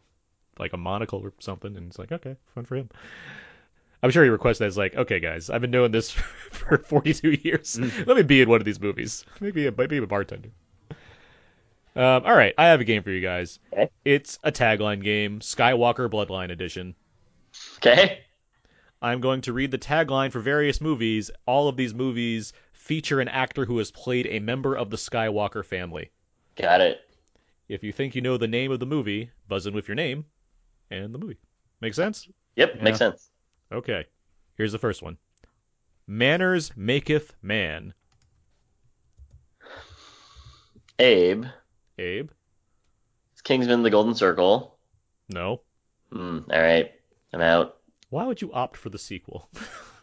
like a monocle or something, and it's like okay, fun for him. I'm sure he requested that. It's like, okay, guys, I've been doing this for 42 years. Let me be in one of these movies. Maybe a, maybe a bartender. Um, all right, I have a game for you guys. Okay. It's a tagline game, Skywalker Bloodline Edition. Okay. I'm going to read the tagline for various movies. All of these movies feature an actor who has played a member of the Skywalker family. Got it. If you think you know the name of the movie, buzz in with your name and the movie. Make sense? Yep, Yeah. makes sense. Okay. Here's the first one. Manners maketh man. Abe. Abe? It's Kingsman: The Golden Circle. No. Hmm. All right. I'm out. Why would you opt for the sequel?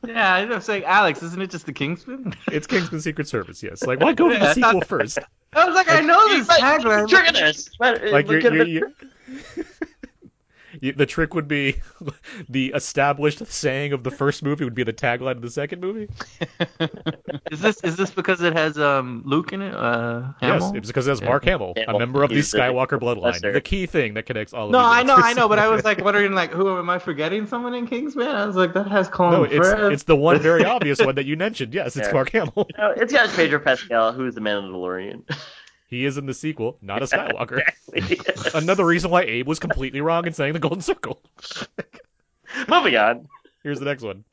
Yeah, I was saying, Alex, isn't it just the Kingsman? it's Kingsman Secret Service, yes. Like, why go to the I sequel first? I was like, I know this tagline. Trigger this. Like, you're, Could've you're, been- you're... You- the trick would be the established saying of the first movie would be the tagline of the second movie. Is this is this because it has um Luke in it? Uh, Yes, it's because it has Mark Hamill, a member of the He's the Skywalker bloodline, the key thing that connects all of No, I know. I know, but I was like wondering, like, who am I forgetting? Someone in Kingsman? I was like, that has Colin no, it's Firth. it's the one very obvious one that you mentioned. Yes, it's Yeah. Mark Hamill. No, it's got Pedro Pascal, who's the man in the DeLorean. He is in the sequel, not a Skywalker. Yes. Another reason why Abe was completely wrong in saying the Golden Circle. Moving on. Here's the next one.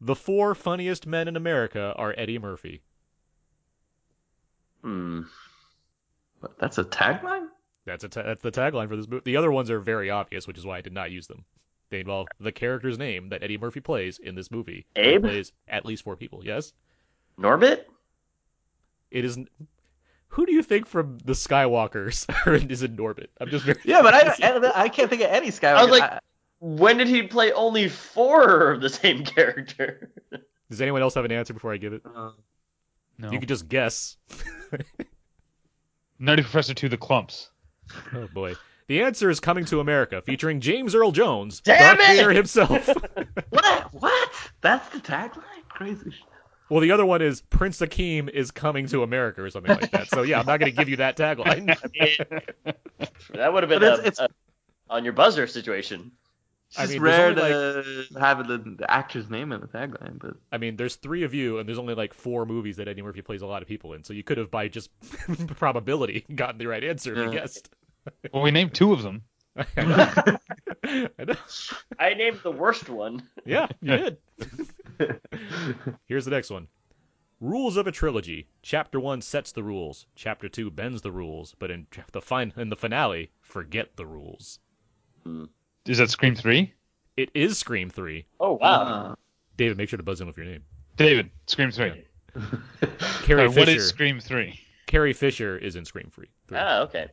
The four funniest men in America are Eddie Murphy. Hmm. That's a tagline? That's a ta- that's the tagline for this movie. The other ones are very obvious, which is why I did not use them. They involve the character's name that Eddie Murphy plays in this movie. He Abe? plays at least four people. Yes, Norbit? it is. Who do you think from the Skywalkers is in Norbit? I'm just very. Yeah, but I, I, I can't think of any Skywalker. I was like, when did he play only four of the same character? Does anyone else have an answer before I give it? Uh, No. You could just guess. Nutty Professor to the Clumps. Oh boy. The answer is Coming to America, featuring James Earl Jones, Damn Darth it! Vader himself. what? What? That's the tagline? Crazy. Well, the other one is Prince Akeem is coming to America or something like that. So yeah, I'm not going to give you that tagline. that would have been But it's- it's- a- on your buzzer situation. It's I just mean, rare only, to have the, the actor's name in the tagline, but I mean, there's three of you, and there's only like four movies that Eddie Murphy plays a lot of people in. So you could have, by just probability, gotten the right answer if you guessed. Well, we named two of them. I know. I know. I named the worst one. Yeah, you did. Here's the next one. Rules of a trilogy. Chapter one sets the rules. Chapter two bends the rules. But in the fin- in the finale, forget the rules. Is that Scream 3? It is Scream three. Oh wow. uh, David, make sure to buzz in with your name. David, Scream 3. Carrie Sorry, Fisher. what is Scream 3? Carrie Fisher is in Scream three. Three. Ah, okay.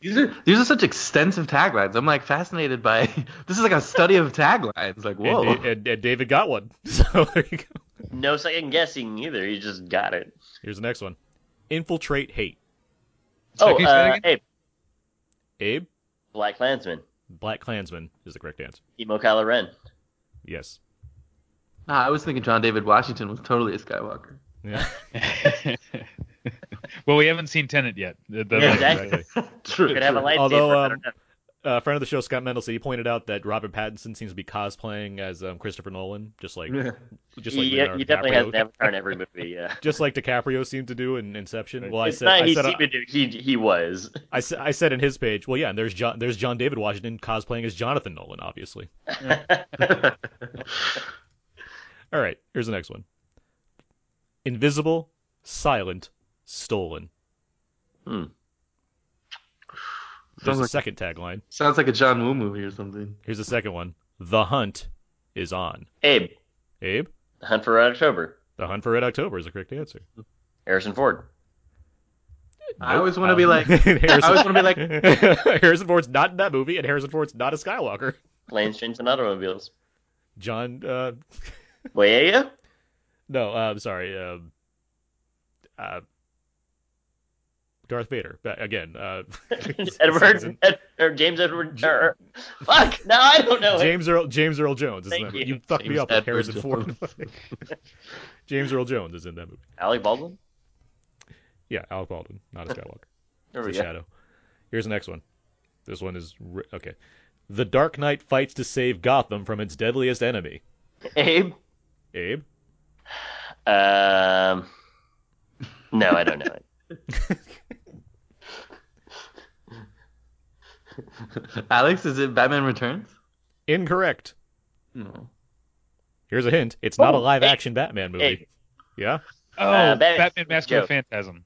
these are these are such extensive taglines. I'm like fascinated by this is like a study of taglines. Like whoa. And, and, and David got one. So there you go. No second guessing either. He just got it. Here's the next one. Infiltrate hate. Oh, Second, say that uh, again? hey, Abe, Black Klansman. Black Klansman is the correct answer. Emo Kylo Ren. Yes. Nah, I was thinking John David Washington was totally a Skywalker. Yeah. well, we haven't seen Tenet yet. The- the- Yeah, exactly. True. Could have a lightsaber. Although, um, don't. A friend of the show, Scott Mendelson, he pointed out that Robert Pattinson seems to be cosplaying as um, Christopher Nolan, just like Yeah. just like he, he definitely has DiCaprio. an avatar in every movie. Yeah. just like DiCaprio seemed to do in Inception. Well, I said, not I he said, seemed to do. He he was. I said, I said in his page, well, yeah, and there's John, there's John David Washington cosplaying as Jonathan Nolan, obviously. All right, here's the next one. Invisible, silent, stolen. Hmm. There's Sounds a like second tagline. sounds like a John Woo movie or something. Here's the second one. The hunt is on. Abe. Abe, The Hunt for Red October. the hunt for Red October is the correct answer. Harrison Ford. I always want to be like Harrison, I always want to be like Harrison Ford's not in that movie, and Harrison Ford's not a Skywalker. Planes, Trains, and Automobiles. John, uh, Boyega? no, uh, I'm sorry, uh, uh, Darth Vader. Ba- Again, uh, Edward, Ed, or James Edward. Or, fuck! no, I don't know. it. James Earl James Earl Jones is in Thank that you. movie. You fucked me James up with Edward Harrison Ford. James Earl Jones is in that movie. Alec Baldwin. Yeah, Alec Baldwin, not a Skywalker. There It's we a go. shadow. Here's the next one. This one is ri- okay. The Dark Knight fights to save Gotham from its deadliest enemy. Abe. Abe, Um. No, I don't know it. Alex, is it Batman Returns? incorrect. No. Here's a hint. It's not a Oh, live hey, action Batman movie. hey. Yeah, Oh, Uh, Batman- Batman Mask of the Phantasm.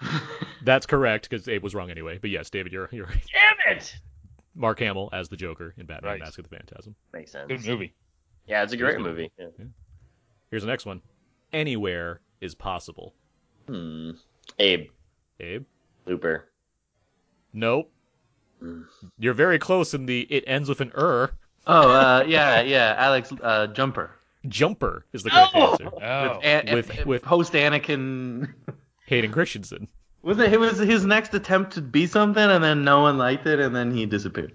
that's correct because Abe was wrong anyway. But yes, David, you're you're right. Damn it! Mark Hamill as the Joker in Batman: Right. Mask of the Phantasm. Makes sense. Good movie. Yeah, it's a great Good. movie. Yeah. Here's the next one. Anywhere is possible. Hmm. Abe. Abe, Looper. nope. You're very close in the. It ends with an er. Oh, uh, yeah, yeah, Alex uh, Jumper. Jumper is the correct No! answer. Oh. And, With- and with- post Anakin. Hayden Christensen. Was it? It was his next attempt to be something, and then no one liked it, and then he disappeared.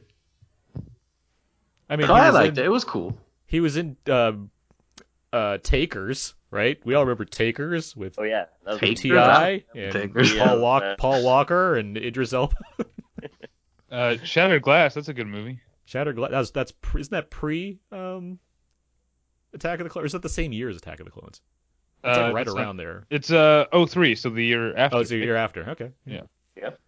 I mean, Oh, I liked in, it. It was cool. He was in uh, uh, Takers, right? We all remember Takers with Oh yeah. That Ti Takers. and Takers. Paul Yeah, Walk, Paul Walker and Idris Elba. Uh, Shattered Glass. That's a good movie. Shattered Glass. That's that's pre, isn't that pre um, Attack of the Clones? Or is that the same year as Attack of the Clones? It's Uh, right it's not- around there. It's uh 03, so the year after. Oh, it's a year after. Okay. Yeah. Yep.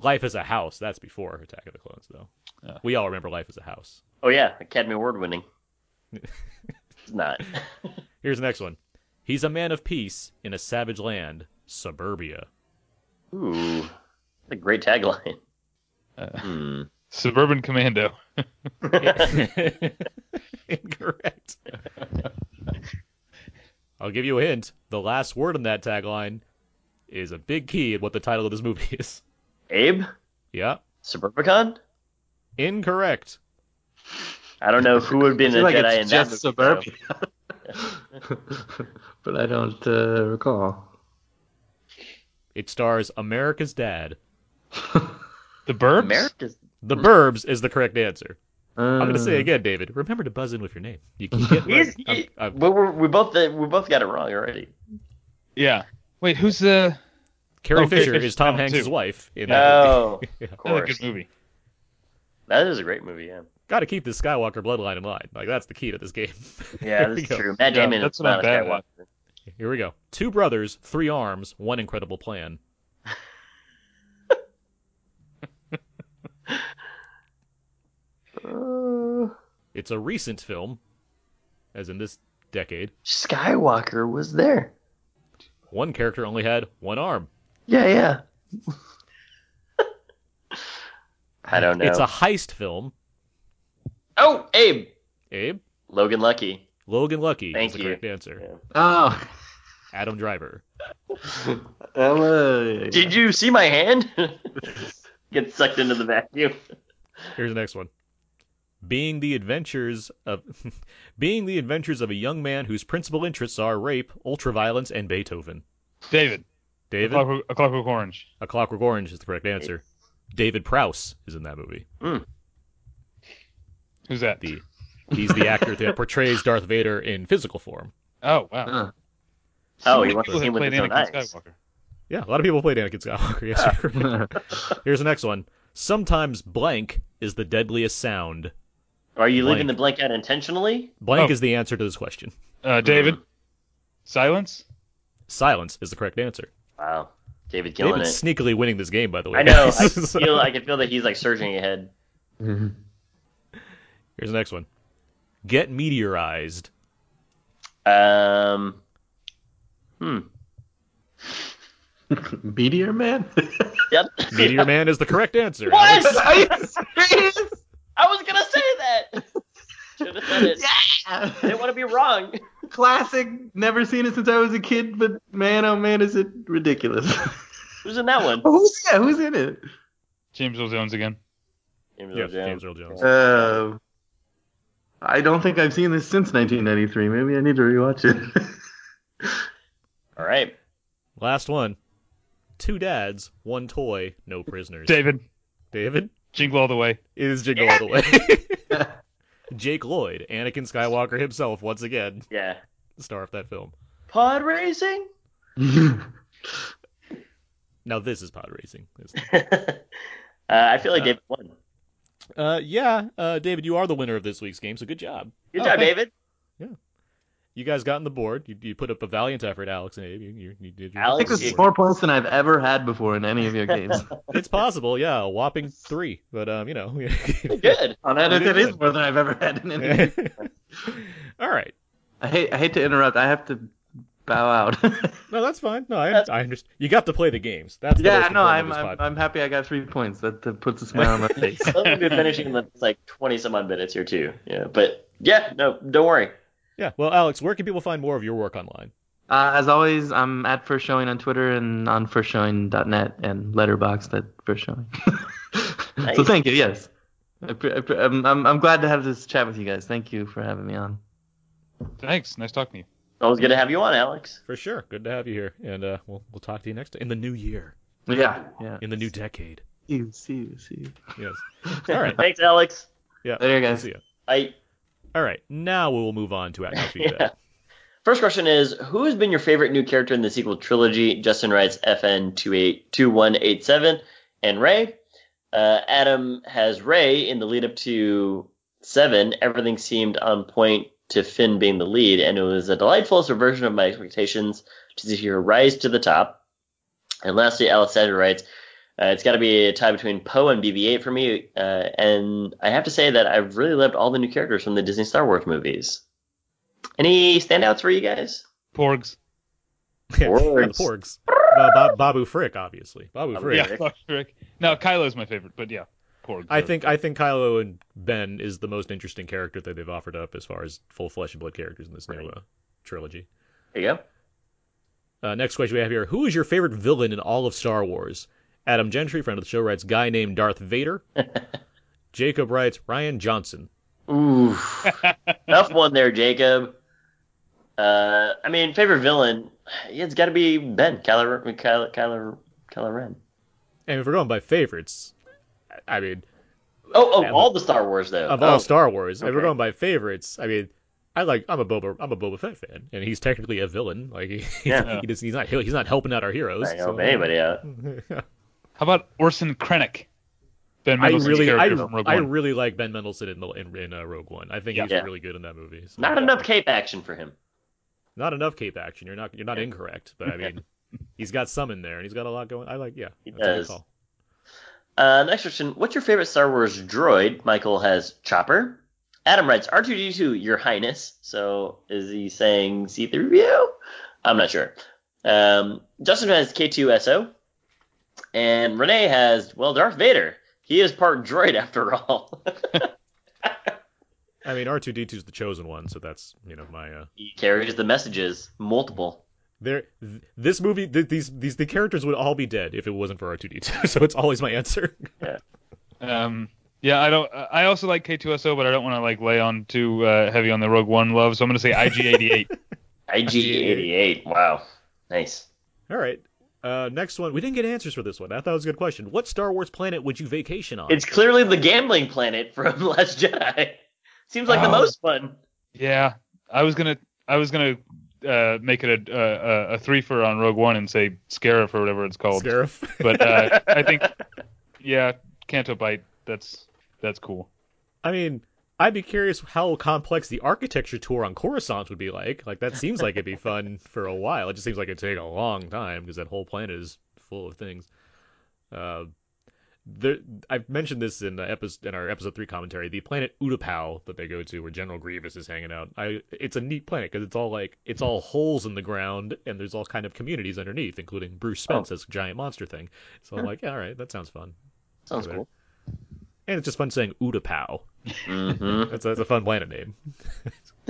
Life as a House. That's before Attack of the Clones, though. Yeah. We all remember Life as a House. Oh yeah, Academy Award winning. it's not. Here's the next one. He's a man of peace in a savage land, suburbia. Ooh, that's a great tagline. Uh, Hmm. Suburban Commando. Incorrect. I'll give you a hint. The last word in that tagline is a big key in what the title of this movie is. Abe, Yeah. Suburbicon. Incorrect. I don't know who would have I been a like Jedi it's in that just movie. though. suburbia. but I don't uh, recall. It stars America's Dad. The Burbs. America's. The Burbs is the correct answer. I'm going to say Uh, again, David. Remember to buzz in with your name. You keep getting He's, I'm- he, I'm- we, we, we both we both got it wrong already. Yeah. Wait, who's the? Carrie Oh, Fisher Fisher's is Tom Hanks' too. wife in that Oh, movie. of Another course. good movie. That is a great movie. Yeah. Got to keep the Skywalker bloodline in line. Like that's the key to this game. Yeah, that's true. Matt Yeah, Damon that's is what not a bad at. Skywalker. Here we go. Two brothers, three arms, one incredible plan. Uh, It's a recent film, as in this decade. Skywalker was there. One character only had one arm. Yeah, yeah. I don't know. It's a heist film. Oh, Abe. Abe, Logan Lucky. Logan Lucky Thank is the you. correct answer. Yeah. Oh. Adam Driver. LA. Did you see my hand? Get sucked into the vacuum. Here's the next one. Being the adventures of being the adventures of a young man whose principal interests are rape, ultraviolence, and Beethoven. David. David, A Clockwork, a Clockwork Orange. A Clockwork Orange is the correct answer. David Prowse is in that movie. Who's that? The he's the actor that portrays Darth Vader in physical form. Oh wow. Uh, Oh, Many you want to people see have him with played Anakin eyes. Skywalker. Yeah, a lot of people played Anakin Skywalker. Yes, you're. Here's the next one. Sometimes blank is the deadliest sound. Are you leaving the blank out intentionally? Blank Oh. is the answer to this question. Uh, David. Silence. Silence is the correct answer. Wow, David killing David's it. sneakily winning this game, by the way. I know. I can feel. I can feel that he's like surging ahead. Here's the next one. Get meteorized. Um. Hmm. Meteor Man? Yep. Meteor Man is the correct answer. What? Alex. Are you serious? I was gonna say that. Should have said it. I Yeah! didn't want to be wrong. Classic. Never seen it since I was a kid, but man, oh man, is it ridiculous. Who's in that one? who's, yeah, who's in it? James Earl Jones again. James Yeah, Earl Jones. James Earl Jones. Uh, I don't think I've seen this since 1993. Maybe I need to rewatch it. All right. Last one. Two dads, one toy, no prisoners. David. David Jingle all the way. is Jingle All the Way. Jake Lloyd, Anakin Skywalker himself, once again, Yeah. star of that film. Pod racing. Now this is pod racing. uh, I feel like David won. Uh, yeah, uh, David, you are the winner of this week's game, so good job. Good Oh, job, thanks. David. You guys got on the board. You, you put up a valiant effort, Alex and Abe. You, you, you did your I think Alex, this is more points than I've ever had before in any of your games. It's possible, yeah, a whopping three. But um, you know, Good. On that, it is more than I've ever had in any. All right. I hate I hate to interrupt. I have to bow out. No, that's fine. No, I, I understand. You got to play the games. That's yeah, most no, I'm I'm. I'm happy I got three points. That, that puts a smile on my face. We've been finishing in the like 20 some odd minutes here too. Yeah, but yeah, no, don't worry. Yeah. Well, Alex, where can people find more of your work online? Uh, as always, I'm at First Showing on Twitter and on firstshowing.net and letterboxd at First Showing. Nice. So thank you. Yes, I pre- I pre- I'm, I'm I'm glad to have this chat with you guys. Thank you for having me on. Thanks. Nice talking to you. Always good to have you on, Alex. For sure. Good to have you here, and uh, we'll we'll talk to you next in the new year, Yeah, yeah. in the new decade. See you, see you, see you. Yes. All right. Thanks, Alex. Yeah. Later, guys. See ya. I All right. Now we will move on to actor feedback. yeah. First question is Who has been your favorite new character in the sequel trilogy? Justin writes FN282187 and Rey. Uh, Adam has Rey in the lead up to 7. Everything seemed on point to Finn being the lead, and it was a delightful subversion of my expectations to see her rise to the top. And lastly, Alessandra writes, uh, it's got to be a tie between Poe and BB-8 for me, uh, and I have to say that I've really loved all the new characters from the Disney Star Wars movies. Any standouts for you guys? Porgs. Yeah, Porgs. porgs. Uh, Bob, Babu Frik, obviously. Babu Babu Frik. Yeah, Bob Frick. No, Kylo's my favorite, but yeah, Korg. I think I think Kylo and Ben is the most interesting character that they've offered up as far as full flesh and blood characters in this new Right. uh, trilogy. There you go. Uh, next question we have here: Who is your favorite villain in all of Star Wars? Adam Gentry, friend of the show, writes guy named Darth Vader. Jacob writes Rian Johnson. Ooh, tough one there, Jacob. Uh, I mean, favorite villain, it's got to be Ben Kylo Kylo Kylo, Kylo Ren. And if we're going by favorites, I mean, Oh, oh, all the Star Wars though. of oh, all Star Wars, if we're going by favorites, I mean, I like I'm a Boba I'm a Boba Fett fan, and he's technically a villain. Like he, Yeah. he does, he's not he's not helping out our heroes. I so- help anybody out. How about Orson Krennic? Ben I Mendelsohn's really, I, character from Rogue I One. really like Ben Mendelsohn in, in, in uh, Rogue One. I think he's Yeah. really good in that movie. so- Not enough cape action for him. Not enough cape action. You're not, you're not Yeah. incorrect, but I mean, he's got some in there, and he's got a lot going. I like, yeah, He that's a good does. Uh, next question: What's your favorite Star Wars droid? Michael has Chopper. Adam writes R2D2, Your Highness. So is he saying C3PO? I'm not sure. Um, Justin has K2SO, and Renee has well Darth Vader. He is part droid after all. I mean, R2D2 is the chosen one, so that's you know my. uh he carries the messages, multiple. There, th- this movie, th- these these the characters would all be dead if it wasn't for R2D2. So it's always my answer. Um, yeah, I don't. I also like K2SO, but I don't want to like lay on too uh, heavy on the Rogue One love, so I'm gonna say IG88. IG88. Wow, nice. all right. Uh, next one. We didn't get answers for this one. I thought it was a good question. What Star Wars planet would you vacation on? It's clearly the gambling planet from Last Jedi. Seems like the Oh. most fun. yeah, I was gonna. I was gonna uh, make it a, a a three for on Rogue One and say Scarif or whatever it's called. Scarif. But uh, I think, yeah, Canto Bight. That's that's cool. I mean, I'd be curious how complex the architecture tour on Coruscant would be like. Like that seems like it'd be fun for a while. It just seems like it'd take a long time because that whole planet is full of things. Uh, there, I've mentioned this in the episode in our episode three commentary. The planet Utapau that they go to, where General Grievous is hanging out. I, it's a neat planet because it's all like it's all holes in the ground, and there's all kind of communities underneath, including Bruce Spence as giant monster thing. So I'm like, yeah, all right, that sounds fun. Sounds cool. And it's just fun saying Utapau. Hmm That's, that's a fun planet name.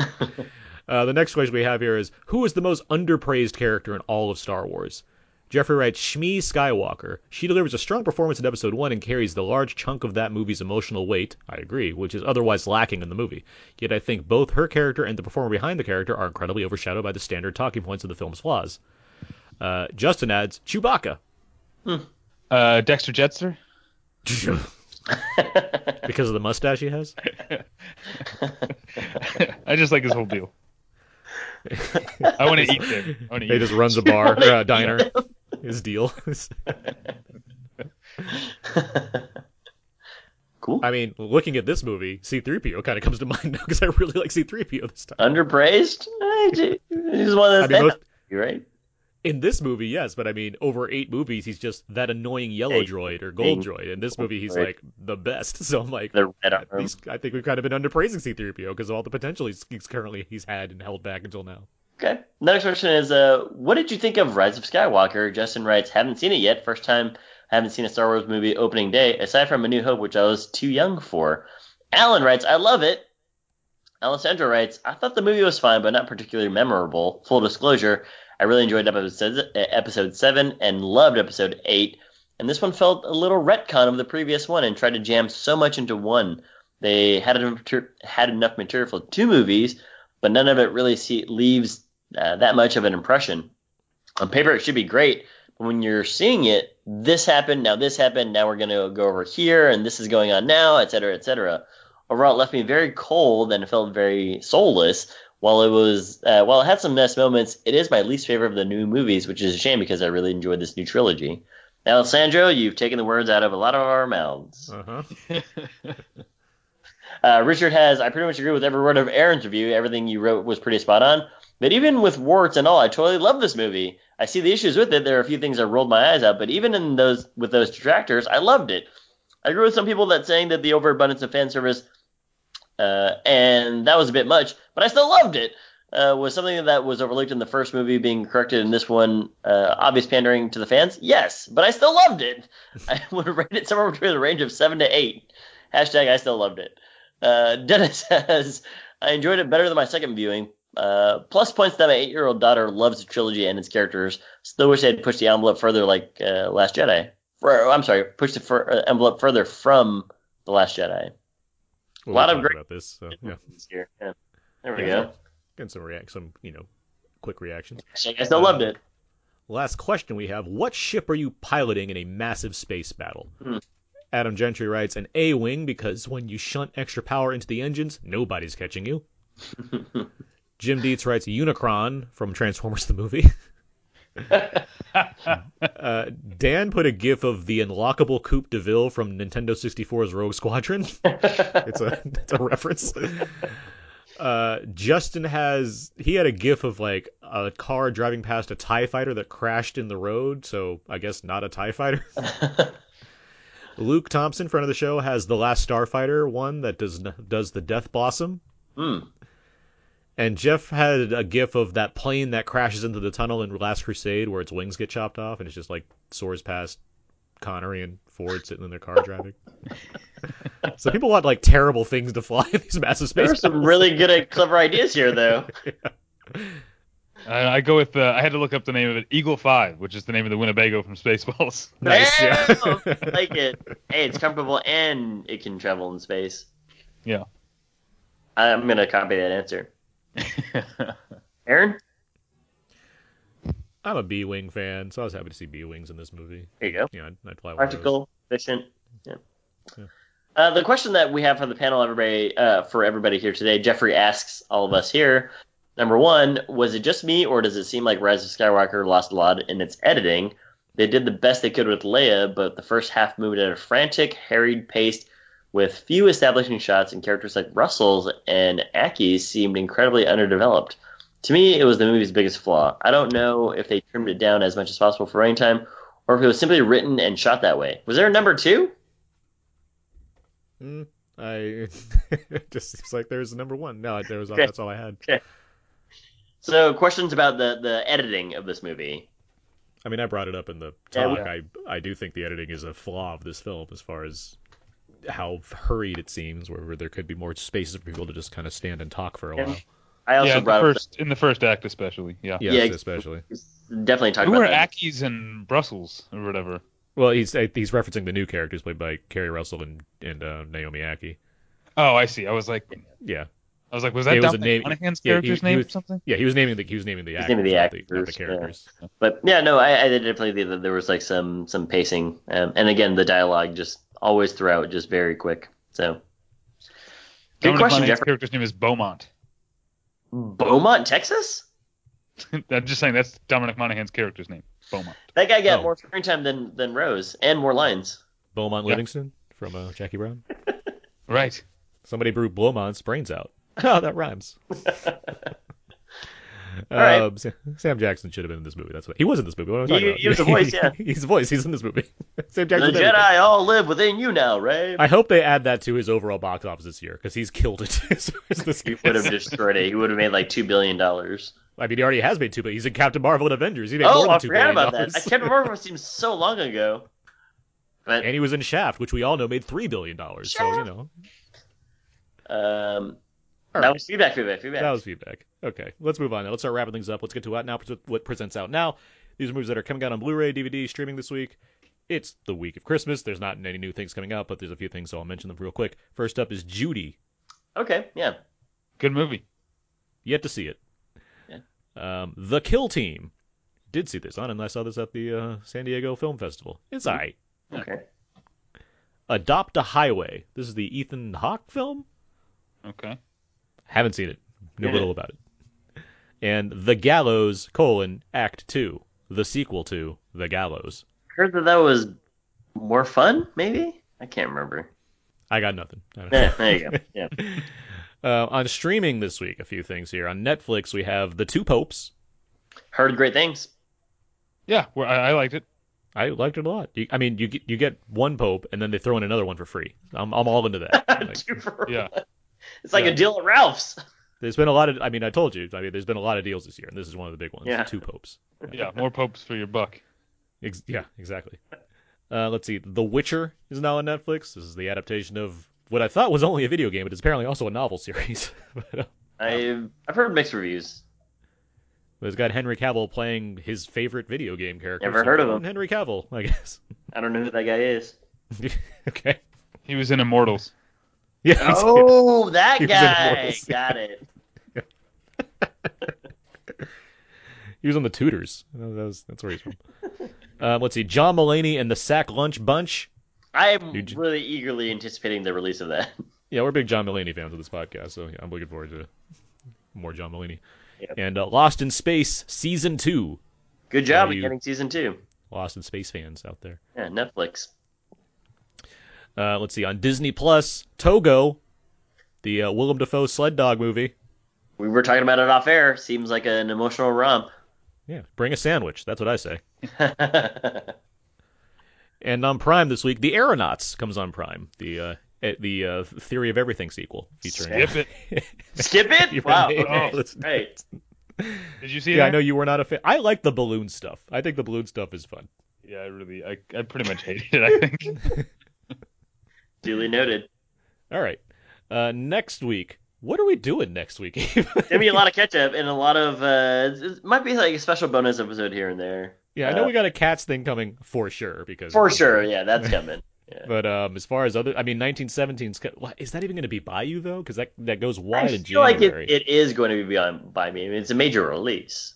uh, the next question we have here is Who is the most underpraised character in all of Star Wars? Jeffrey writes Shmi Skywalker. She delivers a strong performance in episode 1 and carries the large chunk of that movie's emotional weight, I agree, which is otherwise lacking in the movie. Yet I think both her character and the performer behind the character are incredibly overshadowed by the standard talking points of the film's flaws. Uh, Justin adds Chewbacca. Uh, Dexter Jettster. because of the mustache he has? I just like his whole deal. I want to eat there. I want to He eat. just runs a bar, uh, diner. His deal. cool. I mean, looking at this movie, C3PO kind of comes to mind now because I really like C3PO this time. Underpraised? Eh, He's one of I those. mean, most, You're right. In this movie, yes, but I mean, over eight movies, he's just that annoying yellow Hey, droid or gold hey, droid. In this movie, he's like the best. So I'm like, The red at least I think we've kind of been underpraising C3PO because of all the potential he's, he's currently he's had and held back until now. Okay. Next question is, uh, what did you think of Rise of Skywalker? Justin writes, haven't seen it yet. First time I haven't seen a Star Wars movie opening day, aside from A New Hope, which I was too young for. Alan writes, I love it. Alessandro writes, I thought the movie was fine, but not particularly memorable. Full disclosure, I really enjoyed episode, 7 and loved episode 8. And this one felt a little retcon of the previous one and tried to jam so much into one. They had enough, had enough material for two movies, but none of it really see, leaves uh, that much of an impression. On paper, it should be great, but when you're seeing it, this happened, now this happened, now we're going to go over here, and this is going on now, et cetera, et cetera. Overall, it left me very cold and it felt very soulless. While it was, uh, while it had some nice moments, it is my least favorite of the new movies, which is a shame because I really enjoyed this new trilogy. Now, Alessandro, you've taken the words out of a lot of our mouths. Uh huh. Uh, Richard has, I pretty much agree with every word of Aaron's review. Everything you wrote was pretty spot on. But even with warts and all, I totally love this movie. I see the issues with it. There are a few things I rolled my eyes at, but even in those with those detractors, I loved it. I agree with some people that saying that the overabundance of fan service, uh, and that was a bit much, but I still loved it. Uh, was something that was overlooked in the first movie being corrected in this one uh, obvious pandering to the fans? Yes, but I still loved it. I would rate it somewhere between the range of seven to eight. Hashtag I still loved it. Uh, Dennis says I enjoyed it better than my second viewing. Uh, plus points that my eight-year-old daughter loves the trilogy and its characters. Still wish they'd pushed the envelope further, like uh, Last Jedi. I'm sorry, pushed the uh, envelope further from the Last Jedi. We'll lot of great- about this. So, yeah, Here. Yeah. There we Yeah. go. getting some react, some you know, quick reactions. I still loved it. Last question we have: What ship are you piloting in a massive space battle? Hmm. Adam Gentry writes an A-wing because when you shunt extra power into the engines, nobody's catching you. Jim Dietz writes Unicron from Transformers the movie. uh, Dan put a gif of the unlockable Coupe de Ville from Nintendo 64's Rogue Squadron. it's a it's a reference. Uh, Justin has he had a gif of like a car driving past a Tie Fighter that crashed in the road, so I guess not a Tie Fighter. Luke Thompson, friend of the show, has the Last Starfighter one that does does the Death Blossom. Hmm. And Jeff had a gif of that plane that crashes into the tunnel in Last Crusade where its wings get chopped off and it's just like soars past Connery and Ford sitting in their car driving. so people want like terrible things to fly in these massive There space were some really good, and clever ideas here, though. I, I go with. Uh, I had to look up the name of it. Eagle Five, which is the name of the Winnebago from Spaceballs. Nice, yeah. Yeah, I like it. Hey, it's comfortable and it can travel in space. Yeah. I'm gonna copy that answer. Aaron, I'm a B Wing fan, so I was happy to see B Wings in this movie. There you go. Yeah, I'd, I'd fly one of those. Practical, efficient. Yeah. Yeah. Uh, the question that we have for the panel, everybody, uh, for everybody here today, Jeffrey asks all of us here. Number one, was it just me, or does it seem like Rise of Skywalker lost a lot in its editing? They did the best they could with Leia, but the first half moved at a frantic, harried pace with few establishing shots, and characters like Russell's and Ackie's seemed incredibly underdeveloped. To me, it was the movie's biggest flaw. I don't know if they trimmed it down as much as possible for running time, or if it was simply written and shot that way. Was there a number two? Mm, I it just seems like there's a number one. No, there was Okay. that's all I had. So, questions about the, the editing of this movie. I mean, I brought it up in the Yeah, talk. I I do think the editing is a flaw of this film as far as how hurried it seems, where, where there could be more spaces for people to just kind of stand and talk for a And- while. I also yeah, in the brought first in the first act especially. Yeah. Yes, Yeah, especially. definitely talked Who about were that. Ackie's and Brussels or whatever? Well, he's he's referencing the new characters played by Keri Russell and and uh, Naomi Ackie. Oh, I see. I was like, Yeah, I was like, was It that was a Dominic name- Monaghan's yeah, he- character's he name was- or something? yeah. He was naming the he was naming the He's actors, naming the not, the, not the actors, yeah. characters. But yeah, no, I, I definitely think that there was like some some pacing, um, and again, the dialogue just always throughout just very quick. So, good Dominic question, Monaghan's Jeffrey. character's name is Beaumont. Beaumont, Texas. I'm just saying that's Dominic Monaghan's character's name, Beaumont. That guy got Oh. more screen time than than Rose, and more lines. Beaumont Yeah. Livingston from uh, Jackie Brown. Right. Somebody blew Beaumont's brains out. Oh, that rhymes. Right. Um, Sam, Sam Jackson should have been in this movie. That's what he was in this movie. What am I talking He- about? he was the voice, yeah. he's the voice. He's in this movie. Sam The Jackson. everything. Jedi all live within you now, right? I hope they add that to his overall box office this year because he's killed it. as far as this he would have destroyed it. He would have made like two billion dollars. I mean, he already has made two, but he's in Captain Marvel and Avengers. He made Oh, more than I forgot about that. Captain Marvel seems so long ago. But and he was in Shaft, which we all know made three billion dollars. So you know, um, All that right. was feedback, feedback, feedback. that was feedback. Okay, let's move on now. Let's start wrapping things up. Let's get to what now. What presents out now? These are movies that are coming out on Blu-ray, DVD, streaming this week. It's the week of Christmas. There's not any new things coming out, but there's a few things, so I'll mention them real quick. First up is Judy. okay, yeah. Good movie. Yet to see it. Um, the Kill Team. Did see this on, and I saw this at the uh, San Diego Film Festival. It's alright. Okay. Adopt a Highway. This is the Ethan Hawke film. Okay. Haven't seen it. Know Yeah. little about it. And The Gallows: colon Act Two, the sequel to The Gallows. Heard that that was more fun, maybe? I can't remember. I got nothing. I don't Yeah, know. there you go. Yeah. Uh, on streaming this week, a few things here. On Netflix, we have The Two Popes. Heard great things. Yeah, well, I, I liked it. I liked it a lot. You, I mean, you get you get one pope, and then they throw in another one for free. I'm I'm all into that. Like, Two for Yeah. one. It's like Yeah. a deal at Ralph's. There's been a lot of. I mean, I told you. I mean, there's been a lot of deals this year, and this is one of the big ones. Yeah. Two popes. Yeah, more popes for your buck. Ex- yeah, exactly. Uh, let's see. The Witcher is now on Netflix. This is the adaptation of what I thought was only a video game, but it's apparently also a novel series. but, uh, I've I've heard mixed reviews. it's got Henry Cavill playing his favorite video game character. Never so heard of him. Henry Cavill, I guess. I don't know who that guy is. okay. He was in Immortals. Yeah. Oh, that He was in guy. Immortals. Got it. He was on the Tudors. That was, that's where he's from. um, let's see. John Mulaney and the Sack Lunch Bunch. I'm j- really eagerly anticipating the release of that. Yeah, we're big John Mulaney fans of this podcast, so yeah, I'm looking forward to more John Mulaney. Yep. And uh, Lost in Space season two. Good job you- getting season two. Lost in Space fans out there. Yeah, Netflix. Uh, let's see on Disney Plus, Togo, the uh, Willem Dafoe sled dog movie. We were talking about it off air. Seems like an emotional romp. Yeah, bring a sandwich. That's what I say. And on Prime this week, The Aeronauts comes on Prime. The uh, eh, the uh, Theory of Everything sequel featuring. Skip it. Skip it? Wow. right. Okay. Oh. Right. Did you see it? Yeah, I know you were not a fan. I like the balloon stuff. I think the balloon stuff is fun. Yeah, I really, I, I pretty much hated it. I think. Duly noted. All right. Uh, next week, what are we doing next week? Gonna be a lot of catch up and a lot of uh it might be like a special bonus episode here and there. yeah, I know Uh, we got a cats thing coming for sure because For sure, yeah, that's coming. Yeah. But um, as far as other, I mean, 1917's. ca- what- Is that even going to be by you though? Because that that goes I wide in feel like it, it is going to be beyond by me. I mean, it's a major release.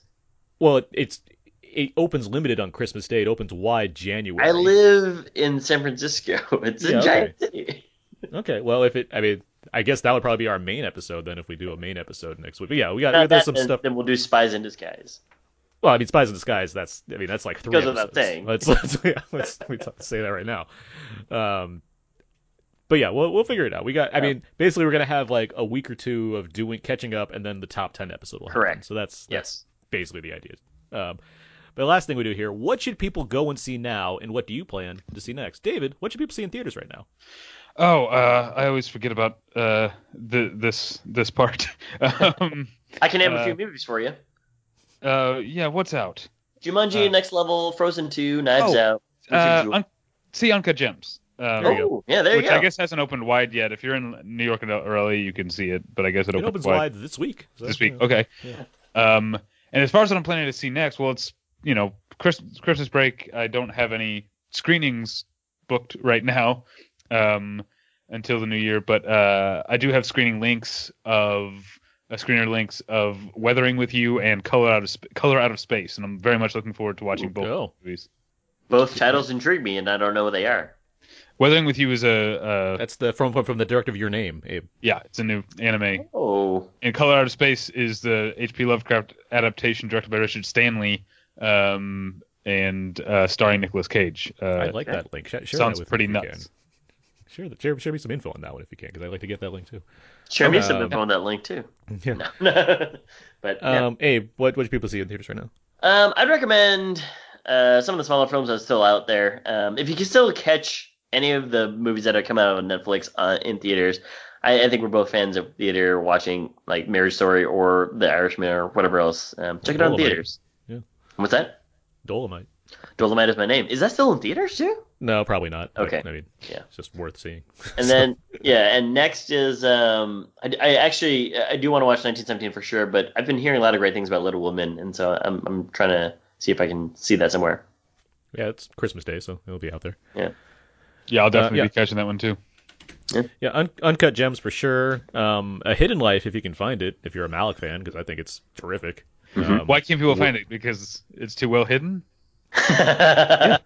well, it, it's it opens limited on Christmas Day. It opens wide January. I live in San Francisco. It's a Yeah, giant city. Okay, well, if it, I mean, I guess that would probably be our main episode then if we do a main episode next week. But yeah, we got there's that, some then, stuff. then we'll do Spies in Disguise. Well, I mean, Spies in Disguise. That's I mean, that's like three Goes without episodes. saying. Let's let's yeah, let's we talk, say that right now. Um, but yeah, we'll we'll figure it out. We got. I Yeah. mean, basically, we're gonna have like a week or two of doing catching up, and then the top ten episode will happen. Correct. So that's that's Yes. basically the idea. Um, but the last thing we do here, what should people go and see now, and what do you plan to see next? David, what should people see in theaters right now? Oh, uh, I always forget about uh, the, this this part. um, I can name a Uh, few movies for you. uh, yeah, what's out? Jumanji, uh, Next Level, Frozen 2, Knives Oh, Out. Uh, un- see Uncut Gems. Um, There go. oh, yeah, there you which go. I guess hasn't opened wide yet. If you're in New York or LA, you can see it, but I guess it, It opens, opens wide this week. So, this week. you. Okay. Yeah. Um, and as far as what I'm planning to see next, well, it's you know Christmas, Christmas break. I don't have any screenings booked right now um, until the new year, but uh, I do have screening links of uh, screener links of Weathering with You and Color Out of Sp- Color Out of Space, and I'm very much looking forward to watching Ooh, both cool. movies. Both titles intrigue me, and I don't know what they are. Weathering with You is a uh, That's the from from, from the director of Your Name, Abe. yeah, it's a new anime. Oh, And Color Out of Space is the H.P. Lovecraft adaptation directed by Richard Stanley, um, and uh, starring Nicolas Cage. Uh, I like that link. Sh- Share sounds pretty me if nuts. Can. Share, the, share, share me some info on that one if you can, because I'd like to get that link too. share me Um, some info on that link too. Yeah. but yeah. Um, Abe, what what should people see in theaters right now? Um, I'd recommend uh, some of the smaller films that are still out there. Um, if you can still catch any of the movies that are coming out on Netflix uh, in theaters, I, I think we're both fans of theater watching like Marriage Story or The Irishman or whatever else. Um, check it out in theaters. Yeah. What's that? Dolomite. Dolomite is my name. Is that still in theaters too? No, probably not. Okay. I mean, Yeah. it's just worth seeing. And then yeah, and next is um, I, I actually I do want to watch 1917 for sure, but I've been hearing a lot of great things about Little Women, and so I'm I'm trying to see if I can see that somewhere. yeah, it's Christmas Day, so it'll be out there. Yeah, Yeah, I'll definitely yeah. be catching that one too. Yeah, un- uncut gems for sure. Um, a Hidden Life if you can find it, if you're a Malick fan, because I think it's terrific. Um, Why can't people find it? Because it's too well hidden.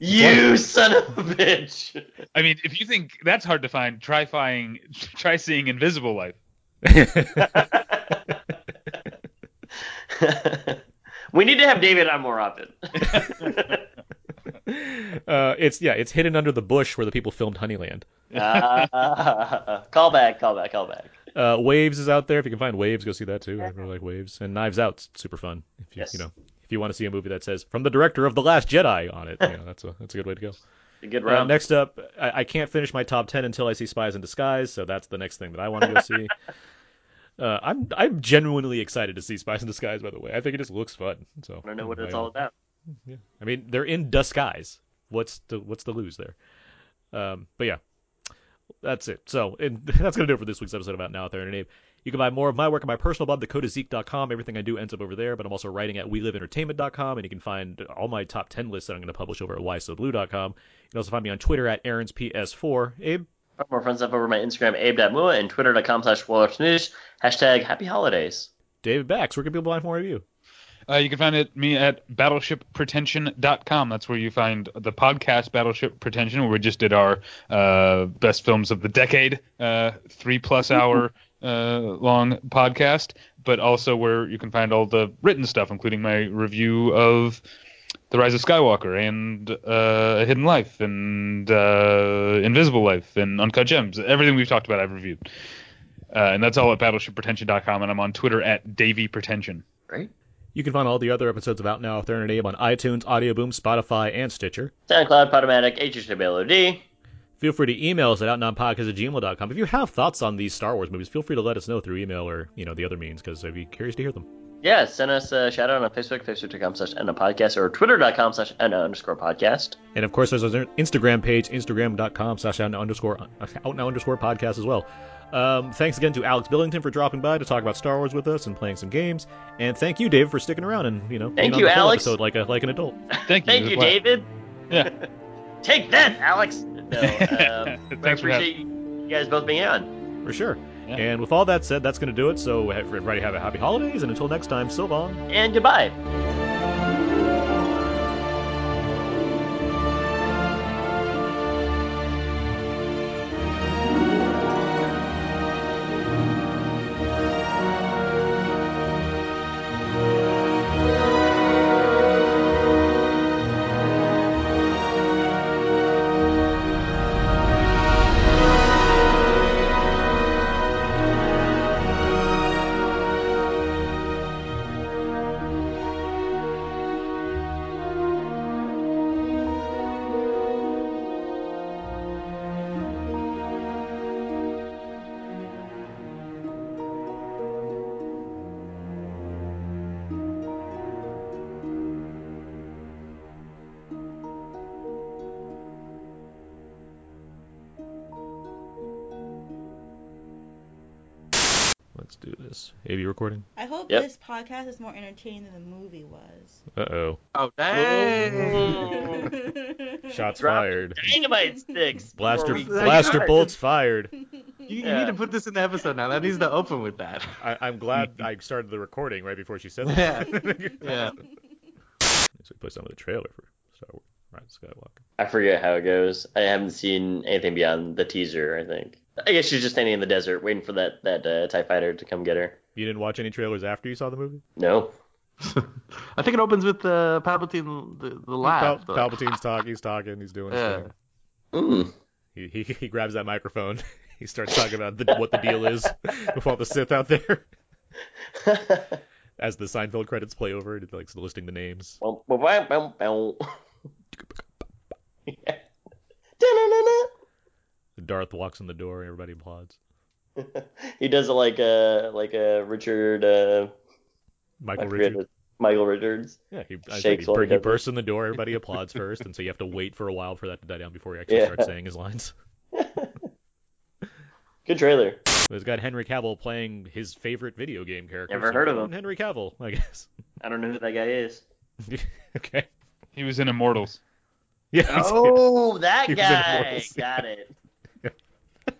you son of a bitch. I mean, if you think that's hard to find, try finding, try seeing Invisible Life. we need to have David on more often. uh, it's yeah, it's hidden under the bush where the people filmed Honeyland. Ah, call back, call back, call back. Uh, Waves is out there. If you can find Waves, go see that too. I really like Waves. And Knives Out's super fun. If you, Yes. you know, if you want to see a movie that says from the director of The Last Jedi on it, you know, that's a that's a good way to go. Good Uh, round. next up, I, I can't finish my top ten until I see Spies in Disguise, so that's the next thing that I want to go see. Uh, I'm I'm genuinely excited to see Spies in Disguise. By the way, I think it just looks fun. So I don't know what it's all about. Yeah. I mean, they're in disguise. What's the what's the lose there? Um, but yeah, that's it. So and that's gonna do it for this week's episode about Now There and Abe. You can buy more of my work on my personal blog, thecodeofzeke.com. Everything I do ends up over there, but I'm also writing at weliveentertainment.com, and you can find all my top 10 lists that I'm going to publish over at whysoblu.com. You can also find me on Twitter at AaronsPS4. Abe? Find more fun stuff over my Instagram, abe.mua, and twitter.com slash news. Hashtag happy holidays. David Bax, where can people find more of you? Uh, you can find it me at battleshippretension.com. That's where you find the podcast Battleship Pretension, where we just did our uh, best films of the decade, uh, three plus hour uh, long podcast, but also where you can find all the written stuff, including my review of The Rise of Skywalker and uh, Hidden Life and uh, Invisible Life and Uncut Gems. Everything we've talked about, I've reviewed. Uh, and that's all at battleshippretension.com, and I'm on Twitter at Davey Pretension. Great. You can find all the other episodes of Out Now, There and Abe on iTunes, Audio Boom, Spotify, and Stitcher. SoundCloud, Podomatic, HHWLOD. Feel free to email us at outnowpodcast at gmail.com. If you have thoughts on these Star Wars movies, feel free to let us know through email or, you know, the other means, because I'd be curious to hear them. Yeah, send us a shout out on Facebook, facebook.com slash podcast, or twitter.com slash underscore podcast. And of course, there's our Instagram page, instagram.com slash out now underscore out now underscore podcast as well. Um, thanks again to Alex Billington for dropping by to talk about Star Wars with us and playing some games. And thank you, David, for sticking around and you know being Thank on you, the Alex. episode like a like an adult. Thank you. Thank you, David. Yeah. Take that, Alex. No, um, I Thanks for appreciate you guys both being on. For sure. Yeah. And with all that said, that's going to do it. So everybody have a happy holidays, and until next time, so long. And goodbye. This. Recording? I hope Yep. this podcast is more entertaining than the movie was. Uh oh. Oh dang! Shots Drop fired. Dynamite sticks. Blaster blaster bolts fired. You, you Yeah. need to put this in the episode now. That needs to open with that. I, I'm glad I started the recording right before she said Yeah. that. Yeah. So we put some of the trailer for Star Wars. Rise of Skywalker. I forget how it goes. I haven't seen anything beyond the teaser. I think. I guess she's just standing in the desert waiting for that that uh, Tie Fighter to come get her. You didn't watch any trailers after you saw the movie? No. I think it opens with uh, Palpatine, the, the laugh. Pal- the- Palpatine's talking. He's talking. He's doing his Yeah. thing. Mm. He, he he grabs that microphone. he starts talking about the, what the deal is with all the Sith out there. As the Seinfeld credits play over, it like listing the names. Yeah. Darth walks in the door. and Everybody applauds. he does it like uh like a Richard uh Michael Richards. Michael Richards. Yeah, he, I Shakes he, he he bursts in the door. Everybody applauds first, and so you have to wait for a while for that to die down before he actually Yeah. starts saying his lines. Good trailer. It's got Henry Cavill playing his favorite video game character. Never so heard of him. Henry Cavill, I guess. I don't know who that guy is. okay. He was in Immortals. Yeah. Oh, that He was in guy. Got it.